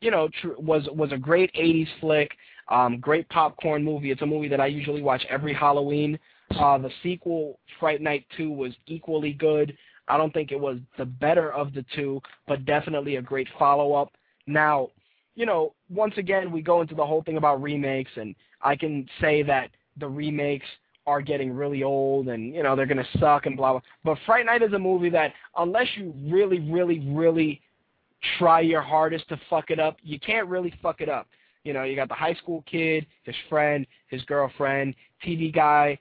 you know, tr- was was a great 80s flick, um, great popcorn movie. It's a movie that I usually watch every Halloween. Uh, the sequel, Fright Night 2, was equally good. I don't think it was the better of the two, but definitely a great follow-up. Now, you know, once again, we go into the whole thing about remakes, and I can say that the remakes are getting really old and, you know, they're going to suck and blah, blah. But Fright Night is a movie that, unless you really, really, really try your hardest to fuck it up, you can't really fuck it up. You know, you got the high school kid, his friend, his girlfriend, TV guy,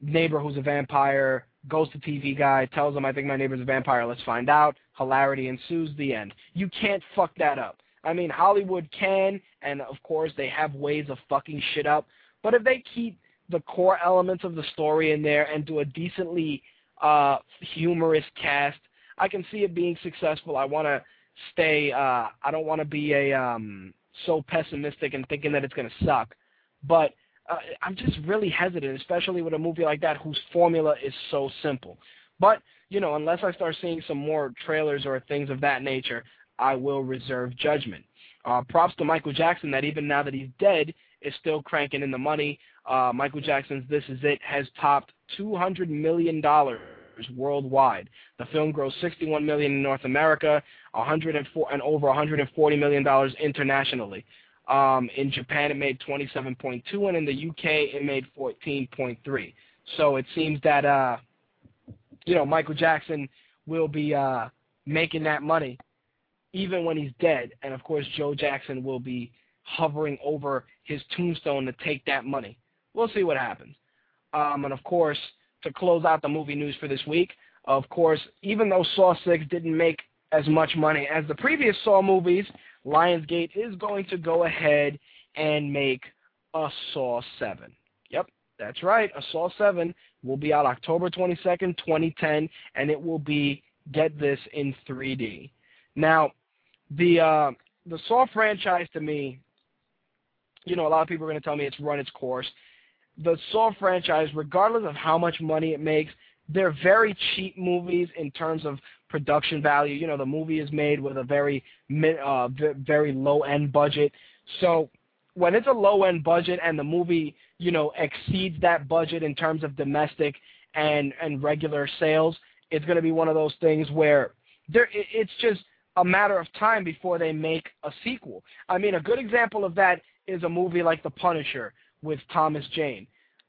neighbor who's a vampire goes to TV guy, tells him, I think my neighbor's a vampire, let's find out. Hilarity ensues, the end. You can't fuck that up. I mean, Hollywood can, and of course they have ways of fucking shit up, but if they keep the core elements of the story in there and do a decently uh, humorous cast, I can see it being successful. I want to stay, uh, I don't want to be a um, so pessimistic and thinking that it's going to suck, but uh, I'm just really hesitant, especially with a movie like that whose formula is so simple. But, you know, unless I start seeing some more trailers or things of that nature, I will reserve judgment. Uh, props to Michael Jackson that even now that he's dead, is still cranking in the money. Uh, Michael Jackson's This Is It has topped $200 million worldwide. The film grossed 61 million in North America, 104 and over $140 million internationally. Um, in Japan, it made 27.2, and in the UK, it made 14.3. So it seems that uh, you know Michael Jackson will be uh, making that money even when he's dead, and of course Joe Jackson will be hovering over his tombstone to take that money. We'll see what happens. Um, and of course, to close out the movie news for this week, of course, even though Saw 6 didn't make as much money as the previous Saw movies, Lionsgate is going to go ahead and make a Saw 7. Yep, that's right. A Saw 7 will be out October 22nd, 2010, and it will be, get this, in 3D. Now, the uh, the Saw franchise to me, you know, a lot of people are going to tell me it's run its course. The Saw franchise, regardless of how much money it makes, they're very cheap movies in terms of production value. You know, the movie is made with a very uh, very low end budget. So when it's a low end budget and the movie, you know, exceeds that budget in terms of domestic and and regular sales, it's going to be one of those things where there it's just a matter of time before they make a sequel. I mean, a good example of that is a movie like The Punisher with Thomas Jane.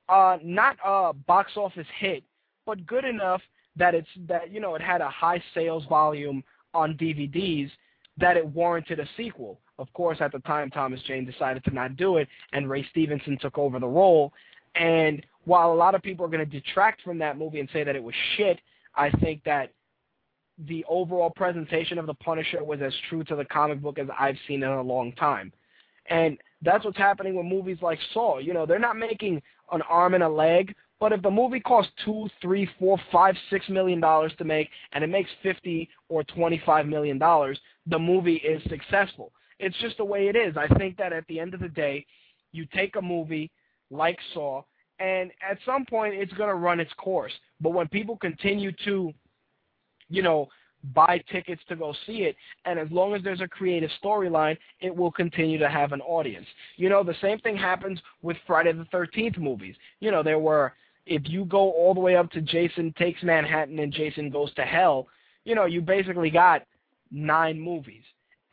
Uh, not a box office hit, but good enough that it's that you know it had a high sales volume on DVDs that it warranted a sequel. Of course, at the time, Thomas Jane decided to not do it, and Ray Stevenson took over the role. And while a lot of people are going to detract from that movie and say that it was shit, I think that the overall presentation of the Punisher was as true to the comic book as I've seen in a long time. And that's what's happening with movies like Saw. You know, they're not making an arm and a leg, but if the movie costs two, three, four, five, six million dollars to make, and it makes fifty or twenty-five million dollars, the movie is successful. It's just the way it is. I think that at the end of the day, you take a movie like Saw, and at some point it's going to run its course. But when people continue to, you know, buy tickets to go see it, and as long as there's a creative storyline, it will continue to have an audience. You know, the same thing happens with Friday the 13th movies. You know, there were if you go all the way up to Jason Takes Manhattan and Jason Goes to Hell, you know, you basically got nine movies.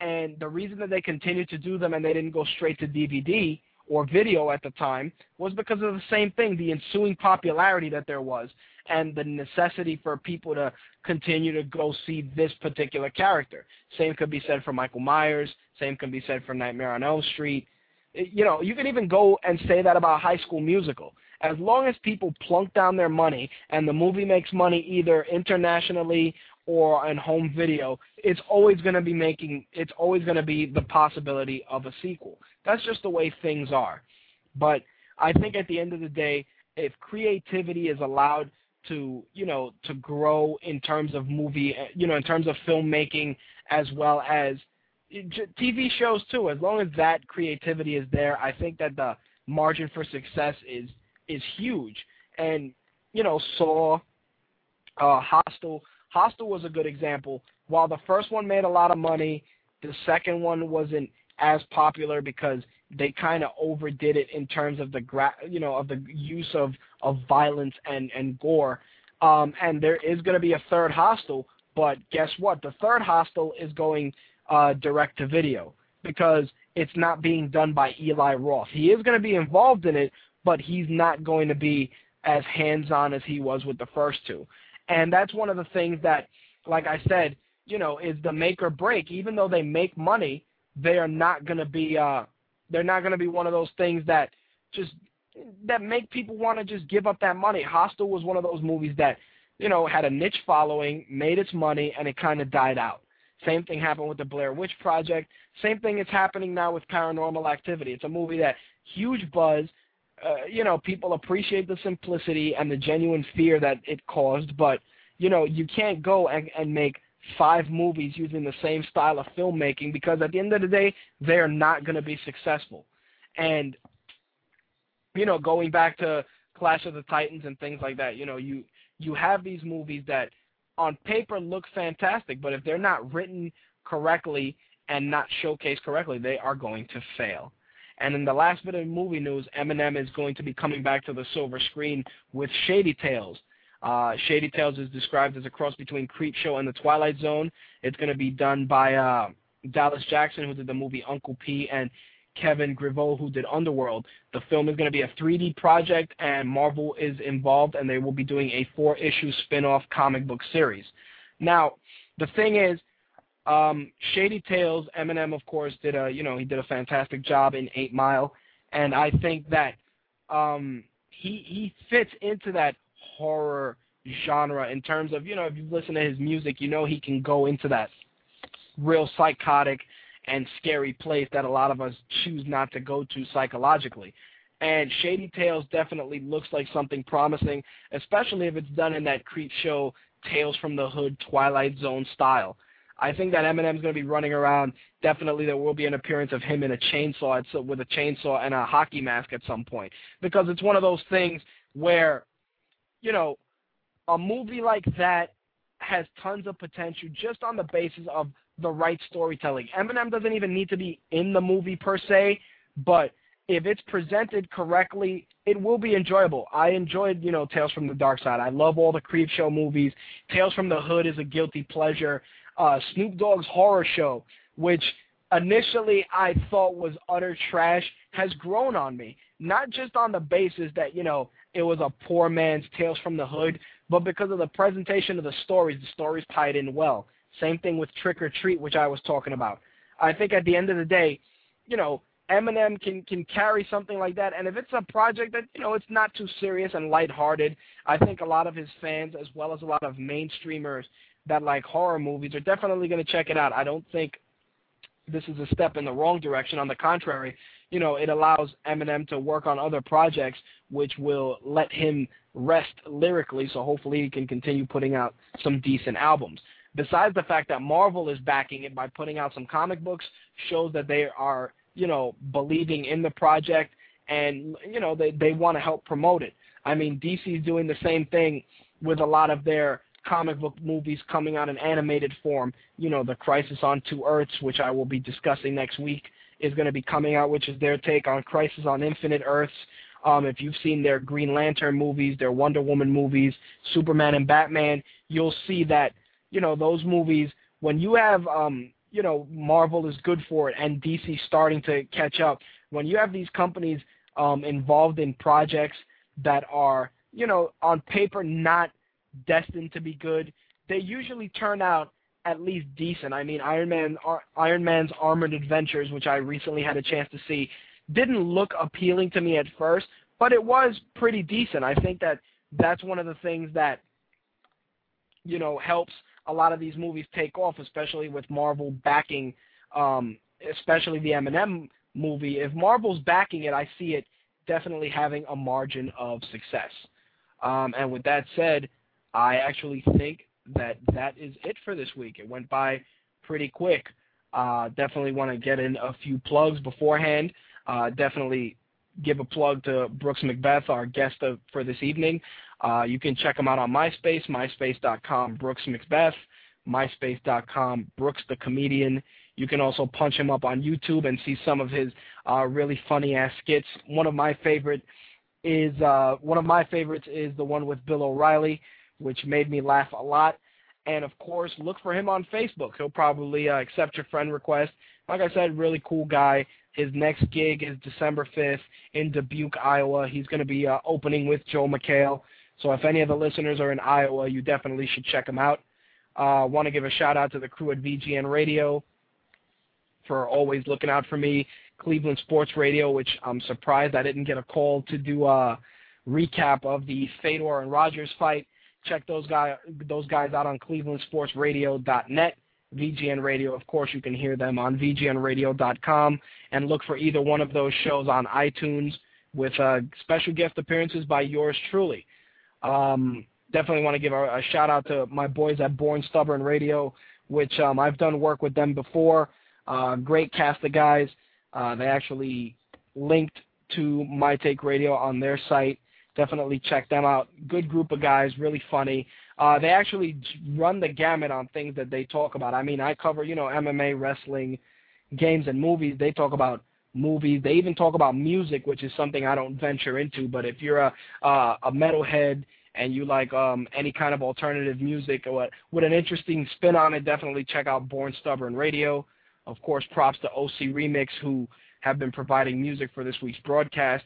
And the reason that they continued to do them and they didn't go straight to DVD or video at the time was because of the same thing, the ensuing popularity that there was and the necessity for people to continue to go see this particular character. Same could be said for Michael Myers. Same can be said for Nightmare on Elm Street. Eh, you know, you can even go and say that about High School Musical as long as people plunk down their money and the movie makes money either internationally or on home video, it's always going to be making it's always going to be the possibility of a sequel. That's just the way things are. But I think at the end of the day, if creativity is allowed to, you know, to grow in terms of movie, you know, in terms of filmmaking as well as TV shows too, as long as that creativity is there, I think that the margin for success is is huge. And you know, Saw, uh, Hostel. Hostel was a good example. While the first one made a lot of money, the second one wasn't as popular because they kind of overdid it in terms of the gra- you know of the use of of violence and and gore. Um, and there is going to be a third Hostel, but guess what? The third Hostel is going uh, direct to video because it's not being done by Eli Roth. He is going to be involved in it, but he's not going to be as hands-on as he was with the first two. And that's one of the things that, like I said, you know, is the make or break. Even though they make money, they are not going to be uh, they're not going to be one of those things that just that make people want to just give up that money. Hostel was one of those movies that, you know, had a niche following, made its money, and it kind of died out. Same thing happened with the Blair Witch Project. Same thing is happening now with Paranormal Activity. It's a movie that huge buzz. Uh, you know, people appreciate the simplicity and the genuine fear that it caused, but you know, you can't go and, and make five movies using the same style of filmmaking because at the end of the day, they're not going to be successful. And you know, going back to Clash of the Titans and things like that, you know, you you have these movies that on paper look fantastic, but if they're not written correctly and not showcased correctly, they are going to fail. And in the last bit of movie news, Eminem is going to be coming back to the silver screen with Shady Tales. Uh, Shady Tales is described as a cross between Creepshow and The Twilight Zone. It's going to be done by uh, Dallas Jackson, who did the movie Uncle P, and Kevin Grevioux, who did Underworld. The film is going to be a 3D project, and Marvel is involved, and they will be doing a four-issue spin-off comic book series. Now, the thing is, um, Shady Tales, Eminem, of course, did a you know he did a fantastic job in Eight Mile, and I think that um, he he fits into that horror genre in terms of you know if you listen to his music, you know he can go into that real psychotic and scary place that a lot of us choose not to go to psychologically. And Shady Tales definitely looks like something promising, especially if it's done in that creep show Tales from the Hood Twilight Zone style. I think that Eminem's going to be running around. Definitely, there will be an appearance of him in a chainsaw with a chainsaw and a hockey mask at some point because it's one of those things where, you know, a movie like that has tons of potential just on the basis of the right storytelling. Eminem doesn't even need to be in the movie per se, but if it's presented correctly, it will be enjoyable. I enjoyed, you know, Tales from the Dark Side. I love all the Creepshow movies. Tales from the Hood is a guilty pleasure. Uh, Snoop Dogg's horror show, which initially I thought was utter trash, has grown on me. Not just on the basis that, you know, it was a poor man's Tales from the Hood, but because of the presentation of the stories, the stories tied in well. Same thing with Trick or Treat, which I was talking about. I think at the end of the day, you know, Eminem can can carry something like that, and if it's a project that you know it's not too serious and lighthearted, I think a lot of his fans, as well as a lot of mainstreamers that like horror movies, are definitely going to check it out. I don't think this is a step in the wrong direction. On the contrary, you know, it allows Eminem to work on other projects, which will let him rest lyrically. So hopefully he can continue putting out some decent albums besides the fact that Marvel is backing it by putting out some comic books, shows that they are, you know, believing in the project and, you know, they, they want to help promote it. I mean, DC is doing the same thing with a lot of their comic book movies coming out in animated form. You know, The Crisis on Two Earths, which I will be discussing next week, is going to be coming out, which is their take on Crisis on Infinite Earths. Um, if you've seen their Green Lantern movies, their Wonder Woman movies, Superman and Batman, you'll see that you know, those movies, when you have, um, you know, Marvel is good for it and DC starting to catch up, when you have these companies um, involved in projects that are, you know, on paper not destined to be good, they usually turn out at least decent. I mean, Iron Man, Iron Man's Armored Adventures, which I recently had a chance to see, didn't look appealing to me at first, but it was pretty decent. I think that that's one of the things that you know helps a lot of these movies take off, especially with Marvel backing, um, especially the Eminem movie. If Marvel's backing it, I see it definitely having a margin of success. Um, and with that said, I actually think that that is it for this week. It went by pretty quick. Uh, definitely want to get in a few plugs beforehand. Uh, definitely give a plug to Brooks McBeth, our guest of, for this evening. Uh, you can check him out on MySpace, myspace.com Brooks McBeth, myspace.com Brooks the Comedian. You can also punch him up on YouTube and see some of his uh, really funny ass skits. One of my favorite is uh, one of my favorites is the one with Bill O'Reilly, which made me laugh a lot. And of course, look for him on Facebook. He'll probably uh, accept your friend request. Like I said, really cool guy. His next gig is December 5th in Dubuque, Iowa. He's going to be uh, opening with Joel McHale. So if any of the listeners are in Iowa, you definitely should check him out. Uh, want to give a shout out to the crew at VGN Radio for always looking out for me Cleveland Sports Radio, which I'm surprised I didn't get a call to do a recap of the Fedor and Rogers fight. Check those guy those guys out on clevelandsportsradio.net. VGN Radio, of course, you can hear them on VGNradio.com and look for either one of those shows on iTunes with uh, special guest appearances by yours truly. Um, definitely want to give a, a, shout out to my boys at Born Stubborn Radio, which um, I've done work with them before. Uh, great cast of guys. Uh, they actually linked to My Take Radio on their site. Definitely check them out. Good group of guys, really funny. Uh, they actually run the gamut on things that they talk about. I mean, I cover, you know, MMA, wrestling, games, and movies. They talk about movies. They even talk about music, which is something I don't venture into. But if you're a uh, a metalhead and you like um, any kind of alternative music or what, with an interesting spin on it, definitely check out Born Stubborn Radio. Of course, props to OC Remix, who have been providing music for this week's broadcast.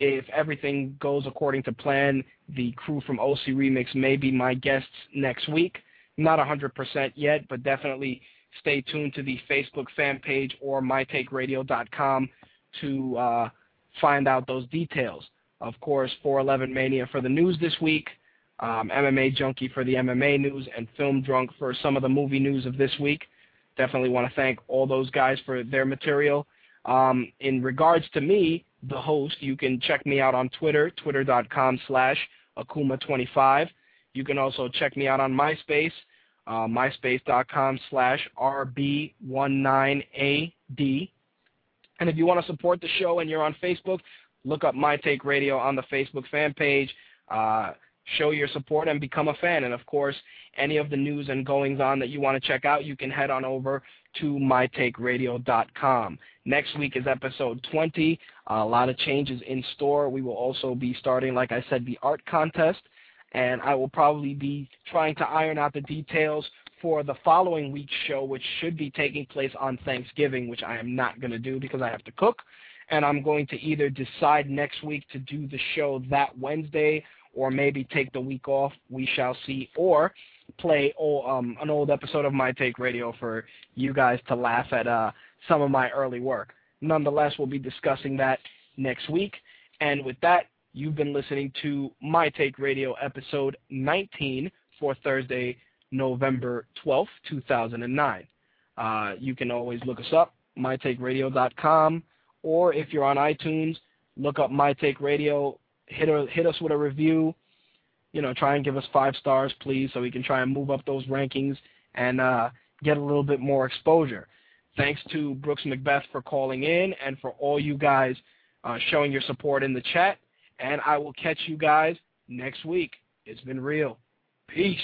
If everything goes according to plan, the crew from OC Remix may be my guests next week. Not 100% yet, but definitely stay tuned to the Facebook fan page or mytakeradio.com to uh, find out those details. Of course, 411 Mania for the news this week, um, MMA Junkie for the MMA news, and Film Drunk for some of the movie news of this week. Definitely want to thank all those guys for their material. Um, in regards to me, the host, you can check me out on Twitter, twitter.com slash Akuma25. You can also check me out on MySpace, uh, myspace.com slash RB19AD. And if you want to support the show and you're on Facebook, look up My Take Radio on the Facebook fan page. Uh, show your support and become a fan. And of course, any of the news and goings on that you want to check out, you can head on over to mytakeradio.com. Next week is episode 20. Uh, a lot of changes in store. We will also be starting, like I said, the art contest. And I will probably be trying to iron out the details for the following week's show, which should be taking place on Thanksgiving, which I am not going to do because I have to cook. And I'm going to either decide next week to do the show that Wednesday or maybe take the week off. We shall see. Or play old, um, an old episode of My Take Radio for you guys to laugh at uh, some of my early work. Nonetheless, we'll be discussing that next week. And with that, you've been listening to My Take Radio episode 19 for Thursday, November 12th, 2009. Uh, you can always look us up, mytakeradio.com, or if you're on iTunes, look up My Take Radio, hit, a, hit us with a review. You know, try and give us five stars, please, so we can try and move up those rankings and uh, get a little bit more exposure. Thanks to Brooks McBeth for calling in and for all you guys uh, showing your support in the chat. And I will catch you guys next week. It's been real. Peace.